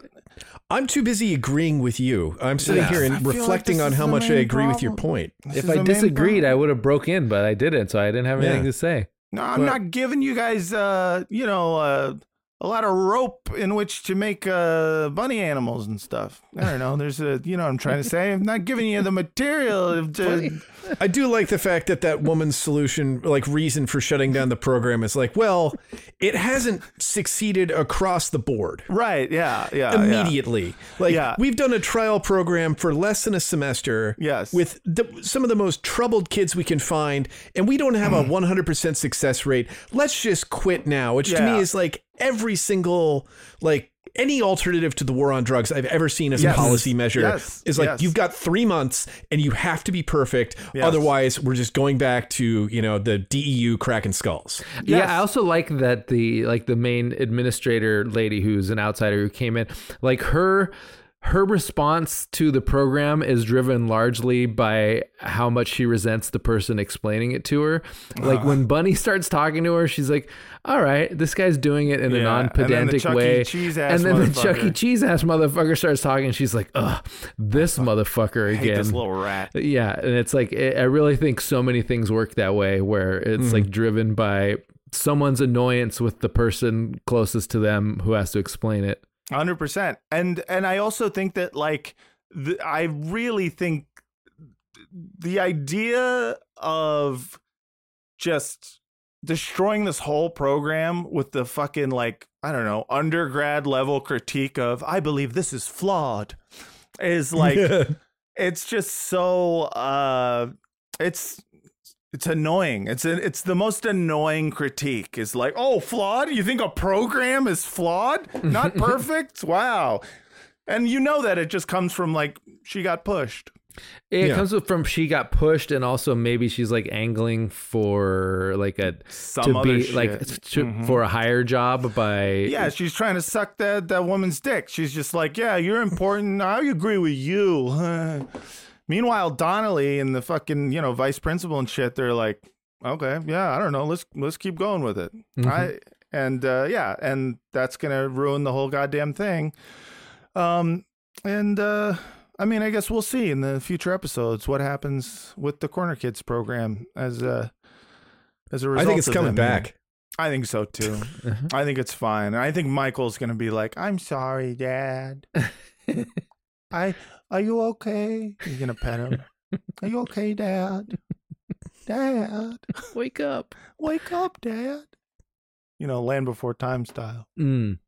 Speaker 3: I'm, I'm too busy agreeing with you. I'm sitting
Speaker 2: Yeah.
Speaker 3: here and
Speaker 2: feel like
Speaker 3: reflecting
Speaker 2: this
Speaker 3: on how much I
Speaker 2: main
Speaker 3: agree with your
Speaker 2: problem.
Speaker 3: point.
Speaker 2: if I disagreed, I would have broke in, but I didn't, so I didn't have anything
Speaker 3: Yeah.
Speaker 2: to say.
Speaker 1: No, I'm
Speaker 2: Well-
Speaker 1: not giving you guys, uh, you know, uh, a lot of rope in which to make uh, bunny animals and stuff. I don't know. There's a, you know, what I'm trying to say. I'm not giving you the material. To,
Speaker 3: I do like the fact that that woman's solution, like reason for shutting down the program, is like, well, it hasn't succeeded across the board.
Speaker 1: Right. Yeah. Yeah.
Speaker 3: Immediately. Like,
Speaker 1: Yeah.
Speaker 3: we've done a trial program for less than a semester.
Speaker 1: Yes.
Speaker 3: With the, some of the most troubled kids we can find, and we don't have a 100% success rate. Let's just quit now, which to me is like every single, like, any alternative to the war on drugs I've ever seen as
Speaker 1: Yes.
Speaker 3: a policy measure
Speaker 1: Yes.
Speaker 3: is like
Speaker 1: Yes.
Speaker 3: you've got three months and you have to be perfect.
Speaker 1: Yes.
Speaker 3: Otherwise, we're just going back to you know the DEU cracking skulls.
Speaker 2: Yeah, I also like that the like the main administrator lady who's an outsider who came in, like her her response to the program is driven largely by how much she resents the person explaining it to her. Like
Speaker 1: Uh-huh.
Speaker 2: when Bunny starts talking to her, she's like, "All right, this guy's doing it in a
Speaker 1: Yeah, and the
Speaker 2: non-pedantic
Speaker 1: Chuck E.
Speaker 2: way." And then the Chuck E. Cheese ass motherfucker starts talking, and she's like, "Ugh, this motherfucker again."
Speaker 1: this little rat.
Speaker 2: Yeah, and it's like it, I really think so many things work that way, where it's
Speaker 1: Mm-hmm.
Speaker 2: like driven by someone's annoyance with the person closest to them who has to explain it.
Speaker 1: Hundred percent, and and I also think that like the, I really think the idea of just destroying this whole program with the fucking like I don't know undergrad level critique of I believe this is flawed is like it's just so uh it's it's annoying. It's a, it's the most annoying critique. Is like, oh, flawed. You think a program is flawed, not perfect? wow. And you know that it just comes from like she got pushed.
Speaker 2: It
Speaker 1: Yeah.
Speaker 2: comes from she got pushed, and also maybe she's like angling for like a
Speaker 1: Some
Speaker 2: to
Speaker 1: other
Speaker 2: be like
Speaker 1: shit.
Speaker 2: to,
Speaker 1: Mhm.
Speaker 2: for a higher job by
Speaker 1: Yeah, she's trying to suck that that woman's dick. She's just like, yeah, you're important. I agree with you. Meanwhile, Donnelly and the fucking you know vice principal and shit, they're like, okay, yeah, I don't know, let's let's keep going with it.
Speaker 2: Mhm.
Speaker 1: I and uh, yeah, and that's gonna ruin the whole goddamn thing. Um, and uh, I mean, I guess we'll see in the future episodes what happens with the Corner Kids program as a as a result.
Speaker 3: I think it's coming back.
Speaker 1: I think so too. I think it's fine. I think Michael's gonna be like, "I'm sorry, Dad. I are you okay?" He's gonna pet him. Are you okay, Dad? Dad,
Speaker 2: wake up,
Speaker 1: wake up, Dad. You know, Land Before Time style.
Speaker 2: Mm.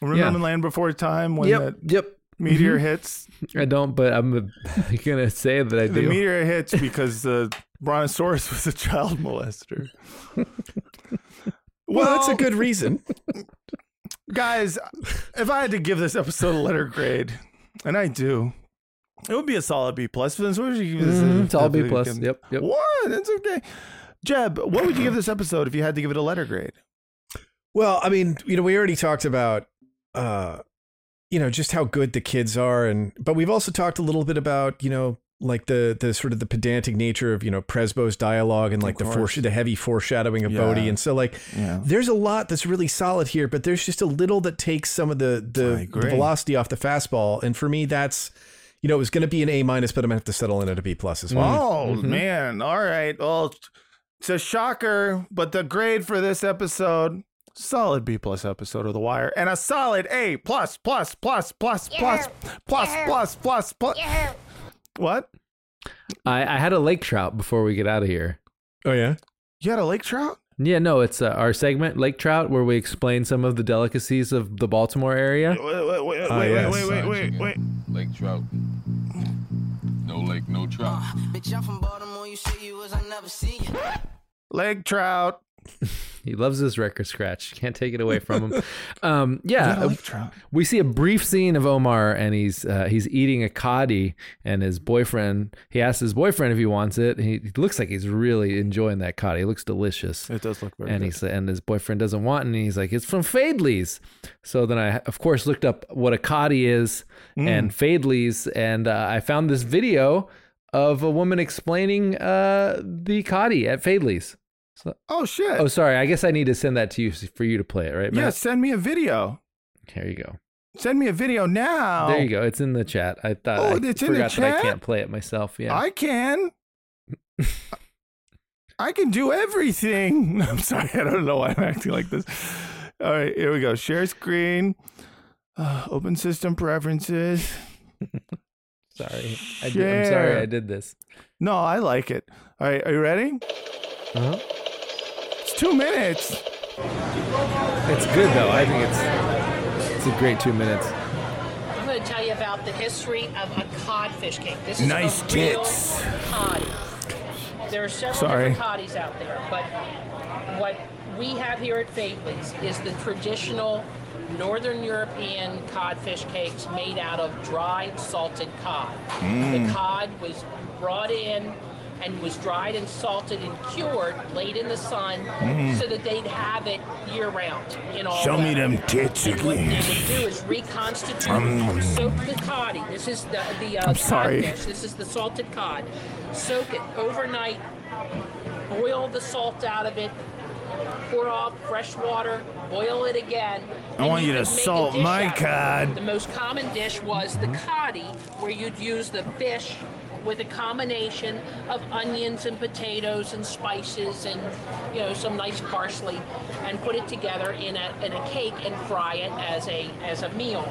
Speaker 1: Remember Land Before Time when
Speaker 2: Yep,
Speaker 1: that
Speaker 2: yep.
Speaker 1: meteor
Speaker 2: Mhm.
Speaker 1: hits?
Speaker 2: I don't, but I'm gonna say that I
Speaker 1: The
Speaker 2: do.
Speaker 1: The meteor hits because the brontosaurus was a child molester.
Speaker 3: Well, that's a good reason.
Speaker 1: guys, if I had to give this episode a letter grade, and I do, it would be a solid B plus. Vince, what would you give this?
Speaker 2: Mhm, solid B plus. Yep, yep.
Speaker 1: What? It's okay. Jeb, what would you give this episode if you had to give it a letter grade?
Speaker 3: Well, I mean, you know, we already talked about, uh, you know, just how good the kids are, and but we've also talked a little bit about, you know, like the the sort of the pedantic nature of you know Prezbo's dialogue and like the
Speaker 1: course.
Speaker 3: foresh- the heavy foreshadowing of
Speaker 1: Yeah.
Speaker 3: Bodie, and so like
Speaker 1: Yeah.
Speaker 3: there's a lot that's really solid here, but there's just a little that takes some of the the, the velocity off the fastball, and for me, that's you know, it was going to be an A minus, but I'm gonna have to settle in at a B plus as well.
Speaker 1: Oh mm-hmm. Mm-hmm. man! All right. Well, it's a shocker, but the grade for this episode. Solid B plus episode of The Wire, and a solid A plus plus plus plus plus plus plus plus plus. What?
Speaker 2: I, I had a lake trout before we get out of here.
Speaker 3: Oh yeah,
Speaker 1: You had a lake trout?
Speaker 2: Yeah, no, it's uh, our segment Lake Trout where we explain some of the delicacies of the Baltimore area.
Speaker 1: Wait, wait, wait,
Speaker 3: Ah,
Speaker 1: wait,
Speaker 3: yes.
Speaker 1: wait, wait, wait, wait.
Speaker 18: Lake trout. No lake, no trout.
Speaker 12: Bitch, I'm from Baltimore. You say you was, I never see you.
Speaker 1: Lake trout.
Speaker 2: He loves his record scratch. Can't take it away from him. Um, yeah,
Speaker 1: Yeah,
Speaker 2: we see a brief scene of Omar, and he's uh, he's eating a coddy, and his boyfriend. He asks his boyfriend if he wants it. He, he looks like he's really enjoying that coddy. It looks delicious.
Speaker 1: It does look very
Speaker 2: and
Speaker 1: good.
Speaker 2: he's and his boyfriend doesn't want, it, and he's like, "It's from Faidley's." So then I, of course, looked up what a coddy is
Speaker 1: Mm.
Speaker 2: and Faidley's, and uh, I found this video of a woman explaining uh, the coddy at Faidley's. So,
Speaker 1: Oh shit!
Speaker 2: oh, sorry. I guess I need to send that to you for you to play it, right?
Speaker 1: yeah, send me a video.
Speaker 2: Here you go.
Speaker 1: Send me a video now.
Speaker 2: There you go. It's in the chat. I thought
Speaker 1: Oh,
Speaker 2: I
Speaker 1: it's in the
Speaker 2: forgot that I can't play it myself. Yeah.
Speaker 1: I can. I can do everything. I'm sorry. I don't know why I'm acting like this. All right, here we go. Share screen. Uh, open system preferences.
Speaker 2: sorry. I I'm sorry I did this.
Speaker 1: No, I like it. All right, are you ready?
Speaker 2: Uh-huh.
Speaker 1: It's two minutes.
Speaker 2: It's good though. I think it's it's a great two minutes.
Speaker 24: I'm going to tell you about the history of a codfish cake. This is
Speaker 1: Nice
Speaker 24: a real
Speaker 1: tits.
Speaker 24: coddy. There are several
Speaker 1: Sorry.
Speaker 24: different coddies out there, but what we have here at Faidley's is the traditional Northern European codfish cakes made out of dried salted cod.
Speaker 1: Mm.
Speaker 24: The cod was brought in and was dried and salted and cured late in the sun
Speaker 1: Mm.
Speaker 24: so that they'd have it year round in all
Speaker 1: Show me them tits
Speaker 24: And what they
Speaker 1: again.
Speaker 24: would do is reconstitute,
Speaker 1: Mm.
Speaker 24: soak the coddy. This is the, the uh,
Speaker 1: I'm sorry.
Speaker 24: codfish. This is the salted cod. Soak it overnight. Boil the salt out of it. Pour off fresh water. Boil it again.
Speaker 1: I want you to
Speaker 24: could make a
Speaker 1: salt my
Speaker 24: out of it.
Speaker 1: cod.
Speaker 24: The most common dish was the coddy, where you'd use the fish with a combination of onions and potatoes and spices and you know some nice parsley, and put it together in a in a cake and fry it as a as a meal.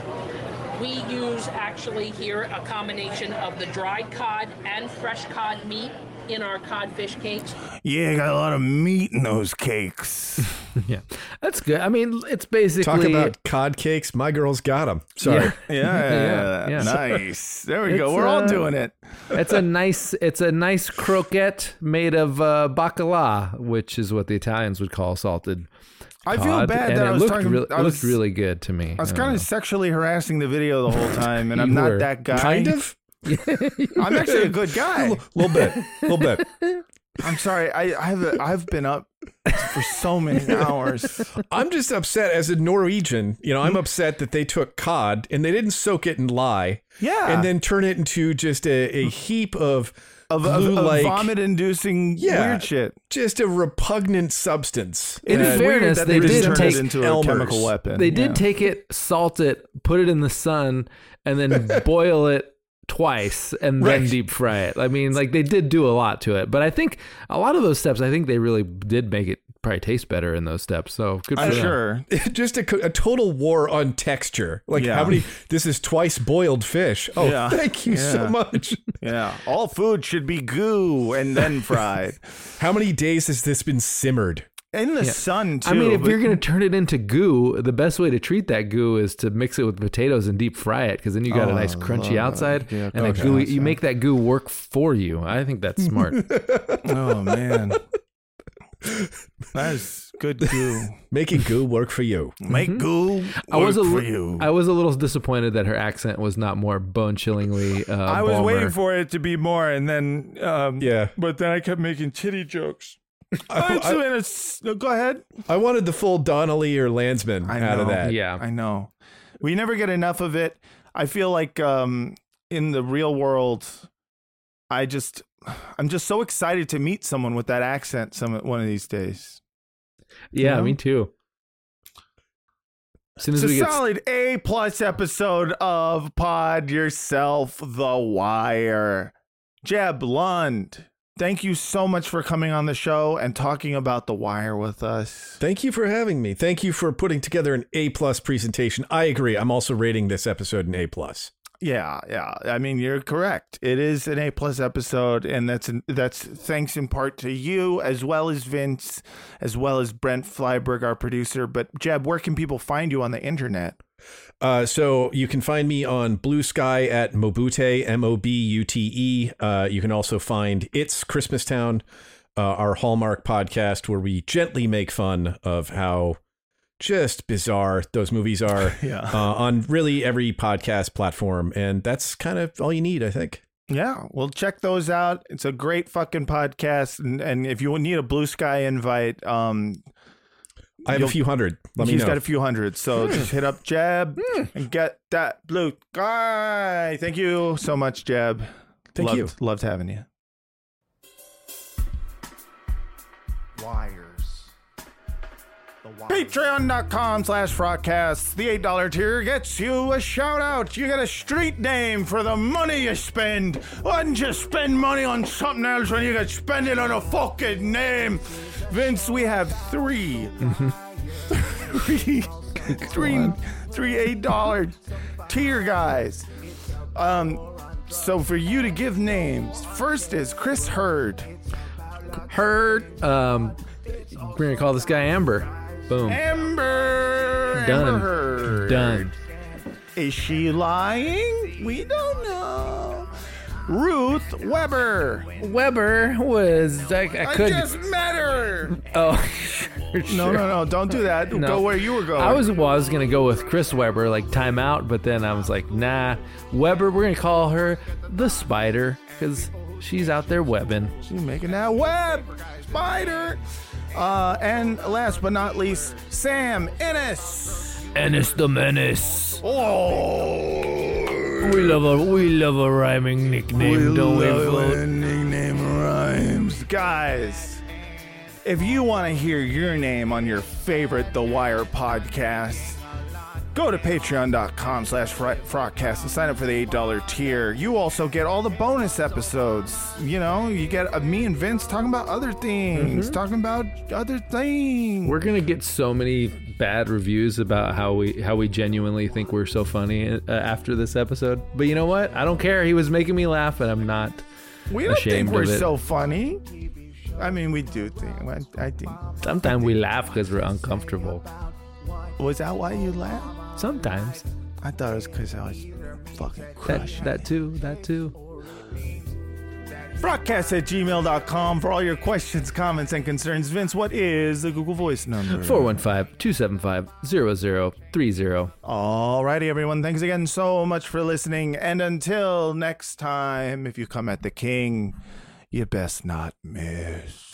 Speaker 24: We use actually here a combination of the dried cod and fresh cod meat in our codfish cakes.
Speaker 1: Yeah, got a lot of meat in those cakes.
Speaker 2: yeah, that's good. I mean, it's basically
Speaker 3: Talk about cod cakes. My girl's got them. Sorry.
Speaker 1: Yeah,
Speaker 2: Yeah, yeah.
Speaker 1: nice. There we go. We're all
Speaker 2: uh,
Speaker 1: doing it.
Speaker 2: it's a nice it's a nice croquette made of uh, bacala, which is what the Italians would call salted.
Speaker 1: I feel
Speaker 2: cod,
Speaker 1: bad
Speaker 2: and
Speaker 1: that
Speaker 2: it
Speaker 1: I was
Speaker 2: looked
Speaker 1: talking-
Speaker 2: really,
Speaker 1: I
Speaker 2: it
Speaker 1: was-
Speaker 2: looked really good to me.
Speaker 1: I was
Speaker 2: I
Speaker 1: kind
Speaker 2: don't
Speaker 1: of sexually harassing the video the whole time, and I'm not
Speaker 2: were.
Speaker 1: that guy.
Speaker 3: Kind of?
Speaker 1: I'm actually a good guy.
Speaker 3: A little bit. A little bit.
Speaker 1: I'm sorry. I, I've I've been up for so many hours.
Speaker 3: I'm just upset as a Norwegian. You know, I'm mm-hmm. upset that they took cod and they didn't soak it in lye.
Speaker 1: Yeah.
Speaker 3: And then turn it into just a, a mm-hmm. heap of
Speaker 1: Of, of, of
Speaker 3: glue-like-
Speaker 1: vomit-inducing
Speaker 3: Yeah.
Speaker 1: weird shit.
Speaker 3: just a repugnant substance.
Speaker 2: In
Speaker 3: And-
Speaker 2: fairness,
Speaker 1: that
Speaker 2: they,
Speaker 1: they
Speaker 2: did
Speaker 1: turned
Speaker 2: take
Speaker 1: it into a
Speaker 3: Elmer's.
Speaker 1: chemical weapon.
Speaker 2: They did
Speaker 1: Yeah.
Speaker 2: take it, salt it, put it in the sun, and then boil it twice and then deep fry it. I mean, like they did do a lot to it, but I think a lot of those steps, I think they really did make it probably taste better in those steps. So good for
Speaker 1: I'm
Speaker 2: them.
Speaker 1: sure.
Speaker 3: just a, a total war on texture. Like
Speaker 1: Yeah.
Speaker 3: how many? This is twice boiled fish. Oh,
Speaker 1: Yeah.
Speaker 3: thank you so much.
Speaker 1: Yeah. All food should be goo and then fried.
Speaker 3: How many days has this been simmered?
Speaker 1: In the
Speaker 2: Yeah.
Speaker 1: sun too.
Speaker 2: I mean, if
Speaker 1: but-
Speaker 2: you're going to turn it into goo, the best way to treat that goo is to mix it with potatoes and deep fry it because then you got a
Speaker 1: Oh,
Speaker 2: nice crunchy outside
Speaker 1: Yeah,
Speaker 2: and that
Speaker 1: crunchy
Speaker 2: gooey, you make that goo work for you. I think that's smart.
Speaker 1: Oh man. That is good goo.
Speaker 3: Making goo work for you.
Speaker 1: Make goo work
Speaker 2: I was a
Speaker 1: for you.
Speaker 2: I was a little disappointed that her accent was not more bone chillingly. Uh,
Speaker 1: I was
Speaker 2: Balmer.
Speaker 1: waiting for it to be more, and then um,
Speaker 3: Yeah.
Speaker 1: but then I kept making titty jokes.
Speaker 3: I-
Speaker 1: It's in a s- no, go ahead.
Speaker 3: I wanted the full Donnelly or Landsman
Speaker 1: I
Speaker 3: out of that.
Speaker 2: Yeah.
Speaker 1: I know. We never get enough of it. I feel like um, in the real world, I just, I'm just so excited to meet someone with that accent some one of these days.
Speaker 2: Yeah,
Speaker 1: know?
Speaker 2: me too. As soon
Speaker 1: It's
Speaker 2: as
Speaker 1: a
Speaker 2: we get
Speaker 1: solid A plus episode of Pod Yourself the Wire. Jeb Lund, thank you so much for coming on the show and talking about the Wire with us.
Speaker 3: Thank you for having me. Thank you for putting together an A plus presentation. I agree. I'm also rating this episode an A plus.
Speaker 1: Yeah, yeah. I mean, you're correct. It is an A plus episode, and that's that's thanks in part to you as well as Vince, as well as Brent Flyberg, our producer. But Jeb, where can people find you on the internet?
Speaker 3: Uh, so you can find me on Bluesky at Mobute, M O B U T E. Uh, you can also find It's Christmastown, uh, our Hallmark podcast, where we gently make fun of how just bizarre those movies are
Speaker 1: Yeah.
Speaker 3: uh, on really every podcast platform. And that's kind of all you need, I think.
Speaker 1: Yeah, well, check those out. It's a great fucking podcast, and, and if you need a blue sky invite, um,
Speaker 3: I have a few hundred. Let me
Speaker 1: he's
Speaker 3: know.
Speaker 1: got a few hundred, so
Speaker 2: Hmm.
Speaker 1: just hit up Jeb and get that blue guy. Thank you so much, Jeb.
Speaker 3: Thank
Speaker 1: loved,
Speaker 3: you.
Speaker 1: Loved having you. Wires. Patreon.com slash frotcast. The $8 tier gets you a shout out. You get a street name for the money you spend. Why didn't you spend money on something else when you could spend it on a fucking name? Vince, we have 3 three, three, three eight dollar tier guys. Um, so for you to give names, first is Chris Hurd.
Speaker 2: Hurd. Um, we're gonna call this guy Amber. Boom.
Speaker 1: Amber.
Speaker 2: Done.
Speaker 1: Amber Heard.
Speaker 2: Done.
Speaker 1: Is she lying? We don't know. Ruth Weber.
Speaker 2: Weber was I, I
Speaker 1: I
Speaker 2: could.
Speaker 1: just met her.
Speaker 2: oh, sure,
Speaker 1: No, no, no! Don't do that.
Speaker 2: No.
Speaker 1: Go where you were going.
Speaker 2: I was well, I was gonna go with Chris Webber, like timeout, but then I was like, nah, Weber. We're gonna call her the Spider because she's out there webbing.
Speaker 1: She's making that web spider. Uh, and last but not least, Sam Ennis.
Speaker 2: Ennis the Menace.
Speaker 1: Oh,
Speaker 2: We love a we love a rhyming nickname, don't we?
Speaker 1: love
Speaker 2: Flo?
Speaker 1: when nickname rhymes, guys. If you want to hear your name on your favorite The Wire podcast, Go to patreon.com slash frotcast and sign up for the $8 tier. You also get all the bonus episodes. You know, you get uh, me and Vince talking about other things,
Speaker 2: Mhm.
Speaker 1: talking about other things.
Speaker 2: We're gonna get so many bad reviews about how we how we genuinely think we're so funny uh, after this episode. But you know what? I don't care. He was making me laugh, and I'm not
Speaker 1: We don't think we're so funny. I mean, we do think. I think.
Speaker 2: Sometimes we laugh because we're uncomfortable.
Speaker 1: Was that why you laughed?
Speaker 2: Sometimes.
Speaker 1: I thought it was because I was fucking
Speaker 2: That,
Speaker 1: crushing.
Speaker 2: that too. That too.
Speaker 1: Frotcast at gmail.com for all your questions, comments, and concerns. Vince, what is the Google Voice number?
Speaker 2: 415-275-0030.
Speaker 1: Alrighty, everyone. Thanks again so much for listening. And until next time, if you come at the king, you best not miss.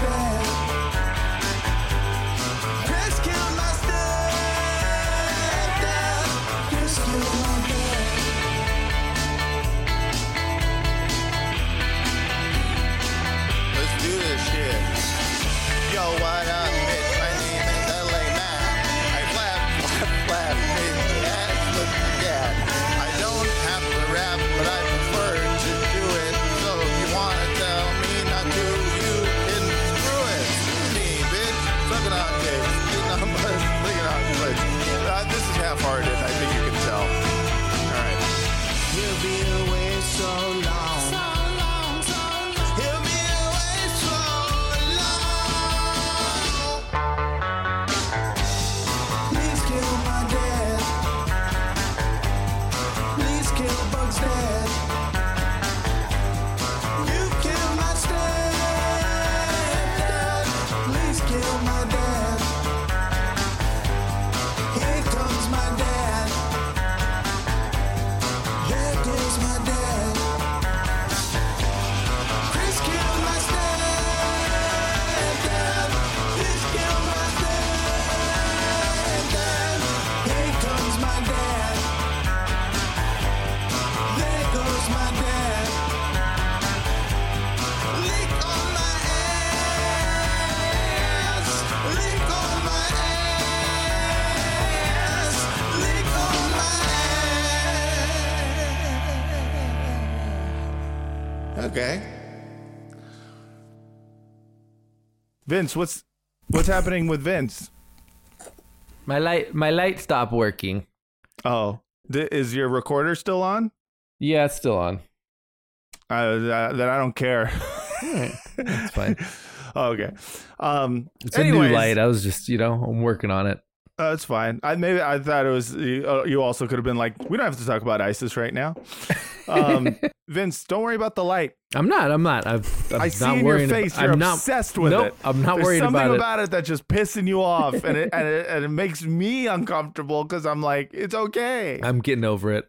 Speaker 8: Goes
Speaker 1: Vince, what's what's happening with Vince?
Speaker 2: My light my light stopped working.
Speaker 1: Oh, th- is your recorder still on?
Speaker 2: Yeah, it's still on.
Speaker 1: Uh, that, that I don't care.
Speaker 2: That's fine.
Speaker 1: okay. Um,
Speaker 2: It's a
Speaker 1: anyways,
Speaker 2: new light. I was just, you know, I'm working on it.
Speaker 1: Uh, it's fine. I maybe I thought it was you, uh, you also could have been like, we don't have to talk about ISIS right now. Um, Vince, don't worry about the light.
Speaker 2: I'm not. I'm not. I've, I'm
Speaker 1: I see
Speaker 2: not
Speaker 1: in your face you're
Speaker 2: I'm not-
Speaker 1: obsessed with
Speaker 2: nope,
Speaker 1: it.
Speaker 2: I'm not
Speaker 1: There's
Speaker 2: worried about it.
Speaker 1: Something about it that's just pissing you off, and it and it, and it makes me uncomfortable because I'm like, it's okay.
Speaker 2: I'm getting over it.